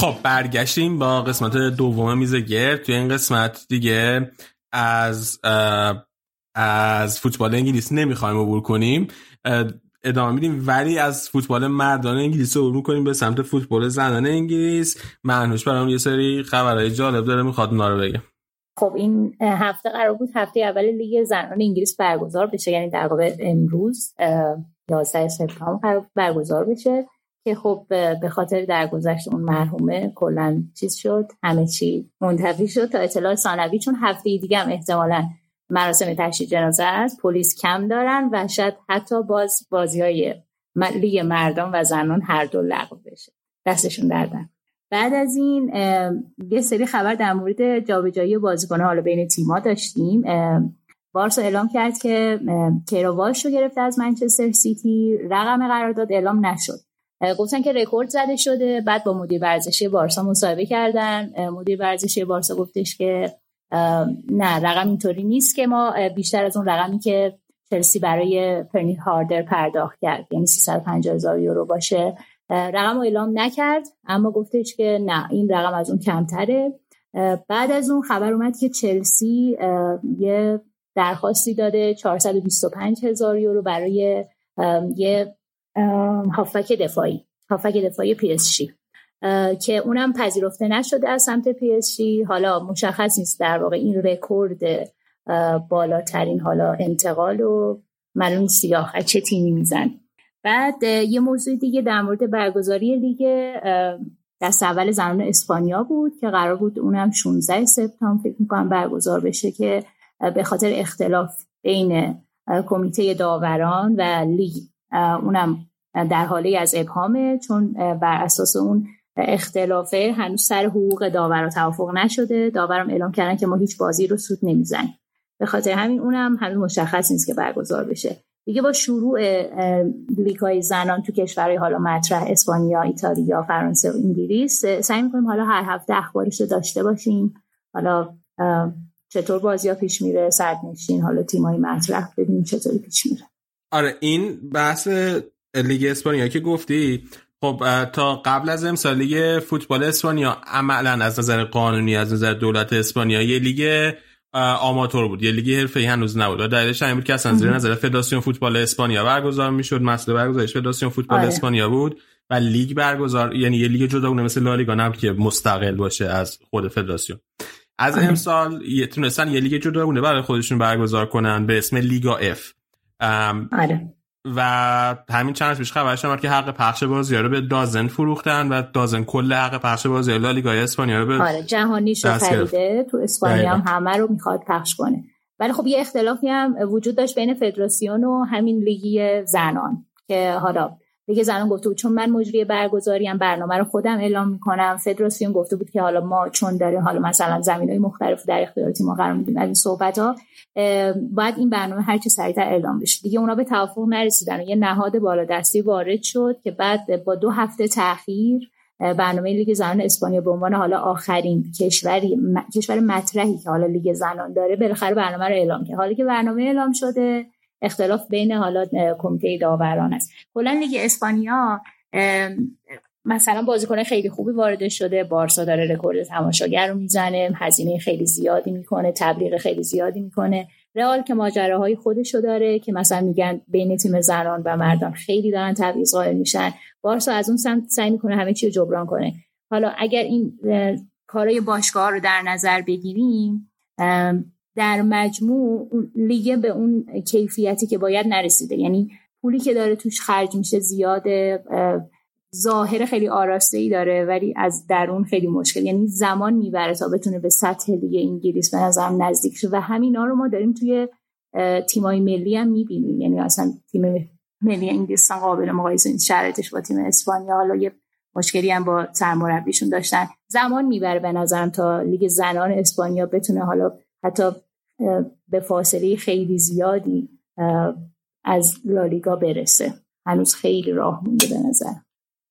خب برگشتیم با قسمت دوم میز گرد. توی این قسمت دیگه از از فوتبال انگلیس نمی‌خوایم عبور کنیم. ادامه میدیم. ولی از فوتبال مردان انگلیس عبور کنیم به سمت فوتبال زنان انگلیس. منوش برام یه سری خبرهای جالب داره می‌خواد اونا رو بگم خب این هفته قرار بود هفته اول لیگ زنان انگلیس برگزار بشه. یعنی در واقع امروز 11 سپتامبر برگزار بشه. که خب به خاطر درگذشت اون مرحومه کلا چیز شد همه چی منتفی شد تا اطلاع ثانوی چون هفته دیگه هم احتمالا مراسم تشییع جنازه است. پلیس کم دارن و شاید حتی باز بازی های لیگ مردان و زنان هر دو لغو بشه. دستشون دردن بعد از این یه سری خبر در مورد جابجایی بازیکن‌ها حالا بین تیم‌ها داشتیم. بارسا اعلام کرد که کیرواش رو گرفته از منچستر سیتی رقم قرارداد اعلام نشد. گفتن که رکورد زده شده. بعد با مدیر ورزشی بارسا مصاحبه کردن. مدیر ورزشی بارسا گفتش که نه رقم اینطوری نیست که ما بیشتر از اون رقمی که چلسی برای پرنی هاردر پرداخت کرد. یعنی 350 هزار یورو باشه. رقم رو اعلام نکرد اما گفتش که نه این رقم از اون کمتره. بعد از اون خبر اومد که چلسی یه درخواستی داده 425 هزار یورو برای یه هافک دفاعی. هافک دفاعی پی اس که اونم پذیرفته نشده از سمت پی اس حالا مشخص نیست در واقع این رکورد بالاترین حالا انتقال و معلوم سیاه چه تیمی میزن بعد یه موضوع دیگه در مورد برگزاری لیگ دست اول زنان اسپانیا بود که قرار بود اونم 16 سپتامبر فکر می‌کنم برگزار بشه که به خاطر اختلاف بین کمیته داوران و لیگ. اونم در حاله از ابهامه چون بر اساس اون اختلافه هنوز سر حقوق داور توافق نشده. داورم اعلام کردن که ما هیچ بازی رو سود نمی‌زنیم. به خاطر همین اونم هنوز مشخص نیست که برگزار بشه. دیگه با شروع لیگ های زنان تو کشورهای حالا مطرح اسپانیا ایتالیا فرانسه و انگلیس سعی می‌کنیم حالا هر هفته اخبارش رو داشته باشیم. حالا چطور بازی ها پیش میره نشین حالا های مطرح ببینیم چطوری پیش میره. آره این بحث لیگ اسپانیا که گفتی خب تا قبل از امسال لیگ فوتبال اسپانیا عملا از نظر قانونی از نظر دولت اسپانیا یه لیگ آماتور بود یه لیگ حرفه‌ای هنوز نبود و دلیلش این بود که اصلا زیر نظر فدراسیون فوتبال اسپانیا برگزار می‌شد مسئله برگزارش فدراسیون فوتبال آره. اسپانیا بود و لیگ برگزار یعنی یه لیگ جداگونه مثل لالیگا نبود که مستقل باشه از خود فدراسیون از آره. امسال تونستن یه لیگ جداگونه برای خودشون برگزار کنن به اسم لیگا اف آره. و همین چند پیش خبر شد که حق پخش بازی رو به دازن فروختن و دازن کل حق پخش بازی لالیگا اسپانیا رو به آره جهانی شو خریده. تو اسپانیا هم همه رو می‌خواد پخش کنه. ولی خب یه اختلافی هم وجود داشت بین فدراسیون و همین لیگی زنان که حالا دیگه زنان گفته بود چون من مجری برگزاریم برنامه رو خودم اعلام می‌کنم. فدراسیون گفته بود که حالا ما چون داره حالا مثلا زمین های مختلف در اختیار ما قرار میدیم از این صحبت ها باید این برنامه هر چه سریعتر اعلام بشه. دیگه اونا به توافق نرسیدن و یه نهاد بالا دستی وارد شد که بعد با دو هفته تاخیر برنامه لیگ زنان اسپانیا به عنوان حالا آخرین کشوری کشور مطرحی که حالا لیگ زنان داره بالاخره برنامه رو اعلام کرد. حالا که برنامه اعلام شده اختلاف بین حالا کمیته داوران است. کلا لیگ اسپانیا مثلا بازیکن خیلی خوبی وارد شده بارسا داره رکورد تماشاگر رو می‌زنه هزینه خیلی زیادی می‌کنه تبلیغ خیلی زیادی می‌کنه. رئال که ماجراهای خودشو داره که مثلا میگن بین تیم زنان و مردان خیلی دارن تبعیض قائل میشن. بارسا از اون سمت سعی می‌کنه همه چی رو جبران کنه. حالا اگر این کارای باشگاه رو در نظر بگیریم در مجموع لیگ به اون کیفیتی که باید نرسیده. یعنی پولی که داره توش خرج میشه زیاده ظاهر خیلی آراسته ای داره ولی از درون خیلی مشکل. یعنی زمان می‌بره تا بتونه به سطح لیگ انگلیس به نظرم نزدیک شه. و همینا رو ما داریم توی تیمای ملی هم می‌بینیم. یعنی اصلا تیم ملی انگلیس قابل مقایسه نیست. شرایطش با تیم اسپانیا حالا یه مشکلی هم با سرمربیشون داشتن. زمان می‌بره به نظرم تا لیگ زنان اسپانیا بتونه حالا حتی به فاصله خیلی زیادی از لالیگا برسه. هنوز خیلی راه مونده به نظر.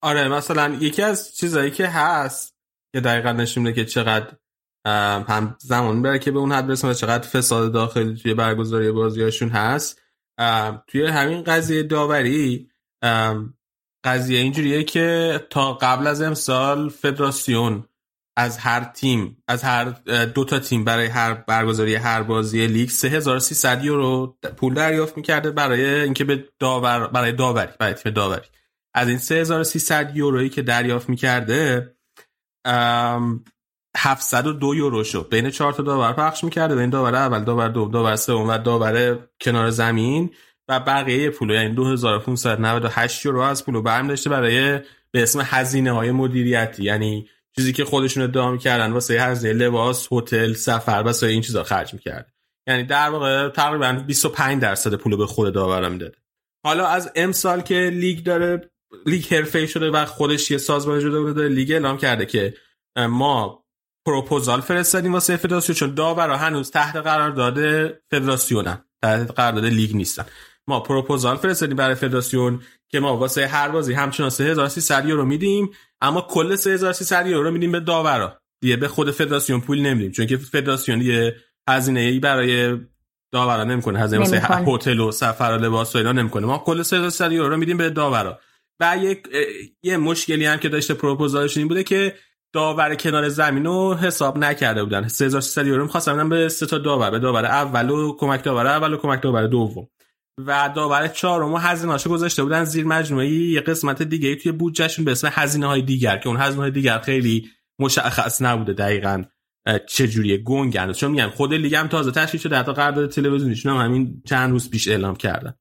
آره مثلا یکی از چیزایی که هست که دقیقا نشون که چقدر هم زمان بره که به اون حد برسه چقدر فساد داخل توی برگزاری بازیاشون هست. توی همین قضیه داوری قضیه اینجوریه که تا قبل از امسال فدراسیون از هر تیم از هر دو تا تیم برای هر برگزاری هر بازی لیگ 3300 یورو پول دریافت می‌کرده برای اینکه به داور برای داوری برای تیم داوری. از این 3300 یورویی که دریافت می‌کرده 702 یورو شد بین چهار تا داور پخش می‌کرده. بین داور اول داور دوم داور سوم و داور کنار زمین و بقیه پول یعنی 2598 یورو از پول برمی داشته برای به اسم هزینه های مدیریتی. یعنی چیزی که خودشون ادعا می‌کردن واسه هزینه لباس هتل سفر واسه این چیزا خرج می‌کرد. یعنی در واقع تقریبا 25 درصد پول به خود داورا می‌داده حالا از امسال که لیگ داره لیگ حرفه‌ای شده و خودش یه سازمان جدا داره لیگ اعلام کرده که ما پروپوزال فرستادیم واسه فدراسیون چون داورا هنوز تحت قرارداد فدراسیونن تحت قرارداد لیگ نیستن. ما پروپوزال فرستادیم برای فدراسیون که ما واسه هر بازی همچنان 3300 یورو میدیم اما کل 3300 یورو میدیم به داورا. دیگه به خود فدراسیون پول نمیدیم چون که فدراسیون یه هزینه ای برای داورا نمی‌کنه. هزینه واسه هتل و سفر و لباس و اینا نمی‌کنه. ما کل 3300 یورو میدیم به داورا. و یک یه مشکلی هم که داشته پروپوزالش این بوده که داور کنار زمین رو حساب نکرده بودن. 3300 یورو می‌خواستن به سه تا داور به داور اول و کمک داور اول و کمک داور دوم. و داور چهارم هزینه‌اشو گذاشته بودن زیر مجموعه یه قسمت دیگه توی بودجهشون به اسم هزینه های دیگر که اون هزینه های دیگر خیلی مشخص نبوده دقیقا چه جوریه گنگن. چون میگن خود لیگ هم تازه تشکیل شده حتی قرارداد تلویزیونیشون هم همین چند روز پیش اعلام کردن.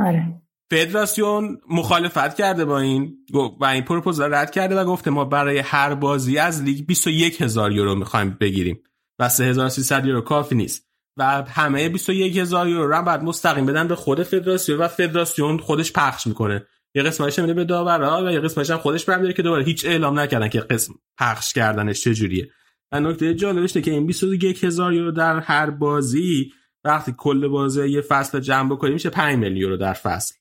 آره. فدراسیون مخالفت کرده با این و این پروپوزال رد کرده و گفته ما برای هر بازی از لیگ 21 هزار یورو می‌خوایم بگیریم و 3300 یورو کافی نیست. و همه 21 هزار یورو رو بعد مستقیم بدن به خود فدراسیون و فدراسیون خودش پخش می‌کنه. یه قسمتش میده به داورا و یه قسمتش هم خودش برمیداره که دوباره هیچ اعلام نکردن که قسم پخش کردنش چجوریه. و نکته جالبش که این 21 هزار یورو در هر بازی وقتی کل بازی یه فصل جمع بکنیم میشه 5 میلیون یورو در فصل.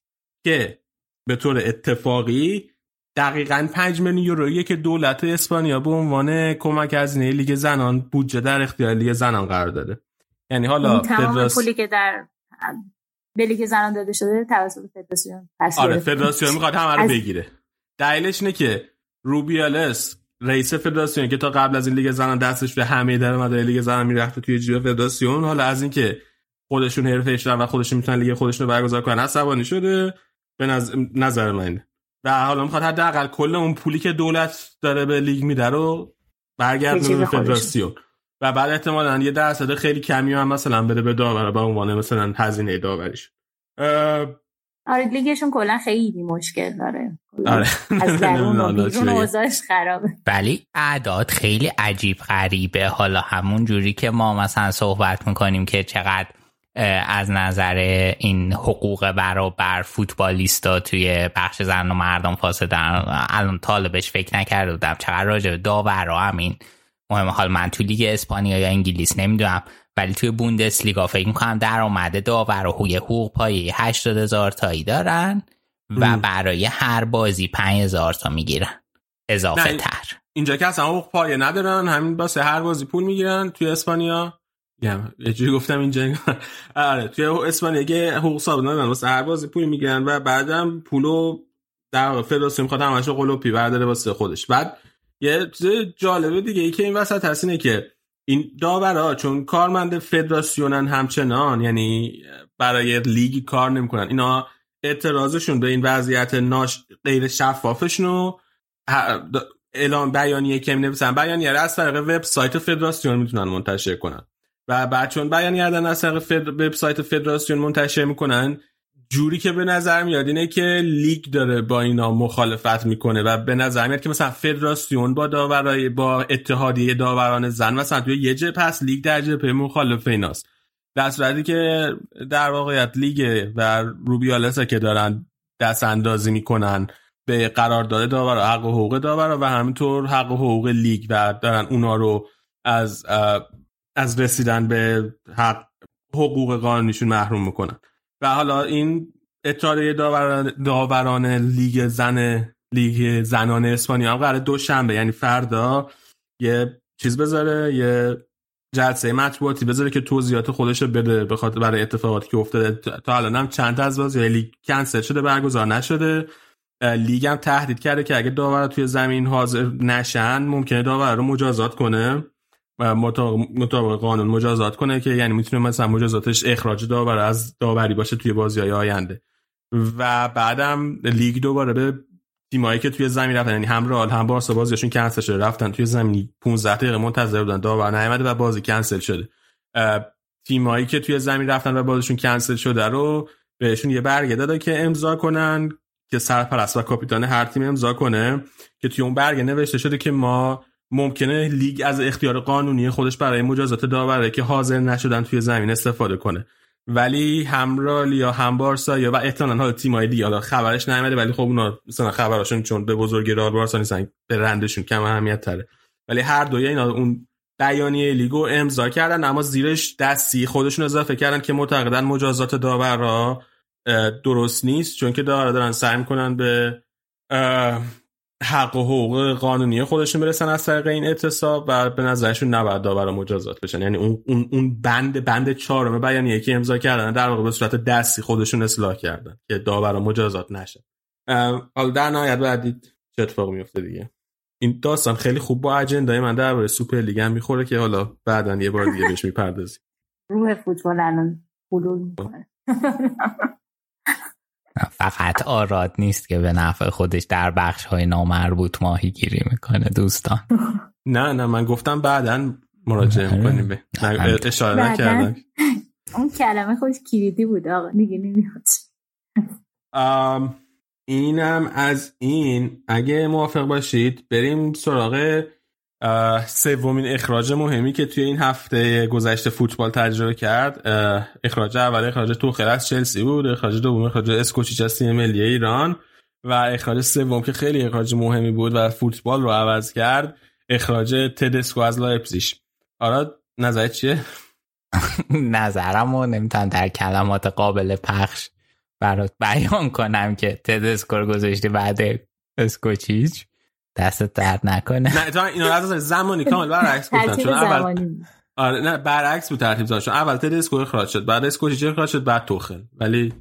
که به طور اتفاقی دقیقا 5 میلیون یورویی که دولت اسپانیا به عنوان کمک هزینه لیگ زنان بودجه در اختیار لیگ زنان قرار داده. یعنی حالا تمام فدراس... پولی که در به لیگ زنان داده شده توسط فدراسیون آره فدراسیون می‌خواد همه رو بگیره. دلیلش اینه که روبیالس رئیس فدراسیون که تا قبل از این لیگ زنان دستش به همه درآمدهای لیگ زنان می‌رفته توی جیب فدراسیون حالا از اینکه خودشون حرفه و خودشون می‌تونن لیگ خودشون رو برگزار کنن عصبانی شده. به نظر من. و حالا می‌خواد حداقل کل اون پولی که دولت داره به لیگ میده رو برگردونه به فدراسیون. و بعد احتمالا یه درصد خیلی کمی هم مثلا بده به داور به عنوان مثلا هزینه داوریش. آره لیگشون کلا خیلی مشکل داره. آره. از درون و بیرون اوضاعش خرابه. ولی اعداد خیلی عجیب غریبه. حالا همون جوری که ما مثلا صحبت می‌کنیم که چقدر از نظر این حقوق برابر فوتبالیستا توی بخش زن و مردم فاسدن. الان طالبش فکر نکرده بودم چقدر راجع داورا همین مهم. حال من تو لیگ اسپانیا یا انگلیس نمی‌دونم ولی توی بوندس لیگا فکر می‌کنم درآمد داور و حقوق حقوق پایه 80 هزار تایی دارن و برای هر بازی 5 هزار تا می‌گیرن. اضافه تر. اینجا که اصلا حقوق پایه ندارن همین واسه هر بازی پول می‌گیرن توی اسپانیا. یه جوری گفتم اینجا آره توی اسپانیا که حقوق ثابت ندارن واسه هر بازی پول می‌گیرن و بعدم پولو در فدراسیون می‌خواد همش قلوپی برداره واسه خودش. بعد یه چیز جالبه دیگه. ای که این وسط هست اینه که این داورا چون کارمند فدراسیونن همچنان یعنی برای لیگ کار نمی‌کنن. اینا اعتراضشون به این وضعیت ناش غیر شفافشون رو اعلام بیانیه که نویسن. بیانیه از طریق وبسایت فدراسیون می‌تونن منتشر کنن. و بعد چون بیانیه از طریق. وبسایت فدراسیون منتشر می‌کنن جوری که به نظر میاد اینه که لیگ داره با اینا مخالفت می‌کنه و به نظر میاد که مثلا فدراسیون با داورای با اتحادیه داوران زن مثلا توی یه جبهه پس لیگ در جبهه مخالف ایناست. در صورتی که در واقعیت لیگ و روبیالسه که دارن دست اندازی می‌کنن به قرارداد داور حق و حقوق داور و همینطور حق و حقوق لیگ و دارن اونا رو از از رسیدن به حق حقوق قانونیشون محروم می‌کنن. و حالا این اتحادیه داوران, داوران لیگ زن لیگ زنان اسپانیا هم قرار دو شنبه یعنی فردا یه چیز بذاره یه جلسه مطبوعاتی بذاره که توضیحات خودش رو بده بخاطر برای اتفاقاتی که افتاده. تا الان هم چند از بازی لیگ کنسل شده برگزار نشده. لیگ هم تهدید کرده که اگه داور توی زمین حاضر نشن ممکنه داور رو مجازات کنه. مطابق قانون مجازات کنه که یعنی می‌تونه مثلا مجازاتش اخراج داور از داوری باشه توی بازی های آینده. و بعدم لیگ دوباره به تیمایی که توی زمین رفتن یعنی هم رئال هم بارسا بازیشون کنسل شده رفتن توی زمین 15 دقیقه منتظر بودن داور نیومده و بازی کنسل شده. تیمایی که توی زمین رفتن و بازیشون کنسل شده رو بهشون یه برگه داده که امضا کنن که سرپرست و کاپیتان هر تیم امضا کنه که توی اون برگه نوشته شده که ما ممکنه لیگ از اختیار قانونی خودش برای مجازات داوره که حاضر نشدن توی زمین استفاده کنه. ولی هم یا هم بارسا یا و احتمالاً حالا تیم‌های دیگه خبرش نیومده ولی خب اونا مثلا خبراشون چون به بزرگی رال بارسا نیستن به رندشون کم اهمیت تره ولی هر دوی اینا اون بیانیه لیگو امضا کردن اما زیرش دستی خودشون اضافه کردن که معتقدن مجازات داورا درست نیست چون که داره دارن سعی می‌کنن به حق و حقوق قانونی خودشون برسن از طریق این اعتصاب و به نظرشون نباید داور مجازات بشن. یعنی اون اون اون بند بند چهارم بیانیه که امضا کردن در واقع به صورت دستی خودشون اصلاح کردن که داور مجازات نشه. حالا در نهایت باید دید چه اتفاقی میفته دیگه؟ این داستان خیلی خوب با اجندای من درباره سوپر لیگ هم می‌خوره که حالا بعدا یه بار دیگه بهش می‌پردازیم. روح فوتبال الان فقط آراد نیست که به نفع خودش در بخش های نامربوط ماهی گیری می‌کنه دوستان. نه نه من گفتم بعدا مراجعه می‌کنیم. به اشاره. نکردم. اون کلمه خودش کلیدی بود آقا. دیگه نمی‌خواد. ام، اینم از این. اگه موافق باشید بریم سراغ سومین اخراج مهمی که توی این هفته گذشته فوتبال تجربه کرد اخراج اول اخراج توخل از چلسی بود اخراج دوم اخراج اسکوچیچ از تیم ملی ایران و اخراج سوم که خیلی اخراج مهمی بود و فوتبال رو عوض کرد اخراج تدسکو از لایپزیگ آراد نظرت چیه؟ نظرم رو نمی‌تونم در کلمات قابل پخش برات بیان کنم که تدسکو گذاشتی بعد اسکوچیچ دستت درد نکنه. نه تو اینو از زمانی کامل برعکس گفتن چون اول. آره نه برعکس بود ترتیب چون اول تدسکو اخراج شد بعد اسکوچیچ اخراج شد بعد توخل. ولی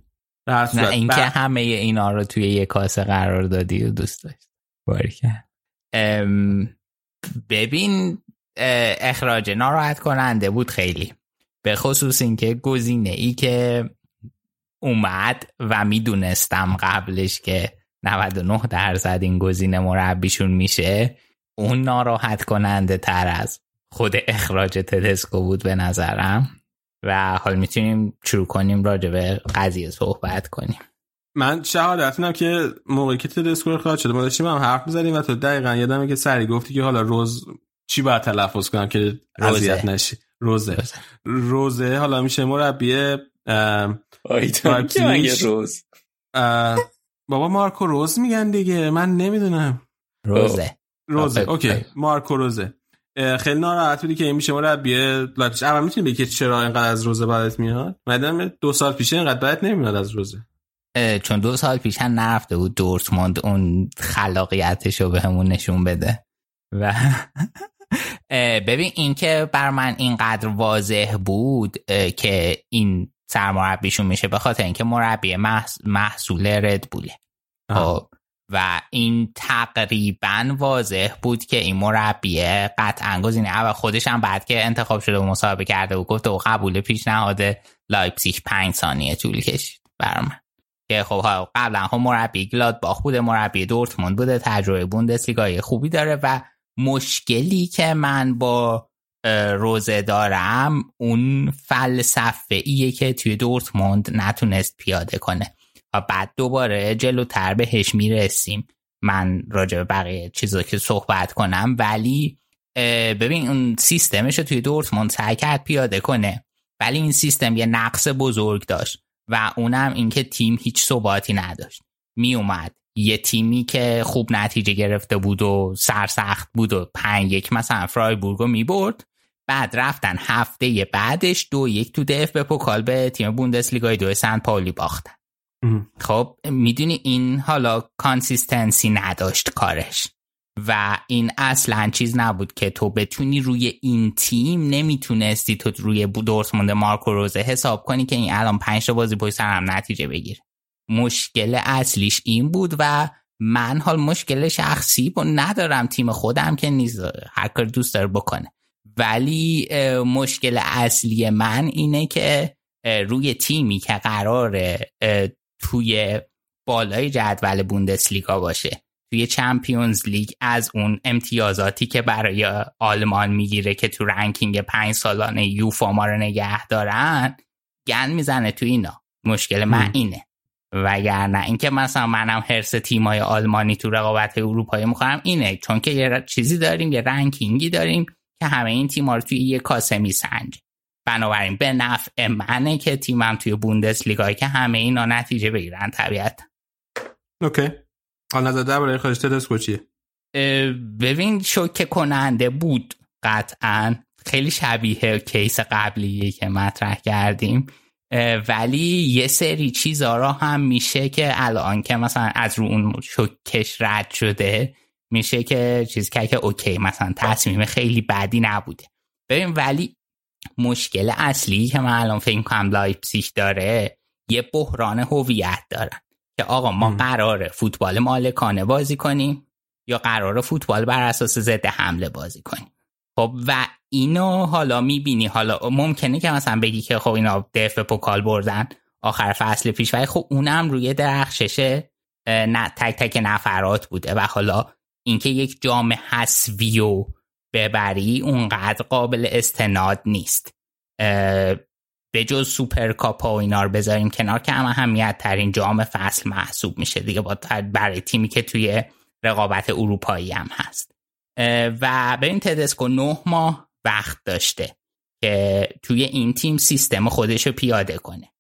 نه اینکه بعد- همه اینا رو توی یه کاسه قرار دادی و دوست داشت باریکن ببین اه، اخراج ناراحت کننده بود خیلی. به خصوص اینکه گزینه ای که اومد و می‌دونستم قبلش که 99 درصد این گزینه مربیشون میشه اون ناراحت کننده تر از خود اخراج تدسکو بود به نظرم و حال می‌تونیم شروع کنیم راجع به قضیه صحبت کنیم من شهادت میدم که موقعی که تدسکو اخراج شد ما داشتیم هم حرف می‌زدیم و تو دقیقا یادمه که سری گفتی که حالا روز چی باید تلفظ کنم که. اذیت نشی روزه روزه. روزه حالا میشه مربی. روز بابا مارکو روز میگن دیگه. من نمی‌دونم. روزه. روزه. اوکی. مارکو روزه. خیلی ناراحت بودی که این میشه مربی لایپزیگ اول می‌تونی بگی که چرا اینقدر از روزه بدت میاد؟ مدام دو سال پیش اینقدر بدم نمیاد از روزه. چون دو سال پیش هم نرفته بود دورتموند اون خلاقیتش رو به همون نشون بده. و ببین این که برا من اینقدر واضح بود که این سرمربیشون میشه به خاطر اینکه مربی محص- محصول ردبوله آه. خب و این تقریبا واضح بود که این مربی قطعا گزینه. اول خودش هم بعد که انتخاب شده و مصاحبه کرده و گفت و قبول پیشنهاد لایپزیگ پنج ثانیه طول کشید برا من. که خب قبلا خب مربی گلادباخ بوده مربی دورتموند بوده تجربه بوندسلیگای خوبی داره و مشکلی که من با روزه دارم اون فلسفه ایه که توی دورتموند نتونست پیاده کنه. و بعد دوباره جلوتر بهش می‌رسیم. من راجع به بقیه چیزا که صحبت کنم ولی ببین اون سیستمش رو توی دورتموند سعی کرد پیاده کنه. ولی این سیستم یه نقص بزرگ داشت و اونم اینکه تیم هیچ ثباتی نداشت. می اومد یه تیمی که خوب نتیجه گرفته بود و سرسخت بود و پنج یک مثلا فرایبورگ رو می برد بعد رفتن هفته بعدش دو یک تو DFB-Pokal به تیم بوندسلیگای دو سن پاولی باختن. خب می‌دونی این حالا consistency نداشت کارش و این اصلا چیز نبود که تو بتونی روی این تیم نمی‌تونستی تو روی دورتموند مارکو روزه حساب کنی که این الان پنج تا بازی پشت سر هم نتیجه بگیره. مشکل اصلیش این بود و من حال مشکل شخصی با ندارم تیم خودم که نیز هر کار دوست داره بکنه. ولی مشکل اصلی من اینه که روی تیمی که قراره اه، توی بالای جدول بوندسلیگا باشه توی چمپیونز لیگ از اون امتیازاتی که برای آلمان می‌گیره که تو رنکینگ پنج سالانه یوفا ما رو نگه دارن گن می‌زنه تو اینا. مشکل من. اینه. وگرنه اینکه مثلا منم حرس تیمای آلمانی تو رقابت اروپایی می‌خورم اینه. چون که یه چیزی داریم یه رنکینگی داریم. که همه این تیم‌ها رو توی یه کاسه میسنجه بنابراین به نفع منه که تیمم توی بوندسلیگا که همه اینا نتیجه بگیرن طبیعت اوکی. حال نظر درباره اخراج تدسکو چیه؟ ببین شوکه کننده بود قطعا. خیلی شبیه case قبلیه که مطرح کردیم. ولی یه سری چیزا را هم میشه که الان که مثلا از رو اون شوکش رد شده میشه که چیز که که اوکی مثلا تصمیم خیلی بدی نبوده. ببین ولی مشکل اصلی که من الان فکر کنم لایپزیگ داره یه بحران هویت دارن که آقا ما قراره فوتبال مالکانه بازی کنیم یا قراره فوتبال بر اساس ضد حمله بازی کنیم. خب و اینو حالا می‌بینی. حالا ممکنه که مثلا بگی که خب اینا دف پوکال بردن آخر فصل پیش ولی خب اونم روی درخشش نه تک تک نفرات بوده و حالا اینکه یک جام حسوی و ببری اونقدر قابل استناد نیست. به جز سوپر کاپا و اینا رو بذاریم کنار که هم اهمیت ترین جام فصل محسوب میشه دیگه با برای تیمی که توی رقابت اروپایی هم هست. و به این تدسکو نه ماه وقت داشته که توی این تیم سیستم خودش رو پیاده کنه.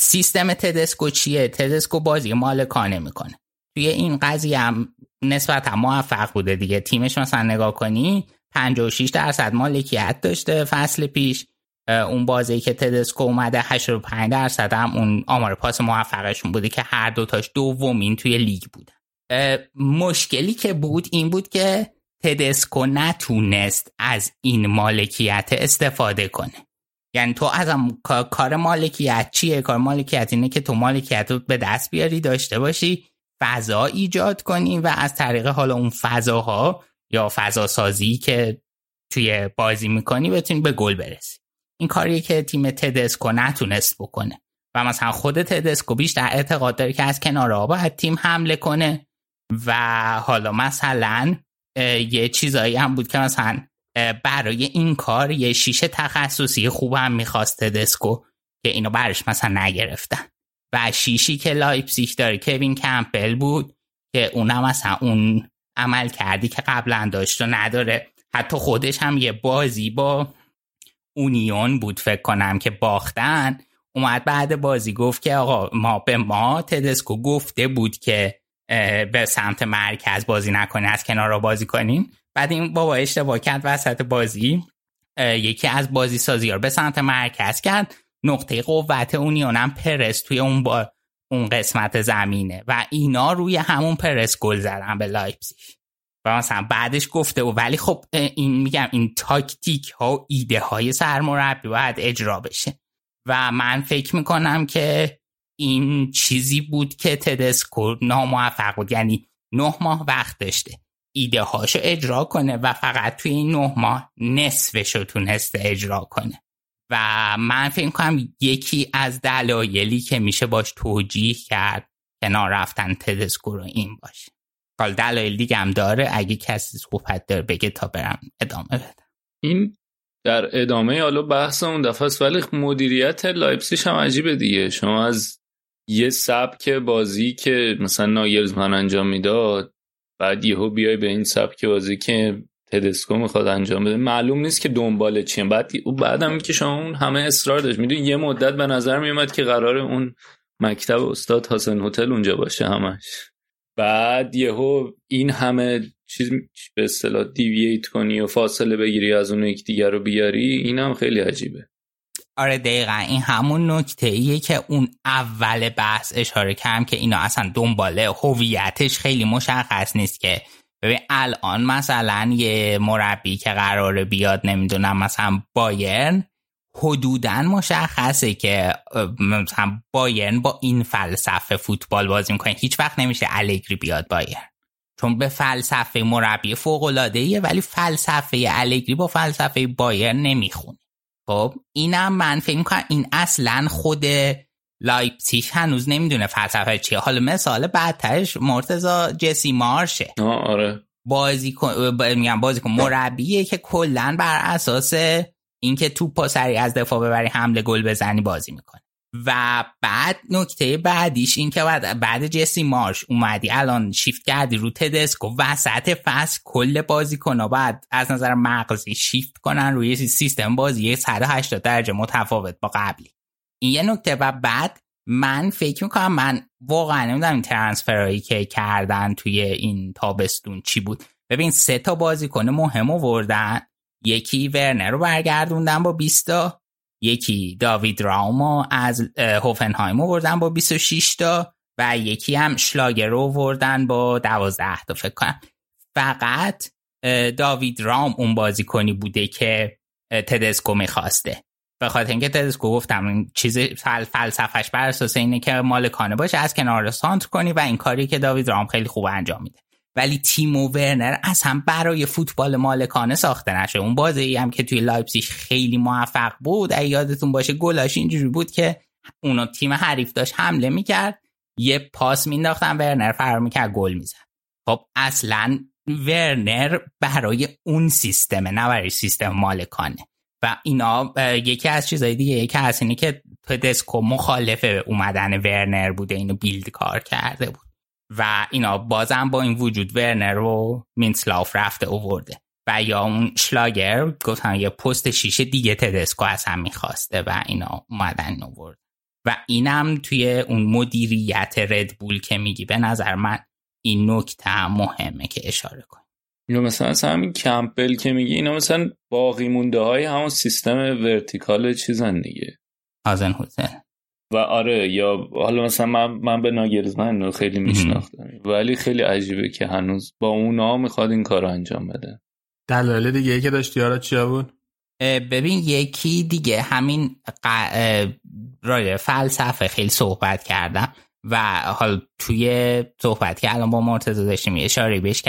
سیستم تدسکو چیه؟ تدسکو بازی مالکانه می‌کنه. توی این قضیه هم نسبتا موفق بوده دیگه. تیمش مثلا نگاه کنی 56 درصد مالکیت داشته فصل پیش. اون بازی که تدسکو اومده 85 درصد هم اون آمار پاس موفقشون بوده که هر دوتاش دومین توی لیگ بودن. مشکلی که بود این بود که تدسکو نتونست از این مالکیت استفاده کنه. یعنی تو از کار مالکیت چیه؟ کار مالکیت اینه که تو مالکیت رو به دست بیاری داشته باشی. فضا ایجاد کنی و از طریق حالا اون فضاها یا فضا سازی که توی بازی می‌کنی بتونی به گل برسی. این کاریه که تیم تدسکو نتونست بکنه. و مثلا خود تدسکو بیشتر اعتقاد داره که از کنار باید تیم حمله کنه. و حالا مثلا یه چیزایی هم بود که مثلا برای این کار یه شیشه تخصصی خوب هم می‌خواست تدسکو که اینو براش مثلا نگرفتن. و شیشی که لایپزیگ داره کوین کمپل بود که اونم مثلا اون عملکردی که قبلا داشت و نداره. حتی خودش هم یه بازی با اونیون بود فکر کنم که باختن. اومد بعد بازی گفت که آقا ما به ما تدسکو گفته بود که به سمت مرکز بازی نکنه از کنار را بازی کنیم بعد این بابا اشتباه کرد وسط بازی. یکی از بازی سازی ها به سمت مرکز کرد. نقطه قوت اونیون هم پرس توی اون با اون قسمت زمینه و اینا روی همون پرس گل زدن به لایپزیگ. و مثلا بعدش گفته و ولی خب این میگم این تاکتیک ها و ایده های سرمربی باید اجرا بشه. و من فکر می‌کنم که این چیزی بود که تدسکو ناموفق بود. یعنی نه ماه وقت داشته ایده هاشو اجرا کنه و فقط توی این نه ماه نصفش رو تونسته اجرا کنه. و من فکر کنم یکی از دلایلی که میشه باش توجیه کرد کنار رفتن تدسکو رو این باشه. حال دلایل دیگه هم داره اگه کسی صحبت داره بگه تا برم ادامه بدم. این در ادامه حالا بحث اون دفعه است ولی مدیریت لایپسیش هم عجیبه دیگه. شما از یه سبک بازی که مثلا ناگلزمن انجام می‌داد بعد یهو بیای به این سبک بازی که تدسکو می‌خواد انجام بده. معلوم نیست که دنبال چیه. بعد او بعدم که شما اون همه اصرار داشت. می‌دونی یه مدت به نظر میومد که قرار اون مکتب استاد حسن هتل اونجا باشه همش. بعد یهو این همه چیز به اصطلاح دیوییت کنی و فاصله بگیری از اون دیگر رو بیاری این هم خیلی عجیبه. آره دقیقا. این همون نکته ایه که اون اول بحث اشاره کردم که اینا اصلا دنباله هویتش خیلی مشخص نیست که ببین الان مثلا یه مربی که قراره بیاد نمی‌دونم مثلا بایرن حدودا مشخصه که مثلا بایرن با این فلسفه فوتبال بازی می‌کنه. هیچ وقت نمیشه الگری بیاد بایرن. چون به فلسفه مربی فوق العاده ولی فلسفه الگری با فلسفه بایرن نمی‌خونه. خب اینم من فکر می‌کنم این اصلا خود لایپسیش هنوز نمی‌دونه فلسفه چیه. حالا مثال بعدترش مرتزا جسی مارشه. آره. بازی میگم بازی کن مربیه که کلا بر اساس اینکه توپ سری از دفاع ببری حمله گل بزنی بازی می‌کنه. و بعد نکته بعدیش این که بعد, بعد جسی مارش اومدی الان شیفت کردی رو تدسکو وسط فصل کل بازی کنه بعد از نظر مغزی شیفت کنن روی سیستم بازی 180 درجه متفاوت با قبلی. این یه نکته و بعد من فکر می‌کنم من واقعا نمی‌دونم این ترانسفرایی که کردن توی این تابستون چی بود. ببین سه تا بازیکن مهم آوردن. یکی ورنر رو برگردوندن با 20 تا. یکی داوید رامو از هوفنهایم آوردن با 26 تا. و یکی هم شلاگر رو آوردن با 12 تا فکر کنم. فقط داوید رام اون بازیکنی بوده که تدسکو می‌خواسته. به خاطر اینکه تدسکو گفتم چیز فل فلسفش بر اساس اینه که مالکانه باشه از کنار سانتر کنی و این کاری که داوید راوم خیلی خوب انجام میده. ولی تیمو ورنر از هم برای فوتبال مالکانه ساخته نشه. اون بازی هم که توی لایپزیگ خیلی موفق بود اگه یادتون باشه گلاش اینجوری بود که اونو تیم حریف داشت حمله می‌کرد یه پاس مینداختن ورنر فرار می‌کرد گل می‌زد. خب اصلا ورنر برای اون سیستمه نه برای سیستم مالکانه و اینا یکی از چیزهای دیگه یکی از اینه که تدسکو مخالف اومدن ورنر بوده اینو بیلد کار کرده بود. و اینا بازم با این وجود ورنر رو مینتسلاف رفته اوورده. و یا اون شلاگر گفتن یه پست شیشه دیگه تدسکو از هم می‌خواسته و اینا اومدن اوورد. و اینم توی اون مدیریت ردبول که میگی به نظر من این نکته مهمه که اشاره کن یا مثلا همین کمپل که میگی اینا مثلا باقی مونده های همون سیستم ورتیکال چیزن دیگه. آزن حسین و آره یا حالا مثلا من, من به ناگرزمن خیلی میشناختم. ولی خیلی عجیبه که هنوز با اونا می‌خواد این کار رو انجام بده. دلایل دیگه که داشتی یارا چیا بود؟ ببین یکی دیگه همین رای فلسفه خیلی صحبت کردم. و حال توی صحبت که الان با مرتضی داشتیم اشاره بهش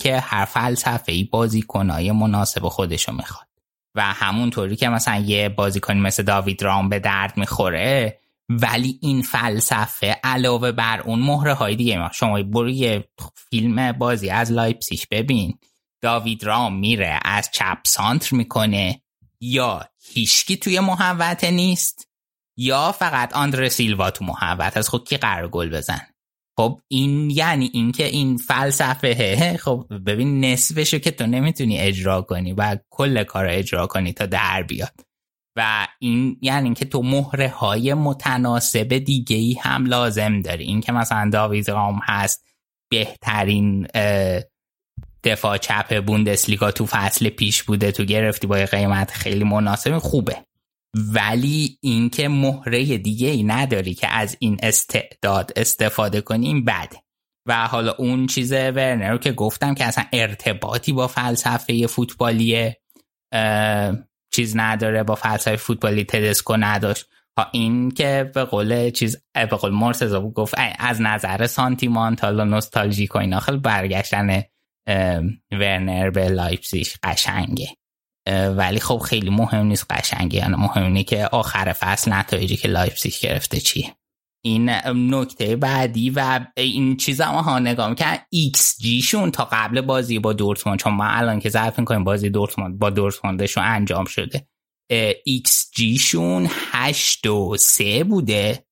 که هر فلسفه ای بازیکنای مناسب خودشو می‌خواد. و همونطوری که مثلا یه بازیکنی مثل داوید رام به درد می‌خوره ولی این فلسفه علاوه بر اون مهره های دیگه ما. شما برو یه فیلم بازی از لایپسیش ببین. داوید رام میره از چپ سانتر می‌کنه. یا هیچکی توی محوطه نیست. یا فقط آندر سیلوا تو محوط از خود کی قرار گل بزن؟ خب این یعنی اینکه این فلسفه خب ببین نصفشو که تو نمی‌تونی اجرا کنی و کل کار اجرا کنی تا در بیاد. و این یعنی که تو مهره های متناسب دیگه ای هم لازم داری. این که مثلا داوید رام هست بهترین دفاع چپ بوندسلیگا تو فصل پیش بوده تو گرفتی با قیمت خیلی مناسب خوبه. ولی اینکه مهره دیگه ای نداری که از این استعداد استفاده کنی این بده و حالا اون چیز ورنر رو که گفتم که اصلا ارتباطی با فلسفه فوتبالی چیز نداره با فلسفه فوتبالی تدسکو نداشت. ها این که به قول چیز به قول مرتضی گفت از نظر سانتیمانتال و نوستالژیک و اینا خیلی برگشتن ورنر به لایپزیگ قشنگه. ولی خب خیلی مهم نیست قشنگه. یعنی مهم اینه که آخر فصل نتایجی که لایپزیگ گرفته چیه. این نکته بعدی و این چیز هم ها نگاه می‌کنن. ایکس جیشون تا قبل بازی با دورتموند چون ما الان که ضبط می‌کنیم بازی دورتموند با دورتموندشون انجام شده. ایکس جیشون هشت و سه بوده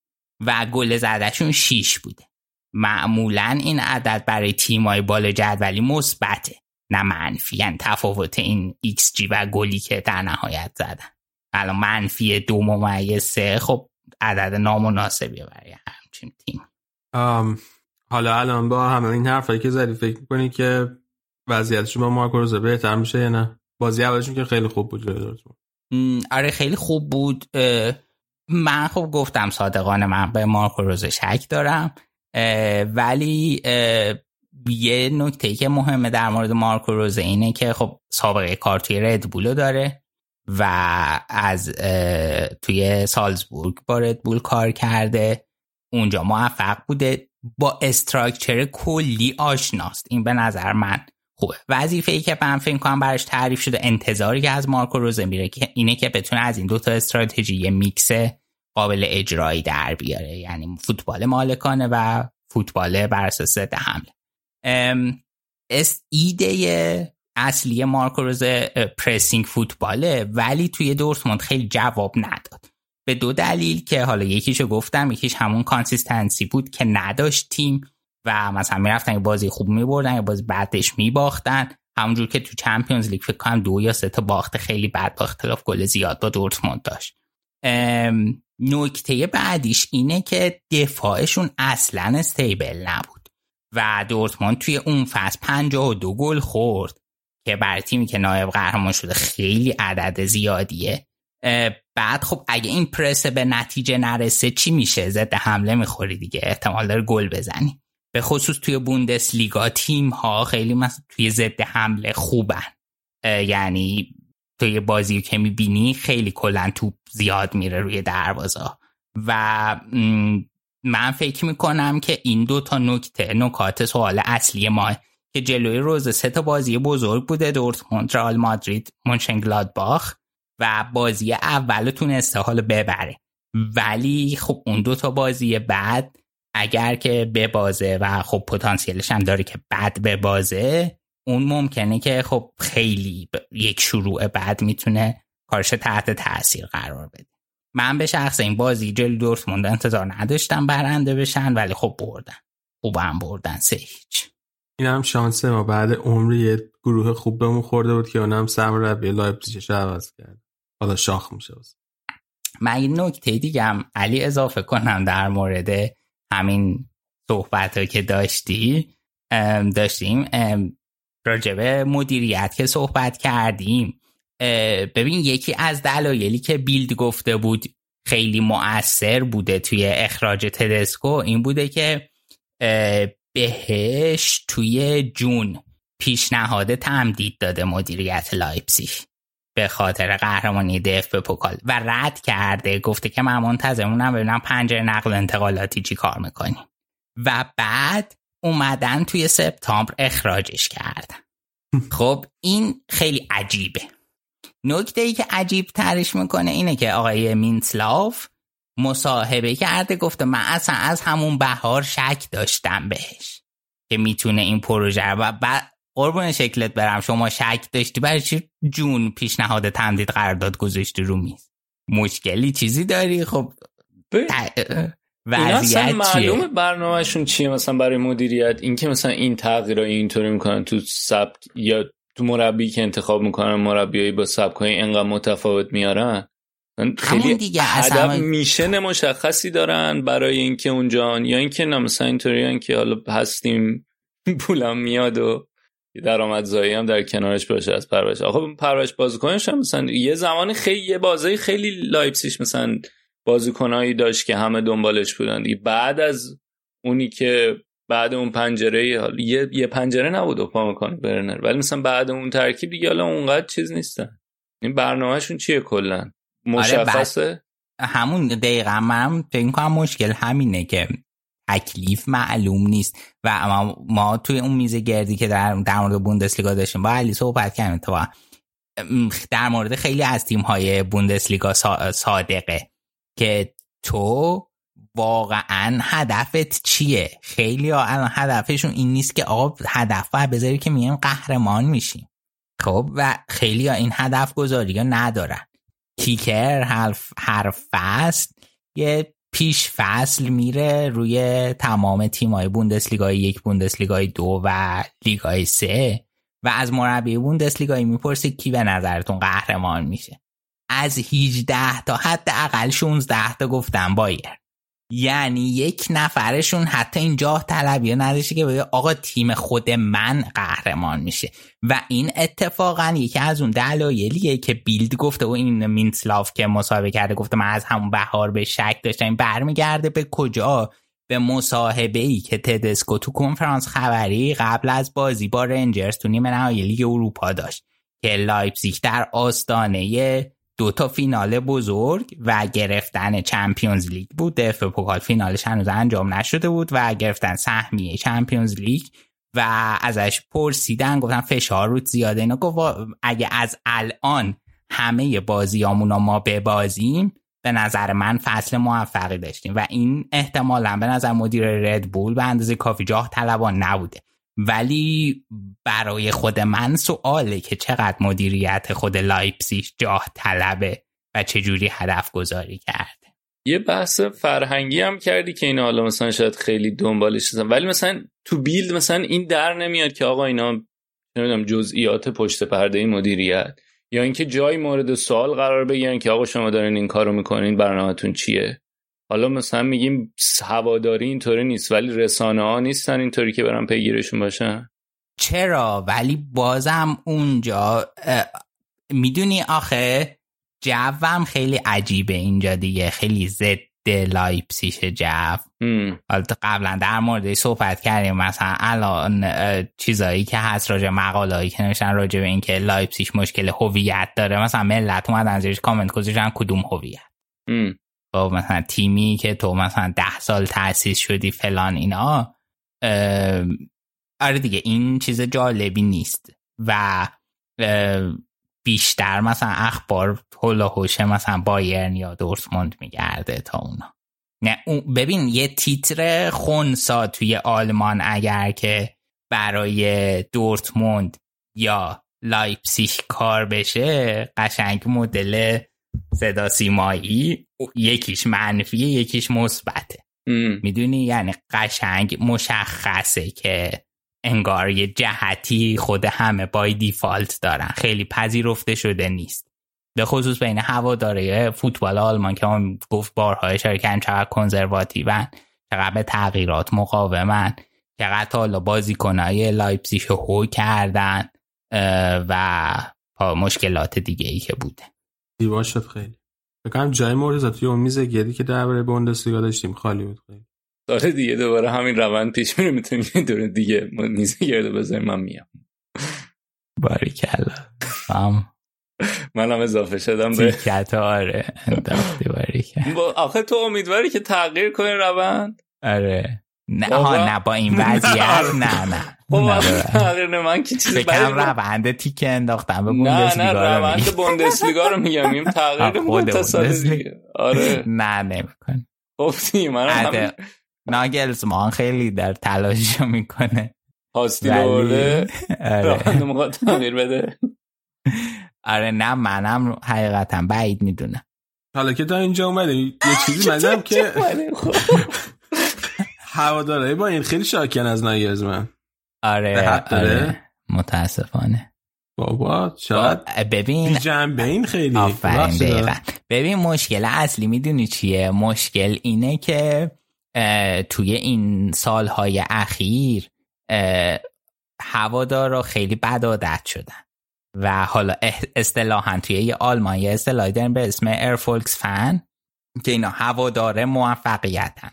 و گل زدهشون 6 بوده. معمولا این عدد برای تیمای بالا جدولی مثبته. نه منفی یعنی تفاوت این ایکس جی و گلی که در نهایت زدن. الان منفی دو ممیز سه خب عدد نامناسبیه برای همچین تیم. حالا الان با همه این حرفایی که زدی فکر می‌کنی که وضعیتشون با مارکو روزه بهتر میشه یا نه؟ بازی اولشون که خیلی خوب بود آره خیلی خوب بود. من خب گفتم صادقانه من به مارکو روزه شک دارم. ولی یه نکته که مهمه در مورد مارکو روزه اینه که خب سابقه کار توی ردبولو داره و از توی سالزبورگ با ردبول کار کرده. اونجا موفق بوده. با استراکچر کلی آشناست. این به نظر من خوبه. وظیفه ای که من فکر کنم براش تعریف شده انتظاری که از مارکو روزه میره که اینه که بتونه از این دوتا استراتژی میکس قابل اجرایی در بیاره. یعنی فوتبال مالکانه و فوتبال بر اساس حمله ایده اصلی مارکو روز pressing فوتباله ولی توی دورتموند خیلی جواب نداد. به دو دلیل که حالا یکیشو گفتم یکیش همون consistency بود که نداشت تیم و مثلا می‌رفتن یه بازی خوب میبردن یا بازی بعدش میباختن. همونجور که تو Champions League فکر کنم دو یا سه تا باخت خیلی بد با اختلاف گل زیاد با دورتموند داشت. نکته بعدیش اینه که دفاعشون اصلا استیبل نبود. و دورتموند توی اون فصل دو گل خورد که بر تیمی که نایب قهرمان شده خیلی عدد زیادیه. بعد خب اگه این پرس به نتیجه نرسه چی میشه؟ ضد حمله می‌خوری دیگه. احتمال داره گل بزنی. به خصوص توی بوندس لیگا تیم ها خیلی مثلا توی ضد حمله خوبن. یعنی توی بازی که می‌بینی خیلی کلا توپ زیاد میره روی دروازه و من فکر می‌کنم که این دو تا نکته نکات سوال اصلی ما که جلوی روز سه تا بازی بزرگ بوده دورتموند رئال مادرید مونشنگلادباخ و بازی اول تونسته حال ببره. ولی خب اون دو تا بازی بعد اگر که ببازه و خب پتانسیلش هم داره که بد ببازه اون ممکنه که خب خیلی یک شروع بعد می‌تونه کارش تحت تاثیر قرار بده. من به شخص این بازی جلو دورتموند انتظار نداشتم برنده بشن ولی خب بردن. خوب هم بردن سه هیچ. این هم شانسه ما. بعد عمری یه گروه خوب بهمون خورده بود که اونم سم ربی لایپزیگش عوض کرد. حالا شاخ میشه من این نکته دیگم علی اضافه کنم در مورد همین صحبت که داشتی. داشتیم. راجبه مدیریت که صحبت کردیم. ببین یکی از دلایلی که بیلد گفته بود خیلی مؤثر بوده توی اخراج تدسکو این بوده که بهش توی June پیشنهاد تمدید داده مدیریت لایپزیگ به خاطر قهرمانی DFB-Pokal و رد کرده گفته که من منتظر می‌مونم ببینم پنجره نقل انتقالاتی چی کار می‌کنیم و بعد اومدن توی سپتامبر اخراجش کردن. خب این خیلی عجیبه. نکته ای که عجیب ترش می‌کنه اینه که آقای مینسلاف مصاحبه کرده گفته من اصلا از همون بهار شک داشتم بهش که می‌تونه این پروژه و بعد قربون شکلت برم شما شک داشتی برای چی جون پیشنهاد تمدید قرارداد گذاشتی رو میز؟ مشکلی چیزی داری؟ خب وضعیت معلومه برنامهشون چیه مثلا برای مدیریت؟ اینکه مثلا این تغییر اینطوری می‌کنن تو سبک یا تو مربی که انتخاب می‌کنن مربیایی با سبک های انقدر متفاوت میارن خیلی دیگه هدف میشن مشخصی دارن برای اینکه اونجا یا اینکه نه مثلا اینطوری که حالا هستیم پولم میاد و درآمدزایی هم در کنارش باشه از پرورش. آخه پرورش بازیکنش هم مثلا یه زمان خیلی یه بازی خیلی لایپسیش مثلا بازیکنایی داشت که همه دنبالش بودن. بعد از اونی که بعد اون پنجره حالا یه, یه پنجره نبود اوپامکان برنر. ولی مثلا بعد اون ترکیب دیگه حالا اونقدر چیز نیستن. این برنامهشون چیه کلا؟ آره، مشخصه؟ همون دقیقا من فکر کنم مشکل همینه که تکلیف معلوم نیست. و ما, ما توی اون میز گردی که در, در مورد بوندسلیگا داشتیم با علی صحبت کردیم. تو در مورد خیلی از تیم های بوندسلیگا صادقه که تو واقعا هدفت چیه؟ خیلی ها الان هدفشون این نیست که آقا هدف باید بذاری که میگیم قهرمان میشیم. خب و خیلی ها این هدف گذاری ها ندارن. کیکر هر فصل یه پیش فصل میره روی تمام تیمای بوندسلیگای یک بوندسلیگای دو و لیگای سه و از مربی بوندسلیگای می‌پرسی کی به نظرتون قهرمان میشه. از 18 تا حداقل 16 تا گفتم بایرن یعنی یک نفرشون حتی این جاه طلبی نداشته که بگه آقا تیم خود من قهرمان میشه. و این اتفاقا یکی از اون دلایلیه که بیلد گفته و این مینتسلاف که مصاحبه کرده گفته من از همون بهار به شک داشتم برمیگرده به کجا؟ به مصاحبه ای که تدسکو تو کنفرانس خبری قبل از بازی با رنجرز تو نیمه نهایی لیگ اروپا داشت که لایپزیگ در آستانه دو تا فینال بزرگ و گرفتن Champions League بود. DFB-Pokal فینالش هنوز انجام نشده بود و گرفتن سهمیه Champions League و ازش پرسیدن گفتن فشار روت زیاده. اینا گفت اگه از الان همه بازیامون ما ببازیم به نظر من فصل موفقی داشتیم. و این احتمالا به نظر مدیر ردبول به اندازه کافی جاه طلبانه نبوده. ولی برای خود من سواله که چقدر مدیریت خود لایپسیش جاه طلبه و چجوری هدف گذاری کرده. یه بحث فرهنگی هم کردی که اینا حالا مثلا شاید خیلی دنبالش هستن ولی مثلا تو بیلد مثلا این در نمیاد که آقا اینا نمی‌دونم جزئیات پشت پرده مدیریت یا اینکه جای مورد سوال قرار بگیرن که آقا شما دارین این کارو می‌کنین برنامهتون چیه؟ حالا مثلا میگیم هواداری اینطوری نیست ولی رسانه ها نیستن اینطوری که برن پیگیرشون باشن؟ چرا؟ ولی بازم اونجا می‌دونی آخه؟ جوم خیلی عجیبه اینجا دیگه خیلی ضد لایپسیش جو. حالا قبلا در موردش صحبت کردیم مثلا الان چیزایی که هست راجع مقالهایی که نوشتن راجع به اینکه لایپسیش مشکل هویت داره. مثلا ملت اومدن زیرش کامنت گذاشتن کدوم هویت؟ خب مثلا تیمی که تو مثلا ده سال تأسیس شدی فلان اینا آره دیگه این چیز جالبی نیست. و بیشتر مثلا اخبار هولا هوشه مثلا بایرن یا دورتموند میگرده تا اونا. نه ببین یه تیتر خونسا توی آلمان اگر که برای دورتموند یا لایپسیش کار بشه قشنگ مدل صدا سیمایی یکیش منفیه یکیش مثبته. می‌دونی؟ یعنی قشنگ مشخصه که انگار یه جهتی خود همه بای دیفالت دارن. خیلی پذیرفته شده نیست. به خصوص بین هواداره فوتبال آلمان که ما گفت بارها اشاره کردیم چقدر کنزرواتیون چقدر به تغییرات مقاومن چقدر حالا بازیکنهای لایپسیش رو هو کردن و مشکلات دیگه ای که بوده. دیوار شد خیلی. بکنم جای مرتضی توی اون میز گردی که درباره بوندسلیگا داشتیم. خالی بود. خیلی. داره دیگه دوباره همین روند پیش میره. می‌تونیم یه دور دیگه ما نیزه گرده بذاریم. من میام. باریکلا. هم من هم اضافه شدم به تیکت آره. انداختی باریکلا. با- آخه تو امیدواری که تغییر کنی روند؟ آره. نه. ها نه با این وضعیت نه نه. خب نه بابا. تغییر نه من که چیزی فکرم بدی- روند تیکه انداختم. به نه نه بوندسلیگا رو روند میگی. بوندسلیگا رو میگم. این تغییر. دیگه. آره. نه نمیکن دیگه من ناگلزمان خیلی در تلاششو می‌کنه. هاستی برده. آره. روند موقع تغییر بده. آره نه منم حقیقتا بعید می‌دونم. حالا که تا اینجا اومده یه چیزی مدام که. هواداره. با این خیلی شاکن از نایرزمن آره؟ آره. متاسفانه. بابا چقدر ببین بی جنبه این خیلی. آفرین. دقیقا. ببین مشکل اصلی می‌دونی چیه؟ مشکل اینه که توی این سالهای اخیر هوادارا خیلی بد عادت شدن. و حالا اح- اصطلاحا توی یه آلمان یه اصطلاحی دارن به اسم ایرفولکس فن که اینا هوادار موفقیتن.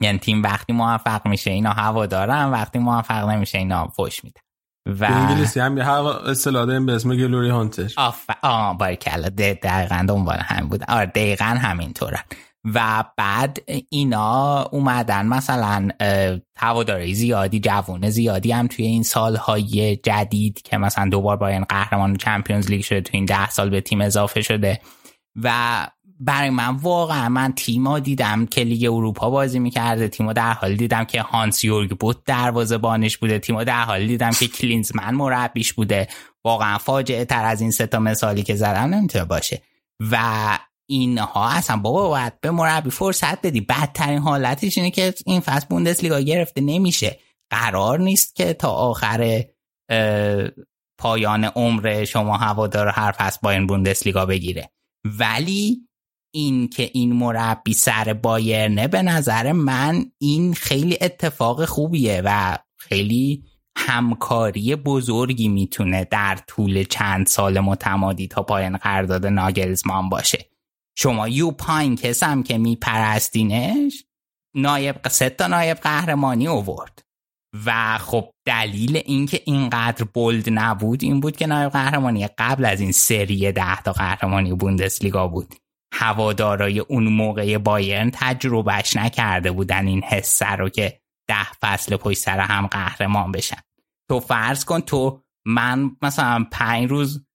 یعنی تیم وقتی موفق میشه اینا هوادارن وقتی موفق نمیشه اینا فوش میدن. و انگلیسی هم یه هوا اصطلاح داریم به اسم glory hunter. آف آه باریکلا ده- دقیقا دنبال همین بود آره دقیقا همینطورن و بعد اینا اومدن مثلا هواداری زیادی جوون زیادی هم توی این سالهای جدید که مثلا دوبار بایرن قهرمان Champions League شده توی این ده سال به تیم اضافه شده. و برای من واقعا من تیما دیدم که لیگ اروپا بازی می‌کرده. تیما در حال دیدم که هانس یورگ بود دروازه بانش بوده. تیما در حال دیدم که کلینزمن مربیش بوده. واقعا فاجعه تر از این سه تا مثالی که زدم نمی‌تونه باشه. و اینها اصلا بابا باید به مربی فرصت بدی. بدترین حالتش اینه که این فصل بوندسلیگا گرفته. نمیشه. قرار نیست که تا آخر پایان عمر شما هوادار هر فصل با این بوندسلیگا بگیره. ولی این که این مربی سر بایرنه به نظر من این خیلی اتفاق خوبیه و خیلی همکاری بزرگی می‌تونه در طول چند سال متمادی تا پایان قرارداد ناگلزمان باشه. شما یو پاینکس هم که میپرستینش نایب سه تا نایب قهرمانی اوورد و خب دلیل اینکه اینقدر بولد نبود این بود که نایب قهرمانی قبل از این سری ده تا قهرمانی بوندسلیگا بود. هوادارای اون موقع بایرن تجربهش نکرده بودن این حسه رو که ده فصل پشت سر هم قهرمان بشن. تو فرض کن تو من مثلا پنج روز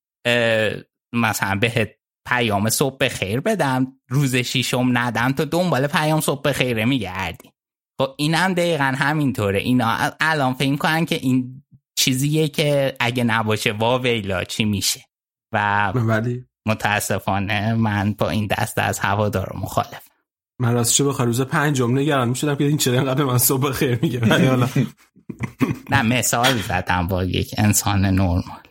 مثلا بهت پیام صبح به خیر بدم روز شیشم ندم تو دنبال پیام صبح به خیره میگردی. خب اینم دقیقا همینطوره. اینا الان فکر کنن که این چیزیه که اگه نباشه وا ویلا چی میشه؟ و ولی متاسفانه من با این دست از هوادار مخالف. من راستش بخوای روز پنجم نگران می‌شدم که این چرا اینقدر به من صبح خیر میگه. ولی حالا. نه مثال زدم با یک انسان نرمال.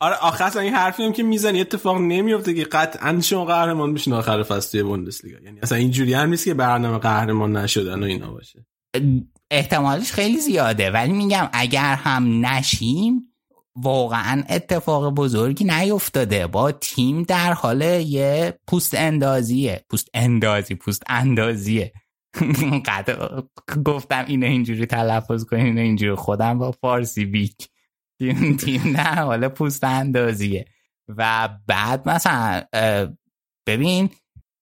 آره آخر اصلا این حرفی هم که می‌زنی اتفاق نمیفته که قطعا شما قهرمان میشین آخر فصل توی بوندسلیگا. یعنی اصلا اینجوری هم نیست که برنامه قهرمان نشدن و اینا باشه. احتمالش خیلی زیاده. ولی میگم اگر هم نشیم واقعا اتفاق بزرگی نیفتاده. با تیم در حال یه پوست اندازیه پوست اندازی پوست اندازیه گفتم اینو اینجوری تلفظ کنیم اینو اینجوری. خودم با فارسی بیک. تیم تیم در حال پوست اندازیه و بعد مثلا ببین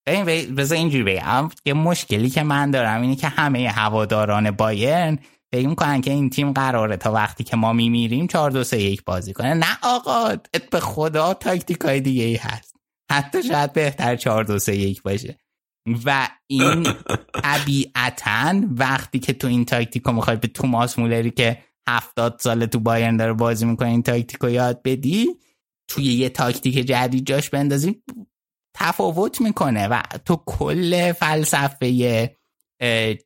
ببین بذار اینجوری بگم. یه مشکلی که من دارم اینه که همه هواداران بایرن فکر می‌کنن که این تیم قراره تا وقتی که ما میمیریم 4 2 3 1 بازی کنه. نه آقا به خدا تاکتیک های دیگه ای هست. حتی شاید بهتر 4 2 3 1 باشه. و این طبیعتا وقتی که تو این تاکتیک رو می‌خوای به توماس مولری که هفتاد ساله تو بایرن داره بازی می‌کنه این تاکتیک رو یاد بدی توی یه تاکتیک جدید جاش بندازی تفاوت می‌کنه و تو کل فلسفه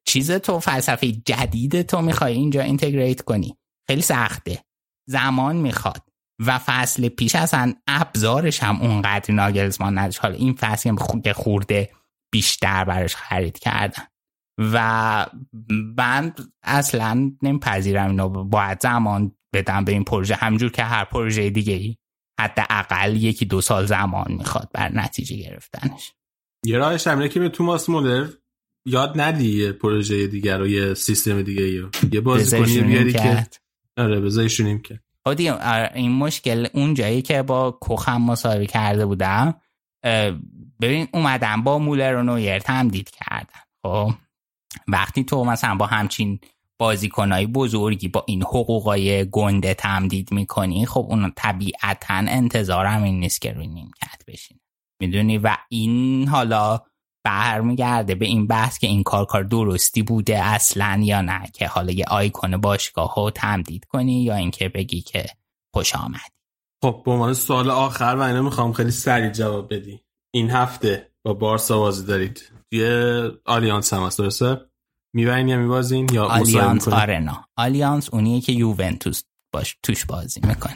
چیز تو فلسفه جدید تو می‌خوای اینجا integrate کنی. خیلی سخته. زمان می‌خواد. و فصل پیش اصلا ابزارش هم اونقدر ناگلزمان نداشت. حالا این فصل هم خورده بیشتر براش خرید کردن. و من اصلا نمیپذیرم اینو. باید زمان بدم به این پروژه. همجور که هر پروژه دیگه ای حداقل یکی دو سال زمان می‌خواد بر نتیجه گرفتنش. یه راهش همینه که به توماس مولر یاد ندی یه پروژه دیگر رو یه سیستم دیگه یا یه بازیکنی بیاری که آره بذارشونیم که آره، این مشکل اون جایی که با کوخم مصاحبه کرده بودم ببین اومدم با مولر و نویر تمدید کردن. خب وقتی تو مثلا با همچین بازیکنهای بزرگی با این حقوقای گنده تمدید می‌کنی خب اون طبیعتا انتظارم این نیست که روی نیمکت بشین. می‌دونی؟ و این حالا برمیگرده به این بحث که این کار کار درستی بوده اصلا یا نه که حالا یه آیکون باشگاه رو تمدید کنی یا اینکه بگی که خوش آمدی. خب به عنوان سوال آخر و اینو می‌خوام خیلی سریع جواب بدی. این هفته با بارسا بازی دارید. توی آلیانس هم هست درسته؟ می‌برین یا میبازین یا آلیانس آرنا آلیانس اونیه که یوونتوس باش توش بازی میکن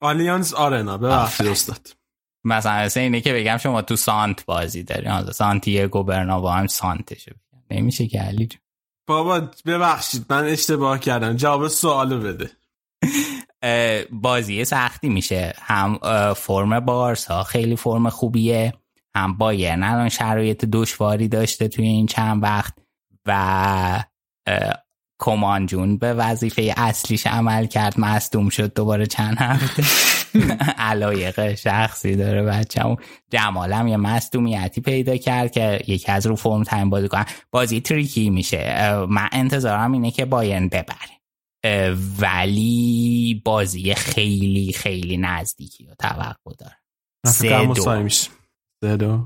آلیانس آرنا ببخشید. استاد. مثلا مثل اینه که بگم شما تو سانت بازی داری. حالا سانتیاگو برنابا هم سانتشه. نمیشه که علی بابا ببخشید من اشتباه کردم. جواب سوالو بده. بازی سختی میشه. هم فرم بارسا خیلی فرم خوبیه. هم بایرن الان شرایط دشواری داشته توی این چند وقت. و کمان جون به وظیفه اصلیش عمل کرد. مصدوم شد دوباره چند هفته. علایق شخصی داره بچه‌مون. جمالم یه مصدومیتی پیدا کرد که یکی از رو فرم تایم بازی کنن بازی تریکی میشه. من انتظارم اینه که بایرن ببره. ولی بازی خیلی خیلی نزدیکی و توقع داره. سه دو. سه دو.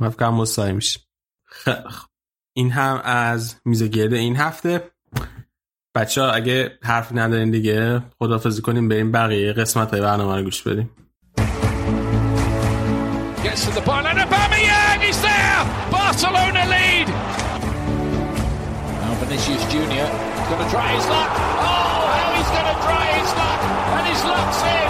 این هم از میزه گرده این هفته بچه ها اگه حرف ندارین دیگه خدافزی کنیم به این بقیه قسمت های برنامه رو گوش بدیم going to try his luck. Oh, how he's going to try his luck. And his luck's here.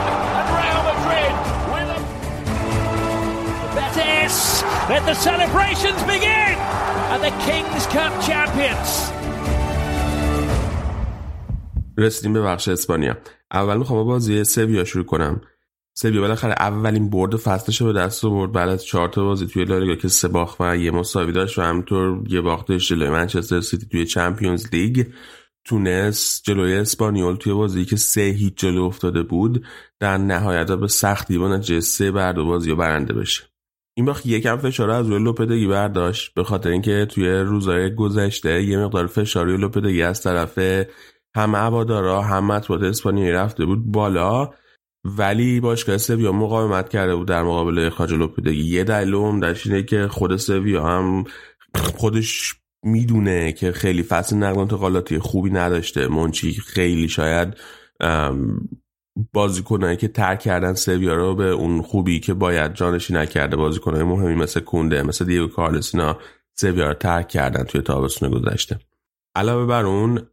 Let the celebrations begin. And the Kings Cup champions. رسیدیم به بخش اسپانیا اول می‌خوام بازی سویا شروع کنم سویا بالاخره اولین برد فصلش به دست آورد بعد از چهار تا بازی توی لالیگا که سه باخت و یه مساوی داشت و همینطور یه باختش جلوی منچستر سیتی توی چمپیونز لیگ تونست جلوی اسپانیول توی بازی که سه هیچ جلو افتاده بود در نهایت به سختی با نتیجه سه بعد بازی و برنده بشه این باخت یکم فشار از روی لوپدگی برداشت به خاطر اینکه توی روزهای گذشته یه مقدار فشار روی لوپدگی از طرف هم عبادارا هم مطبوعات اسپانیایی رفته بود بالا. ولی باشگاه سویا مقاومت کرده بود در مقابل خاج لوپدگی. یه دلیل عمدش اینه که خود سویا هم خودش می‌دونه که خیلی فصل نقل انتقالاتی خوبی نداشته. منچی خیلی شاید بازیکنایی که ترک کردن سویا رو به اون خوبی که باید جانشی نکرده بازیکنای مهمی مثل کونده مثل دیگو کارلسینا سویا رو ترک کردن توی تابستون گذشته. علاوه بر اون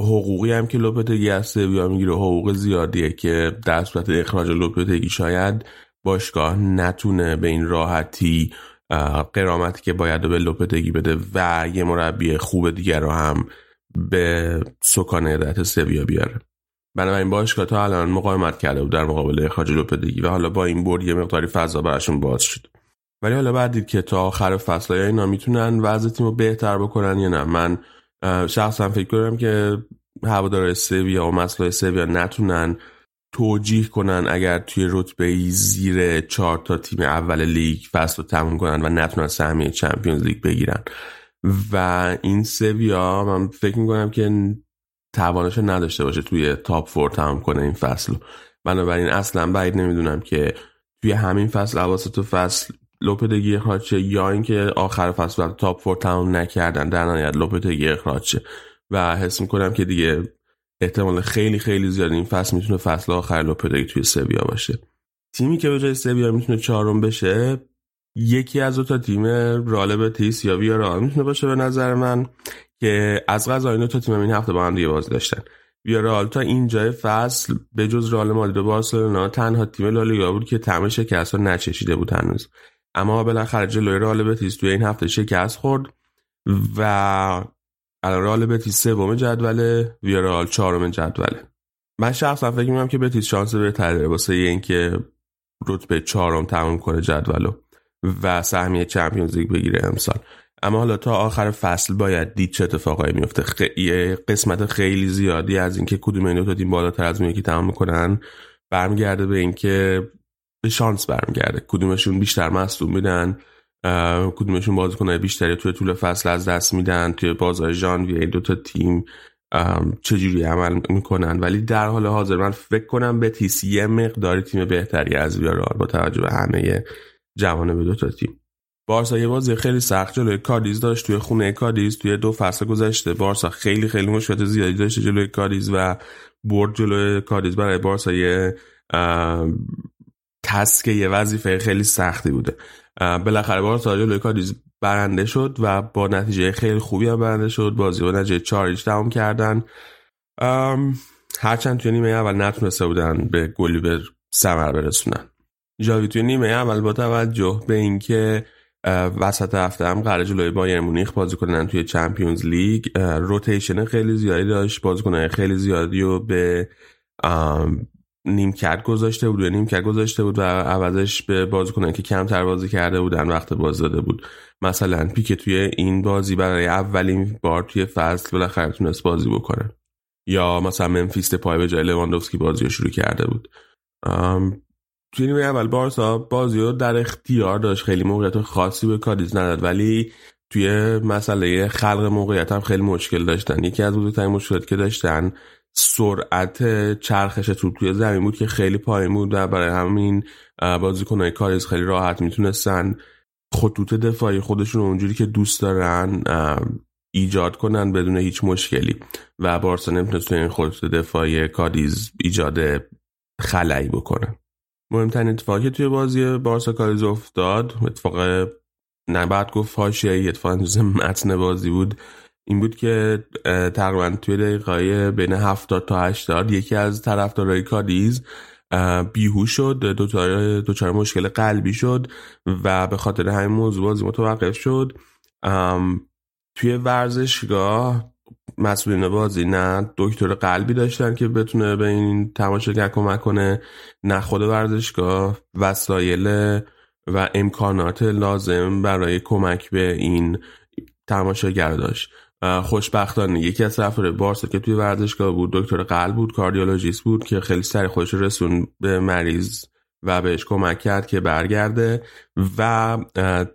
حقوقی هم که لوپتگی از سویا می‌گیره حقوق زیادیه که در صورت اخراج لوپتگی شاید باشگاه نتونه به این راحتی قرامتی که باید به لوپتگی بده و یه مربی خوب دیگر رو هم به سکان هدایت سویا بیاره. بنابراین باشگاه تا الان مقاومت کرده بود در مقابل اخراج لوپدگی و حالا با این برد یه مقداری فضا براشون باز شد. ولی حالا بعد دید که تا آخر فصل های اینا می‌تونن وضع تیم رو بهتر بکنن یا نه. من شخصا فکر کنم که هوادار سویا و مسئله سویا نتونن توجیه کنن اگر توی رتبه زیر چهار تا تیم اول لیگ فصل رو تموم کنن و نتونن سهمیه چمپیونز لیگ بگیرن. و این سویا من فکر می‌کنم که توانش نداشته باشه توی top four تمام کنه این فصل بنابراین اصلا بعید نمی‌دونم که توی همین فصل اواسط فصل لوپتگی اخراج یا اینکه آخر فصل top four تمام نکردن در نهایت لوپتگی اخراج و حس می‌کنم که دیگه احتمال خیلی خیلی زیاد این فصل می‌تونه فصل آخر لوپتگی توی سویا باشه. تیمی که به جای سویا می‌تونه چهارم بشه یکی از دو تا تیم رال تیس یا ویارال می‌تونه باشه به نظر من. که از غذا این تا تیم این هفته با هم دیگه بازی داشتن. ویارال تا اینجای فصل به جز رئال مادرید و بارسلونا تنها تیم لالیگا بود که طعم شکست رو نچشیده بود هنوز. اما بالاخره جلوی رئال بتیس توی این هفته شکست خورد و الان رئال بتیس سوم جدول ویارال چهارم جدوله. من شخصا فکر می‌کنم که بتیس شانس بهتری داره واسه اینکه رتبه چهارم تموم کنه جدولو و سهمیه چمپیونز لیگ بگیره امسال. اما حالا تا آخر فصل باید دید چه اتفاقایی میفته. خ... قسمت خیلی زیادی از اینکه کدوم این دو تا تیم بالاتر از اون یکی تمام می‌کنن برمیگرده به اینکه به شانس برمیگرده. کدومشون بیشتر مصدوم میدن کدومشون بازیکنهای بیشتری توی طول فصل از دست میدن توی بازار ژانویه این دوتا تیم چجوری عمل می‌کنن. ولی در حال حاضر من فکر کنم به تیس یه مقداری تیم بهتری از ویارال با توجه به همه جوانه به دوتا تیم. بارسا یه بازی خیلی سخت جلوی کادیز داشت توی خونه کادیز توی دو فصل گذشته. بارسا خیلی خیلی مشکلات زیادی داشته جلوی کادیز و برد جلوی کادیز برای بارسا یه task یه وظیفه خیلی سختی بوده. بالاخره بارسا جلوی کادیز برنده شد و با نتیجه خیلی خوبی هم برنده شد. بازی با نتیجه چهار هیچ تمام کردن. هرچند توی نیمه اول نتونسته بودن به گلی به ثمر برسونن. جاوی توی نیمه اول با توجه به اینکه وسط هفته هم قرار جلوی بایر مونیخ بازی کنن توی چمپیونز لیگ روتیشن خیلی زیادی داشت بازیکنان خیلی زیادی و به نیمکت گذاشته بود و نیمکت گذاشته بود و عوضش به بازیکنان که کمتر بازی کرده بودن وقت بازی داده بود. مثلا پیک توی این بازی برای اولین بار توی فصل بالاخره تونست بازی بکنه. یا مثلا منفیست پای به جای لواندوفسکی بازی رو شروع کرده بود. توی نیمه اول بارسا بازی رو در اختیار داشت. خیلی موقعیت خاصی به کادیز نداد ولی توی مسئله خلق موقعیت هم خیلی مشکل داشتن. یکی از بزرگترین مشکلاتی که داشتن سرعت چرخش توپ توی زمین بود که خیلی پایین بود و برای همین بازیکنهای کاریز خیلی راحت می‌تونستن خطوط دفاعی خودشون اونجوری که دوست دارن ایجاد کنن بدون هیچ مشکلی. و بارسا نمی‌تونست این خطوط دفاعی کادیز ایجاد خلایی بکنن مهمترین اتفاقی توی بازی بارسا کاریز افتاد اتفاق بعد گفت حاشیه‌ای اتفاق متن بازی بود. این بود که تقریبا توی دقیقه بین 70 تا 80 یکی از طرفدارای کادیز بیهوش شد دوچار دوچار مشکل قلبی شد و به خاطر همین موضوع بازی متوقف شد. توی ورزشگاه مسئولین بازی نه دکتر قلبی داشتن که بتونه به این تماشاگر کمک کنه نه خود ورزشگاه وسایل و امکانات لازم برای کمک به این تماشاگر داشت. خوشبختانه یکی از افراد بارسا که توی ورزشگاه بود دکتر قلب بود کاردیولوژیست بود که خیلی سر خودش رسون به مریض. و بهش کمک کرد که برگرده و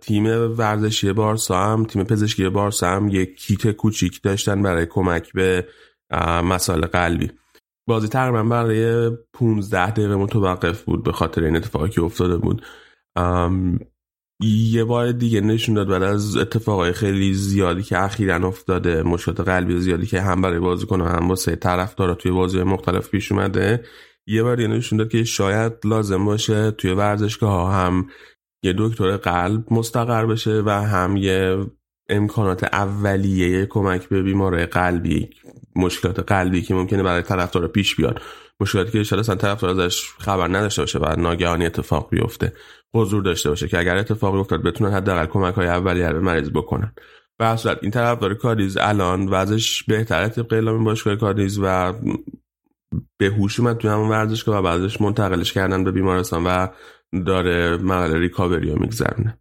تیم ورزشی بارسا هم تیم پزشکی بارسا هم یک کیت کوچیک داشتن برای کمک به مسائل قلبی. بازی تقریبا برای 15 دقیقه متوقف بود به خاطر این اتفاقی که افتاده بود. یه بار دیگه نشون داد بعد از اتفاقای خیلی زیادی که اخیرا افتاده مشکلات قلبی زیادی که هم برای بازیکن هم واسه طرفدارا توی بازی مختلف پیش اومده یه بار دیگه نشون داد که شاید لازم باشه توی ورزشگاه هم یه دکتر قلب مستقر بشه و هم یه امکانات اولیه کمک به بیماره قلبی مشکلات قلبی که ممکنه برای طرفدار پیش بیاد. مشکلاتی که شاید اصلا طرفدار ازش خبر نداشته باشه و ناگهانی اتفاق بیفته. حضور داشته باشه که اگر اتفاقی افتاد بتونن حداقل کمک های اولیه به مریض بکنن. به این طرف داره کاریز الان وضعش بهتره طبق اعلام باشگاه کاریز و به هوش اومد توی همون ورزشگاه و بعدش منتقلش کردن به بیمارستان و داره مرحله ریکاوری رو میگذرونه.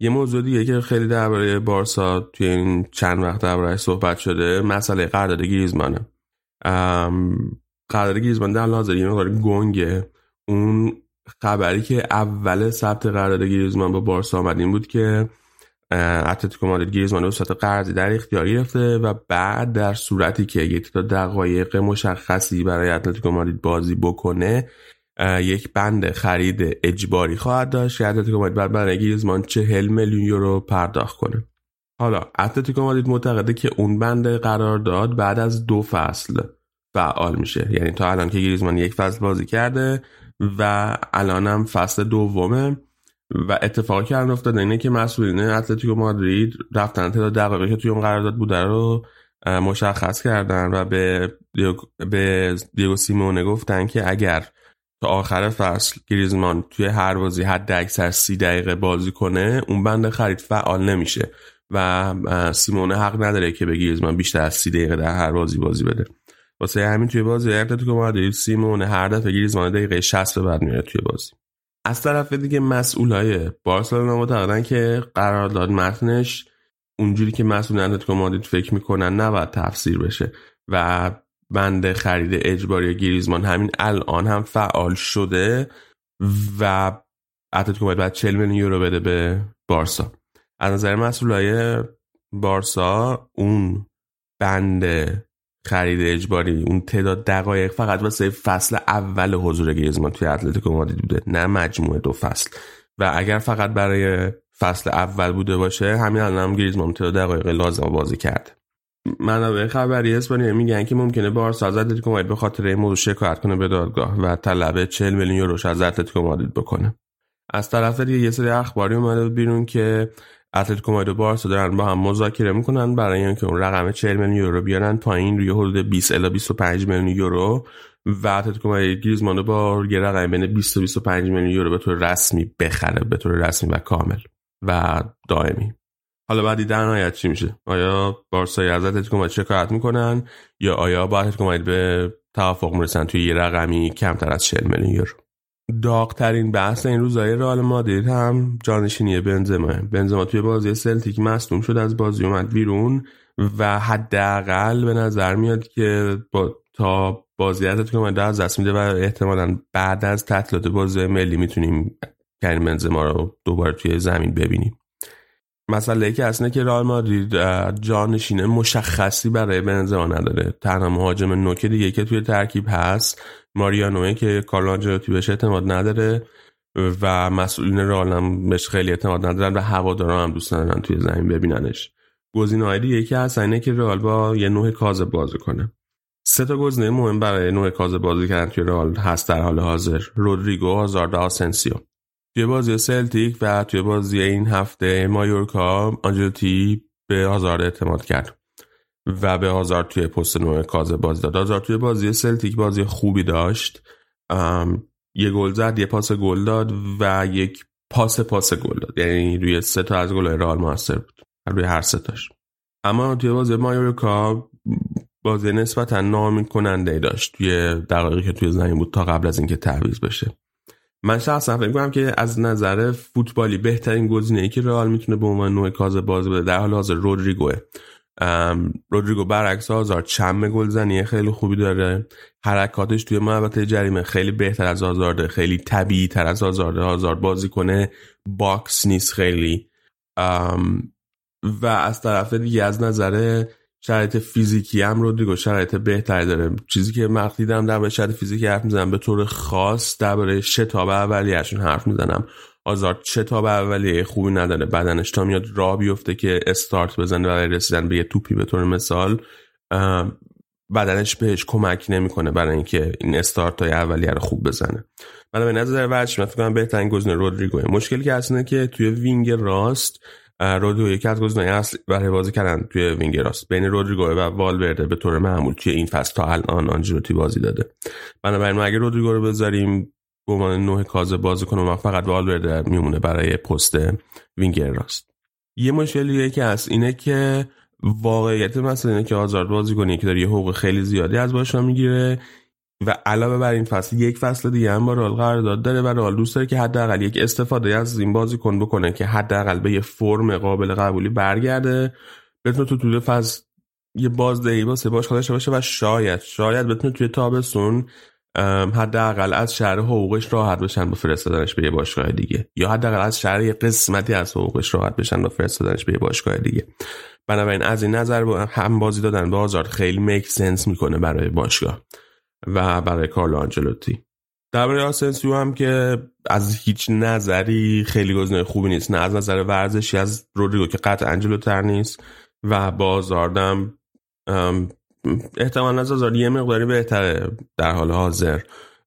یه موضوع دیگه که خیلی درباره بارسا توی این چند وقت درباره صحبت شده مسئله قرارداد گریزمانه. قرارداد گریزمان در حاضر یه مقدار گنگه. اون خبری که اول ثبت قرارداد گریزمان با بارسا آمد این بود که اتلتیکو مادرید گریزمان رو صورت قرضی در اختیار گرفته و بعد در صورتی که یک تا دقایق مشخصی برای اتلتیکو مادرید بازی بکنه یک بند خرید اجباری خواهد داشت که اتلتیکو مادرید بعد برای گریزمان چهل میلیون یورو پرداخت کنه. حالا اتلتیکو مادرید معتقده که اون بند قرارداد بعد از دو فصل فعال میشه. یعنی تا الان که گریزمان یک فصل بازی کرده و الانم فصل دومه. و اتفاقی که الان افتاده اینه که مسئولین اتلتیکو مادرید رفتن تعداد دقایقی که توی اون قرارداد بوده رو مشخص کردن و به به دیگو سیمونه گفتن که اگر تا آخر فصل گریزمان توی هر بازی حد اکثر سی دقیقه بازی کنه اون بند خرید فعال نمیشه و سیمونه حق نداره که به گریزمان بیشتر از سی دقیقه در هر بازی بازی بده. واسه همین توی بازی اتلتیکو مادرید سیمونه هر دفعه گریزمان دقیقه 60 به بعد میاد توی بازی. از طرف دیگه مسئولای بارسلونا معتقدن که قرارداد متنش اونجوری که مسئول اتلتیکو مادرید فکر می‌کنن نباید تفسیر بشه و بند خرید اجباری گریزمان همین الان هم فعال شده و اتلتیکو مادرید باید 40 میلیون یورو بده به بارسا. از نظر مسئولای بارسا اون بند خرید اجباری. اون تعداد دقایق فقط واسه فصل اول حضور گریزمان توی اتلتیکو مادرید بوده نه مجموعه دو فصل. و اگر فقط برای فصل اول بوده باشه همین الان هم گریزمان تعداد دقایق لازم بازی کرد. منابع خبری اسپانیا میگن که ممکنه بارسا از اتلتیکو مادرید به خاطر این موضوع شکایت کنه به دادگاه و طلب 40 میلیون یوروش از اتلتیکو مادرید بکنه. از طرف دیگه یه سری اخباری اومده بیرون که اتلتیکو مادرید و بارسا دارن با هم مذاکره می‌کنن. برای اینکه اون رقم 40 میلیون یورو بیارن پایین روی حدود 20 الی 25 میلیون یورو. و اتلتیکو مادرید گریزمان با یه رقم بین 20 تا 25 میلیون یورو به طور رسمی بخره به طور رسمی و کامل و دائمی. حالا بعدی در نهایت چی میشه؟ آیا بارسا از اتلتیکو مادرید شکایت می‌کنن یا آیا با اتلتیکو به توافق می‌رسن توی یه رقمی کمتر از 40 میلیون یورو؟ داغترین بحث این روزای رئال مادرید هم جانشینی بنزما. بنزما توی بازی سلتیک مصدوم شد از بازی اومد بیرون و حداقل به نظر میاد که با تا بازی اتلتیکو مادرید از دست میده و احتمالا بعد از تعطیلات بازی ملی می‌تونیم کریم بنزما رو دوباره توی زمین ببینیم. مسئله که اصلا که رئال مادرید جانشین مشخصی برای بنزما نداره. تنها مهاجم نوک دیگه که توی ترکیب هست ماریانوه که کارلو آنجلوتی بهش اعتماد نداره و مسئولین رئال هم بهش خیلی اعتماد ندارن و هوادارا هم دوست ندارن توی زمین ببیننش. گزینه‌های دیگه که هست اینه که رئال با یه نوع کازه بازی کنه. سه تا گزینه مهم برای نوع کازه بازی کردن توی رئال هست در حال حاضر. رودریگو هازارد آسنسیو. توی بازی سلتیک و توی بازی این هفته مایورکا آنجلوتی به هازارد اعتماد کرد. و به هازارد توی پست نوع کازه بازی داد. هازارد توی بازی سلتیک بازی خوبی داشت. یه گل زد یه پاس گل داد و یک پاس پاس گل داد. یعنی روی سه تا از گل رئال موثر بود. روی هر سه تاش. اما توی بازی مایورکا بازی نسبتا ناامید کننده داشت. توی دقایقی که توی زمین بود تا قبل از اینکه تعویض بشه. من شخصا فکر کنم که از نظر فوتبالی بهترین گزینه‌ای که رئال می‌تونه به عنوان نوک کاذب بازی بده در حال حاضر رودریگوه. رودریگو برعکس آزار شم گلزنی خیلی خوبی داره. حرکاتش توی محوطه جریمه خیلی بهتر از آزارده خیلی طبیعی تر از آزارده. آزار بازیکن box نیست خیلی. و از طرف دیگه از نظر شرایط فیزیکی هم رودریگو شرایط بهتری داره. چیزی که من دیدم در شرایط فیزیکی حرف می‌زنم به طور خاص درباره شتاب اولیهشون حرف می‌زنم. آزار شتاب اولیه خوبی نداره. بدنش تا میاد راه بیفته که استارت بزنه برای رسیدن به یه توپی به طور مثال بدنش بهش کمک نمی‌کنه برای اینکه این استارت های اولیه رو خوب بزنه. من به نظر ورش من فکر کنم بهترین گزینه رودریگو. مشکلی که هست که توی wing راست رودریگو یکی از گزینه‌های اصلی برای بازی کردن توی wing راست. بین رودریگو و والورده به طور معمول توی این فصل تا الان آنجلوتی بازی داده. بنابراین ما اگه رودریگو رو بذاریم به عنوان نوع کازه بازی کنه و فقط والورده میمونه برای پست وینگر راست. یه مشکلی که هست اینه که واقعیت مثلا اینه که آزارد بازی کنه که داره یه حقوق خیلی زیادی از باشگاه می‌گیره و علاوه بر این فصل یک فصل دیگه هم با رئال قرارداد داره و رئال دوست داره که حداقل یک استفاده از این بازیکن بکنه که حداقل به یه فرم قابل قبولی برگرده. بتونه تو طول فصل یه بازدهی واسه باشگاه داشته باشه و شاید شاید بتونه توی تابستون حداقل از شهر حقوقش راحت بشن با فرستادنش به یه باشگاه دیگه. یا حداقل از شهر یه قسمتی از حقوقش راحت بشن با فرستادنش به یه باشگاه دیگه. بنابراین از این نظر هم بازی دادن به آزار خیلی میک سنس می‌کنه برای باشگاه و برای کارلو آنجلوتی درباره آسنسیو هم که از هیچ نظری خیلی گزینه خوبی نیست. نه از نظر ورزشی از رودریگو که قطع انجلو تر نیست و بازاردم احتمال از یه مقداری بهتره در حال حاضر.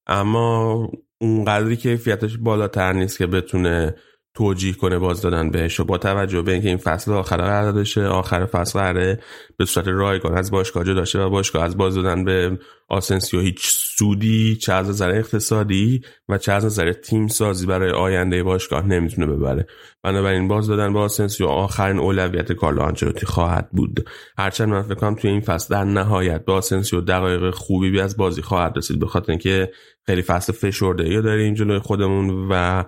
اما اونقدری کیفیتش بالاتر نیست که بتونه توجیه کنه باز دادن بهش و با توجه به اینکه این فصل آخر قرار داشته آخر فصل قراره به صورت رایگان از باشگاه داشته و باشگاه از باز دادن به آسنسیو هیچ سودی چه از نظر اقتصادی و چه از نظر تیم سازی برای آینده باشگاه نمی‌تونه ببره. بنابراین بازی دادن به آسنسیو آخرین اولویت کارلو آنچلوتی خواهد بود. هرچند من فکر کنم توی این فصل در نهایت به آسنسیو دقایق خوبی بی از بازی خواهد رسید به خاطر اینکه خیلی فصل فشرده داریم جلوی خودمون و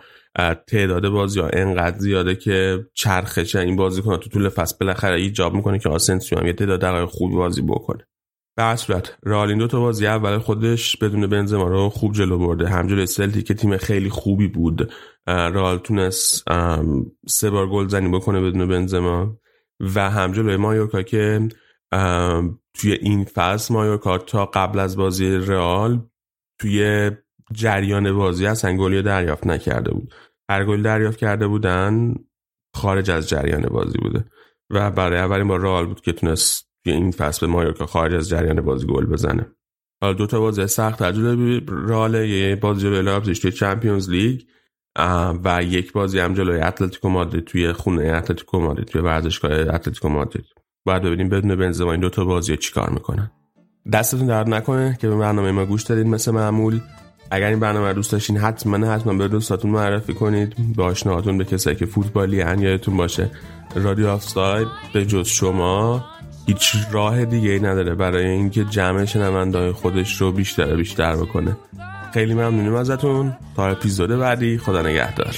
تعداد بازی ها انقدر زیاده که چرخش بین بازیکنا. تو طول فصل بالاخره ایجاب می‌کنه که آسنسیو هم یه تعداد دقایق خوبی بازی بکنه. به هر صورت رئال این دو تا بازی اول خودش بدون بنزما رو خوب جلو برده. هم سلتیکی که تیم خیلی خوبی بود رئال تونست سه بار گل زنی بکنه بدون بنزما. و هم مایورکا که توی این فصل مایورکا تا قبل از بازی رئال توی جریان بازی اصلا گلی دریافت نکرده بود. هر گل دریافت کرده بودن خارج از جریان بازی بوده. و برای اولین بار رئال بود که تونست این فصل به مایورکا خارج از جریان بازی گل بزنه. حالا دو تا بازی سخت تجربه رئال یه بازی جلوی لایپزیگ توی Champions League و یک بازی هم جلوی اتلتیکو مادرید توی خونه اتلتیکو مادرید توی ورزشگاه اتلتیکو مادرید. باید ببینیم بدون بنزما این دو تا بازی چیکار می‌کنن. دستتون درد نکنه که به برنامه ما گوش دادید مثل معمول. اگر این برنامه دوست داشتین حتما حتما به دوستاتون معرفی کنید. به آشناهاتون به کسایی که فوتبالی ان یادتون باشه. رادیو آفساید به جز شما هیچ راه دیگه ای نداره. برای اینکه جمع شنوندهای خودش رو بیشتر بیشتر بکنه. خیلی ممنونیم ازتون. تا اپیزود بعدی خدا نگهدار.